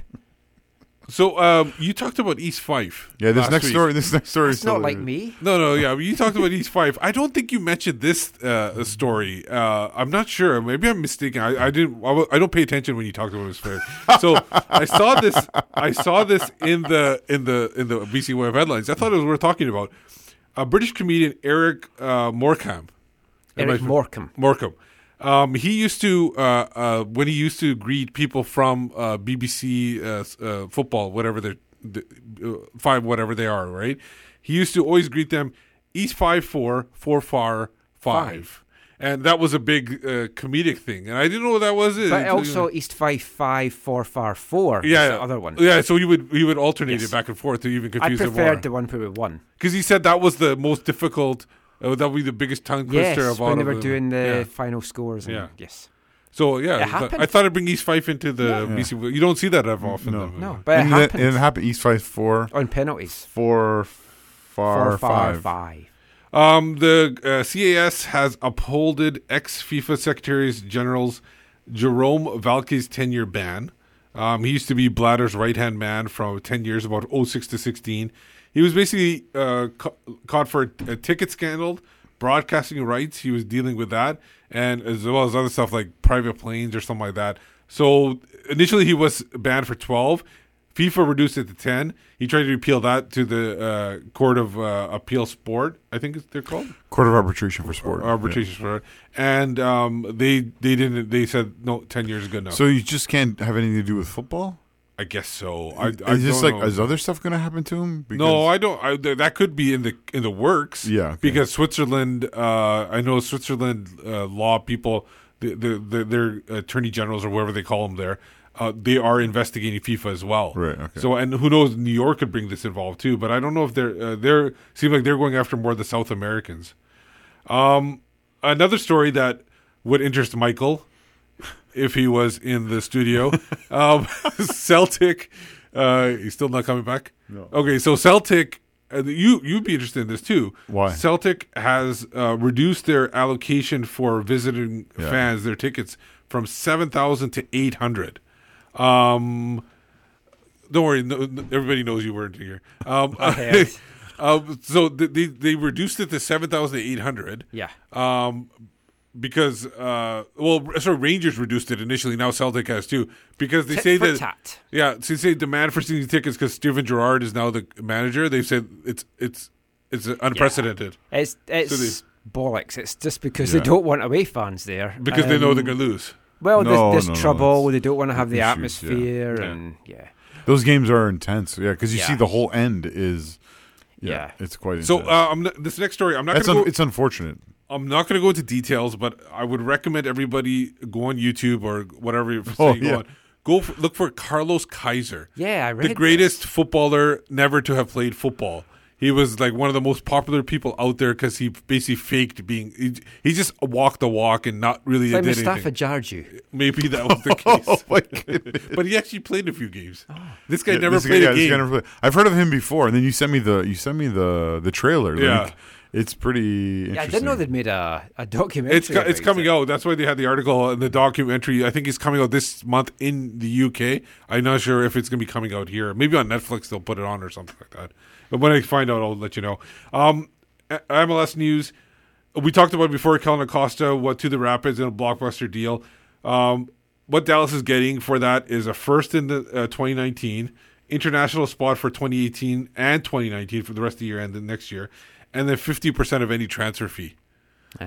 So um, you talked about East Fife. Yeah, this next week. story- this next story is It's not like me. No, no, yeah. You talked about East Fife. I don't think you mentioned this uh, story. Uh, I'm not sure. Maybe I'm mistaken. I, I didn't. I, w- I don't pay attention when you talk about East Fife. So I saw this. I saw this in the in the in the BC Web headlines. I thought it was worth talking about. A British comedian Eric uh, Morecambe. Eric I- Morecambe. Um, he used to uh, uh, when he used to greet people from uh, BBC uh, uh, football, whatever they're the, uh, five, whatever they are, right? He used to always greet them East five four four far five, and that was a big uh, comedic thing. And I didn't know what that was. But also East Five Five Four Far Four. yeah, the other one. Yeah, so he would he would alternate Yes. it back and forth to even I confuse more. preferred the one we won. because he said that was the most difficult. Uh, that would be the biggest tongue Yes, twister of all when they of were doing the Yeah. final scores. And Yeah. Yes. So yeah, It I thought- happened. I thought I'd bring East Fife into the Yeah. BC. You don't see that ever often. No. No, but it and, then- happened. and it happened East Fife four on penalties. Four far Four, five. five. Um, the uh, CAS has upholded ex FIFA Secretary General's Jérôme Valcke's 10 year ban. Um, he used to be Blatter's right hand man from 10 years, about 06 to 16. He was basically uh, ca- caught for a, a ticket scandal, broadcasting rights. He was dealing with that, and as well as other stuff like private planes or something like that. So initially, he was banned for 12. FIFA reduced it to 10. He tried to appeal that to the uh, Court of uh, Appeal Sport, I think they're called. Court of Arbitration for Sport. Arbitration for Sport. And um, they they didn't, they said, no, 10 years is good enough. So you just can't have anything to do with football? I guess so. I, is I this like know. is other stuff going to happen to him? no, I don't. I, th- that could be in the in the works. Yeah, okay. because Switzerland. Uh, I know Switzerland uh, law people, the, the, the, their attorney generals or whatever they call them there. Uh, they are investigating FIFA as well. Right, okay. So, and who knows? New York could bring this involved too. But I don't know if they're uh, they're seem like they're going after more the South Americans. Um, another story that would interest Michael, if he was in the studio, um, Celtic. Uh, he's still not coming back. No. Okay, so Celtic. Uh, you you'd be interested in this too. Why? Celtic has uh, reduced their allocation for visiting Yeah. fans, their tickets from seven thousand to eight hundred. Um, don't worry, no, no- everybody knows you weren't here. Um, Okay. um, so they they reduced it to seven thousand eight hundred. Yeah. Um, because uh, well, sorry, Rangers reduced it initially. Now Celtic has too because they Tit say that tat. yeah, so they say demand for season tickets because Steven Gerrard is now the manager. They've said it's it's it's unprecedented. It's it's So bollocks. It's just because Yeah. they don't want away fans there Because they know they're Um, gonna lose. Well, No, there's, there's no, no, trouble. it's they don't want to have the issues, atmosphere, Yeah. and yeah. Those games are intense. Yeah, because you Yeah. see the whole end is. Yeah, Yeah. it's quite. Intense. So uh, I'm not, this next story, I'm not That's going to un- go. it's unfortunate. I'm not going to go into details, but I would recommend everybody go on YouTube or whatever you're Oh, saying. Go, yeah. on. go for, look for Carlos Kaiser. Yeah, I read the greatest footballer never to have played football. He was like one of the most popular people out there because he basically faked being. He, he just walked the walk and not really It's like did Mustafa anything. Jarju. Maybe that was the oh, case. Oh, my goodness. but he actually played a few games. Oh. This guy Yeah, never this played yeah, a game. never I've heard of him before, and then you sent me the you sent me the the trailer. Yeah. Like, it's pretty. Interesting. Yeah, I didn't know they'd made a, a documentary. It's co- it's coming it. out. That's why they had the article and the documentary. I think it's coming out this month in the UK. I'm not sure if it's going to be coming out here. Maybe on Netflix they'll put it on or something like that. But when I find out, I'll let you know. Um, MLS news. We talked about before Kellen Acosta what to the Rapids in a blockbuster deal. Um, what Dallas is getting for that is a first in the uh, 2019 international spot for 2018 and 2019 for the rest of the year and the next year, and then 50% of any transfer fee.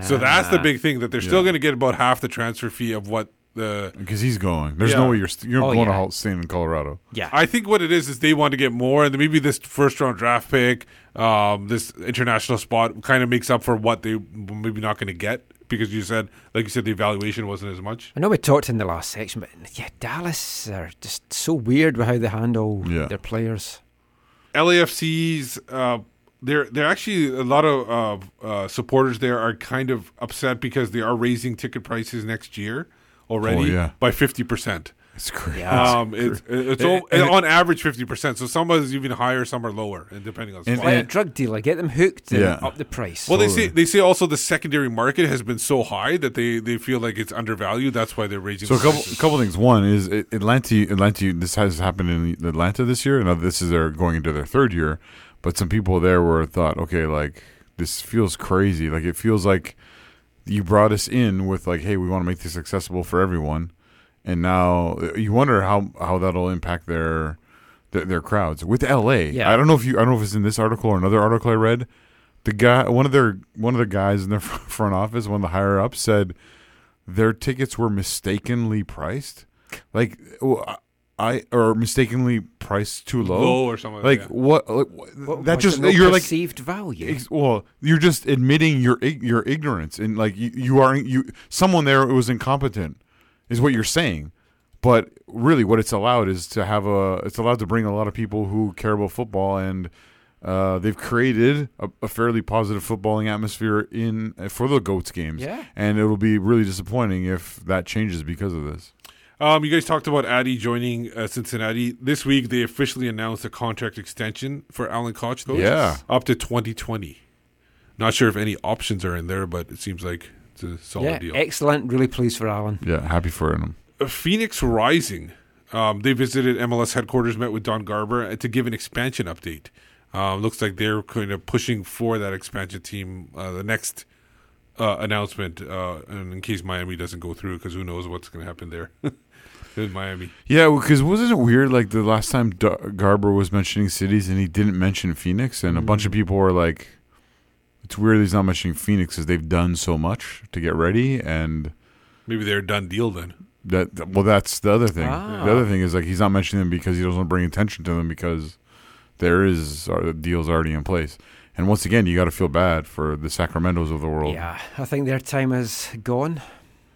So that's the Ah. big thing that they're still going to get about half the transfer fee of what the because he's going. There's Yeah. no way you're st- you're Oh, going yeah. to Hall- staying in Colorado. Yeah. I think what it is is they want to get more, and maybe this first round draft pick, um, this international spot, kind of makes up for what they maybe not going to get because you said, like you said, the evaluation wasn't as much. I know we talked in the last section, but yeah, Dallas are just so weird with how they handle Yeah. their players. LAFC's uh, they're they're actually a lot of uh, uh, supporters there are kind of upset because they are raising ticket prices next year already Oh, yeah. by fifty percent. It's crazy. Um, it's it's And- all, and it- on average fifty percent. So some is even higher, some are lower, and depending on It's like a drug dealer. Get them hooked and Yeah. up the price. Well, they say they say also the secondary market has been so high that they, they feel like it's undervalued. That's why they're raising. So a couple, prices. couple things. One is Atlanta. Atlanta. This has happened in Atlanta this year, and now this is their going into their third year. But some people there were thought, okay, like this feels crazy. Like it feels like you brought us in with like, hey, we want to make this accessible for everyone, and now uh, you wonder how how that'll impact their their, their crowds with LA. Yeah. I don't know if you I don't know if it's in this article or another article I read. The guy, one of their one of the guys in their front office, one of the higher ups, said their tickets were mistakenly priced, like I or mistakenly priced too low, Low or something Like like that. what? Like, What- that just no you're like perceived value? Ex- well, you're just admitting your your ignorance and like you, you are you someone there was incompetent is what you're saying. But really, what it's allowed is to have a it's allowed to bring a lot of people who care about football and. Uh, they've created a, a fairly positive footballing atmosphere in for the goats games, Yeah. and it'll be really disappointing if that changes because of this. Um, you guys talked about Adi joining uh, Cincinnati this week. They officially announced a contract extension for Alan Koch. Though, Yeah. up to 2020. Not sure if any options are in there, but it seems like it's a solid yeah, deal. excellent. Really pleased for Alan. Yeah, happy for him. Uh, Phoenix Rising. Um, they visited MLS headquarters, met with Don Garber uh, to give an expansion update. Um, looks like they're kind of pushing for that expansion team. Uh, the next uh, announcement, uh, and in case Miami doesn't go through, because who knows what's going to happen there in Miami. Yeah, because wasn't it weird? Like the last time D- Garber was mentioning cities and he didn't mention Phoenix, and a bunch of people were like, "It's weird he's not mentioning Phoenix because they've done so much to get ready." And Maybe they're a done deal then. that, that- well, that's the other thing. Ah. The other thing is like he's not mentioning them because he doesn't want to bring attention to them because there is uh, deals already in place. And once again, you got to feel bad for the Sacramentos of the world. Yeah, I think their time is gone.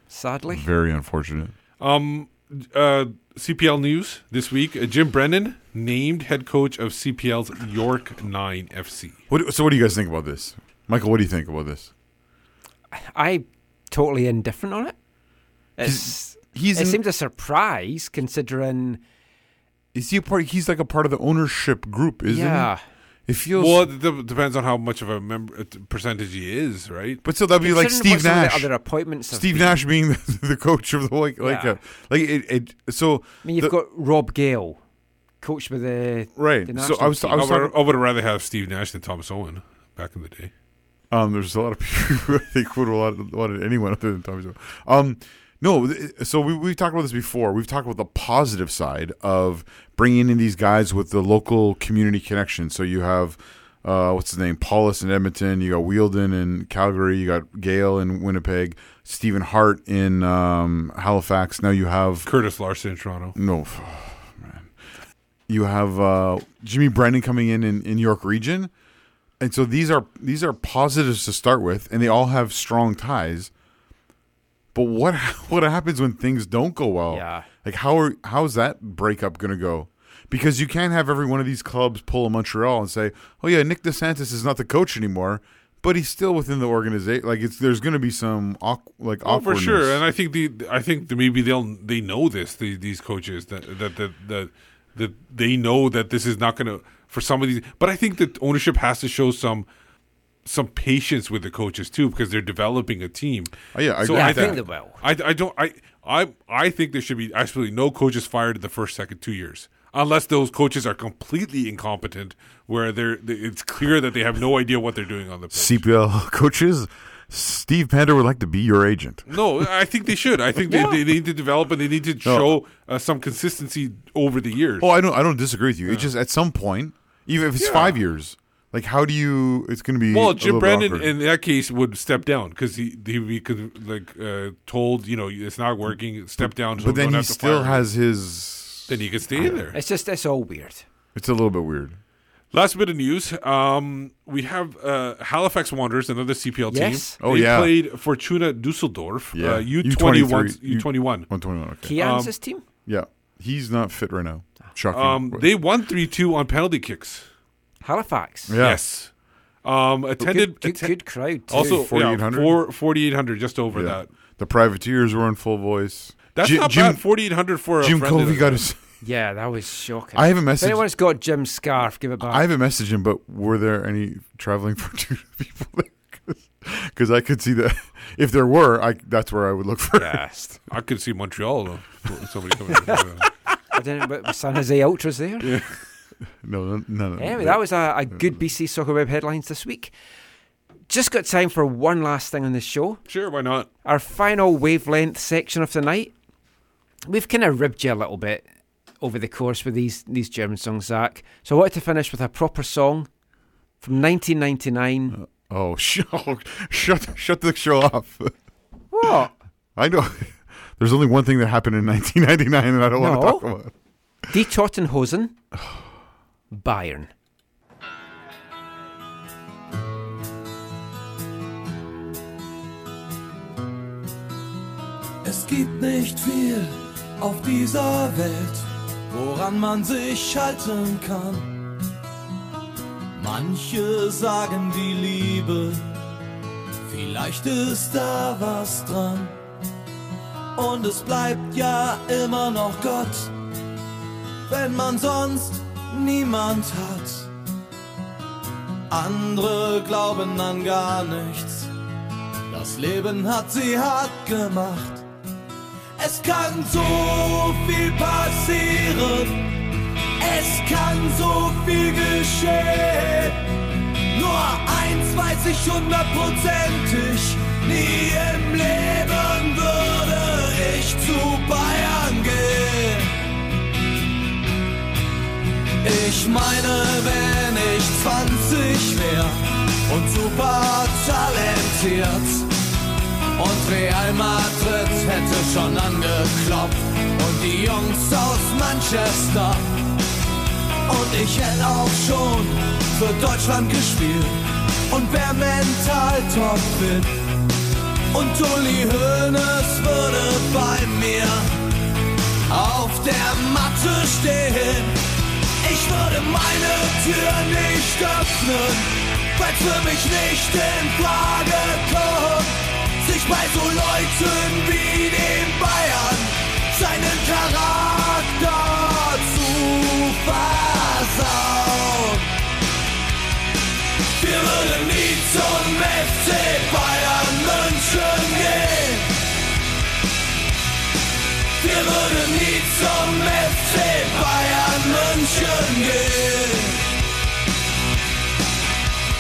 Sadly, Very unfortunate. Um, uh, CPL news this week: uh, Jim Brennan named head coach of CPL's York Nine FC. What, so, what do you guys think about this, Michael? What do you think about this? I totally indifferent on it. It's, he's it in- seems a surprise considering. Is he a part? He's like a part of the ownership group, isn't Yeah. he? It feels. well. It d- depends on how much of a member uh, percentage he is, right? But still, that'd be like Steve what some of the Nash. other appointments Steve been. Nash being the, the coach of the like, like, Yeah. uh, like it, it. So I mean, you've the- got Rob Gale, coach with the Right. The So I was- team. I was I would, talking- I would rather have Steve Nash than Thomas Owen back in the day. Um, there's a lot of people who I think would want wanted anyone other than Tommy Joe. Um, no, so we we've talked about this before. We've talked about the positive side of bringing in these guys with the local community connection. So you have. Uh, what's his name? Paulus in Edmonton. You got Wheeldon in Calgary. You got Gale in Winnipeg. Stephen Hart in um, Halifax. Now you have Curtis Larson in Toronto. No, man. You have uh, Jimmy Brennan coming in, in in York Region, and so these are these are positives to start with, and they all have strong ties. But what what happens when things don't go well? Yeah. Like how are how's that breakup going to go? Because you can't have every one of these clubs pull a Montreal and say, "Oh yeah, Nick DeSantis is not the coach anymore," but he's still within the organization. Like it's there's going to be some awk- like Oh, for sure, and I think the I think maybe they'll they know this the, these coaches that that that that that they know that this is not going to for some of these. But I think that ownership has to show some some patience with the coaches too because they're developing a team. Oh, yeah, I Yeah, I think they will. I, I don't I I I think there should be absolutely no coaches fired in the first second two years unless those coaches are completely incompetent where they're it's clear that they have no idea what they're doing on the pitch. CPL coaches. Steve Panda would like to be your agent. No, I think they should. I think they, they need to develop and they need to show uh, some consistency over the years. Oh, I don't. I don't disagree with you. It's just at some point, even if it's Yeah. five years, like how do you? It's going to be Well, a Jim little bit Brandon awkward. in that case would step down because he he would be like uh, told you know it's not working. Step down. So but then he still fire him. has his. Then he can stay in there. It's just it's all weird. It's a little bit weird. Last bit of news. Um, we have uh, Halifax Wanderers, another CPL Yes. team. Oh, they yeah. played Fortuna Dusseldorf. Yeah. Uh, U21. U23, U21. 121. Okay. Kian's Um, his team? Yeah, he's not fit right now. Shocking. Um, they won 3 2 on penalty kicks. Halifax. Yeah. Yes. Um, attended. Good, good, atten- good crowd. Too. Also, 4,800? yeah, four- 4,800, just over Yeah. that. The privateers were in full voice. That's Jim, not Jim, bad. 4,800 for a Jim friendly Covey like got his. Yeah, that was shocking. I have a If message. anyone's got Jim's scarf, give it back. I have a message him, but were there any traveling Fortuna people there? Because I could see that if there were, I that's where I would look first. I could see Montreal, though. Somebody coming in. I didn't, but San Jose Ultras there. Yeah. No, no, no. no. Anyway, that was a, a good BC Soccer Web headlines this week. Just got time for one last thing on this show. Sure, why not? Our final wavelength section of the night. We've kind of ribbed you a little bit over the course with these these German songs, Zach. So I wanted to finish with a proper song from 1999. Uh, oh, sh- oh, shut shut the show off. What? I know. There's only one thing that happened in 1999 that I don't want to talk about. Die Toten Hosen, Bayern. Es gibt nicht viel auf dieser Welt, woran man sich halten kann. Manche sagen die Liebe, vielleicht ist da was dran. Und es bleibt ja immer noch Gott, wenn man sonst niemand hat. Andere glauben an gar nichts, das Leben hat sie hart gemacht. Es kann so viel passieren, es kann so viel geschehen. Nur eins weiß ich hundertprozentig, nie im Leben würde ich zu Bayern gehen. Ich meine, wenn ich 20 wär und super talentiert und Real Madrid hätte schon angeklopft und die Jungs aus Manchester und ich hätte auch schon für Deutschland gespielt und wär mental topfit und Uli Hoeneß würde bei mir auf der Matte stehen. Ich würde meine Tür nicht öffnen, weil für mich nicht in Frage kommt, sich bei so Leuten wie den Bayern seinen Charakter zu versauen. Wir würden nie zum FC Bayern München gehen. Wir würden nie zum FC Bayern München gehen.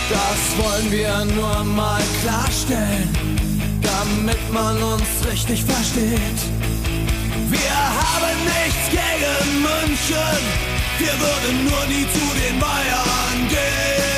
Das wollen wir nur mal klarstellen, damit man uns richtig versteht. Wir haben nichts gegen München, wir würden nur nie zu den Bayern gehen.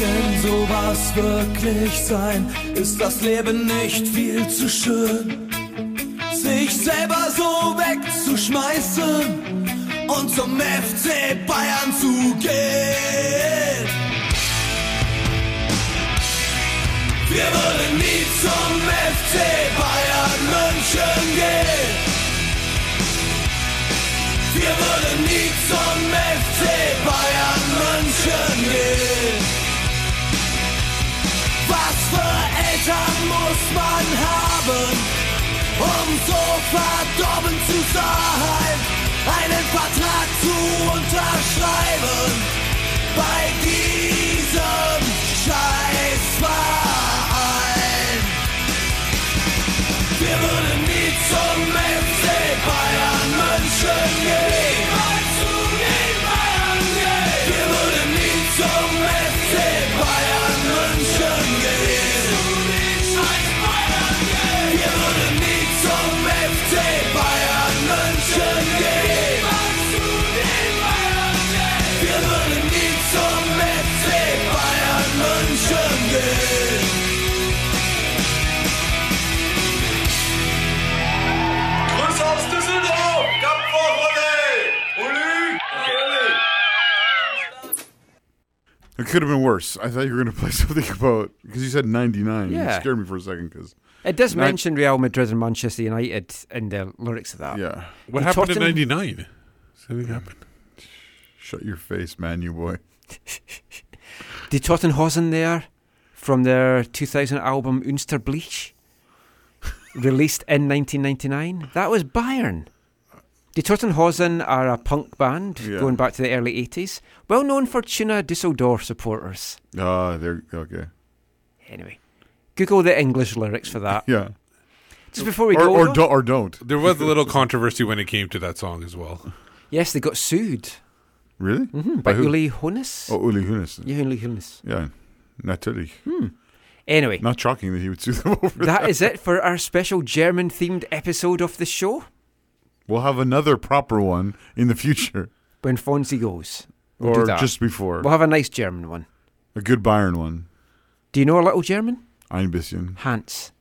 Denn sowas wirklich sein? Ist das Leben nicht viel zu schön? Sich selber so wegzuschmeißen und zum FC Bayern zu gehen. Wir würden nie zum FC Bayern München gehen. Wir würden nie zum FC Bayern München gehen. Eltern muss man haben, um so verdorben zu sein, einen Vertrag zu unterschreiben bei diesem Scheißverein? It could have been worse. I thought you were going to play something about because you said 99. Yeah. It scared me for a second because It does Nine- mention Real Madrid and Manchester United in the lyrics of that. Yeah. What Did happened in '99? Something happened. Shut your face, man, you boy. Die Toten Hosen there from their 2000 album Unsterblich, released in 1999? That was Bayern. Die Toten Hosen are a punk band Yeah. going back to the early 80s, well known Fortuna Düsseldorf supporters. Ah, they're okay. Anyway, Google the English lyrics for that. Yeah. Just before we or, go, or, though- do, or don't. There was a little controversy when it came to that song as well. yes, they got sued. Really? hmm By by? Uli Hoeneß. Oh, Uli Hoeneß. Yeah, Uli Hoeneß. Yeah, natürlich. Hmm. Anyway, Not shocking that he would sue them over that. that is it for our special German themed episode of the show. We'll have another proper one in the future. When Fonzie goes. We'll or just before. We'll have a nice German one. a good Bayern one. Do you know a little German? Ein bisschen. Hans.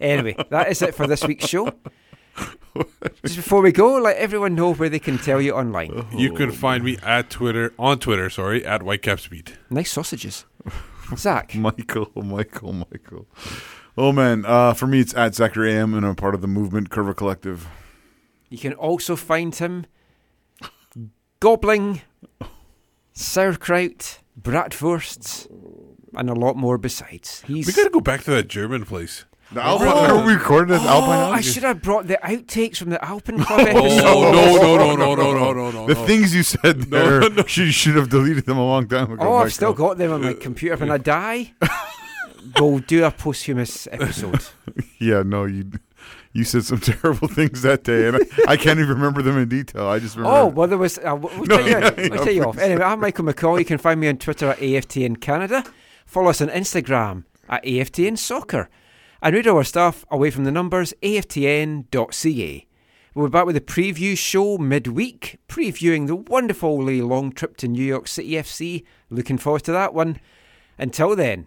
anyway, that is it for this week's show. Just before we go, let everyone know where they can tell you online. You can find me at Twitter on Twitter. Sorry, at Whitecapspeed. Nice sausages. Zach. Michael, Michael, Michael. Oh man, uh, for me it's at Zachary AM and I'm part of the movement Curva Collective. You can also find him gobbling, sauerkraut, bratwursts, and a lot more besides. He's We got to go back to that German place. The Alpine, are we recording at the Alpine Oh, I should have brought the outtakes from the Alpen Club Oh, episode. no, no, no, no, no, no, no, no. The no. things you said there, no. you should have deleted them a long time ago. Oh, I've still Michael. got them on my computer. When I die, we'll do a posthumous episode. Yeah, no, you you said some terrible things that day, and I, I can't even remember them in detail. I just remember. Oh, well, there was. Uh, we'll No, tell you, yeah, we'll tell you off. Anyway, I'm Michael McColl. You can find me on Twitter at AFTN Canada. Follow us on Instagram at AFTN Soccer. And read our stuff away from the numbers, aftn.ca. We'll be back with a preview show midweek, previewing the wonderfully long trip to New York City FC. Looking forward to that one. Until then,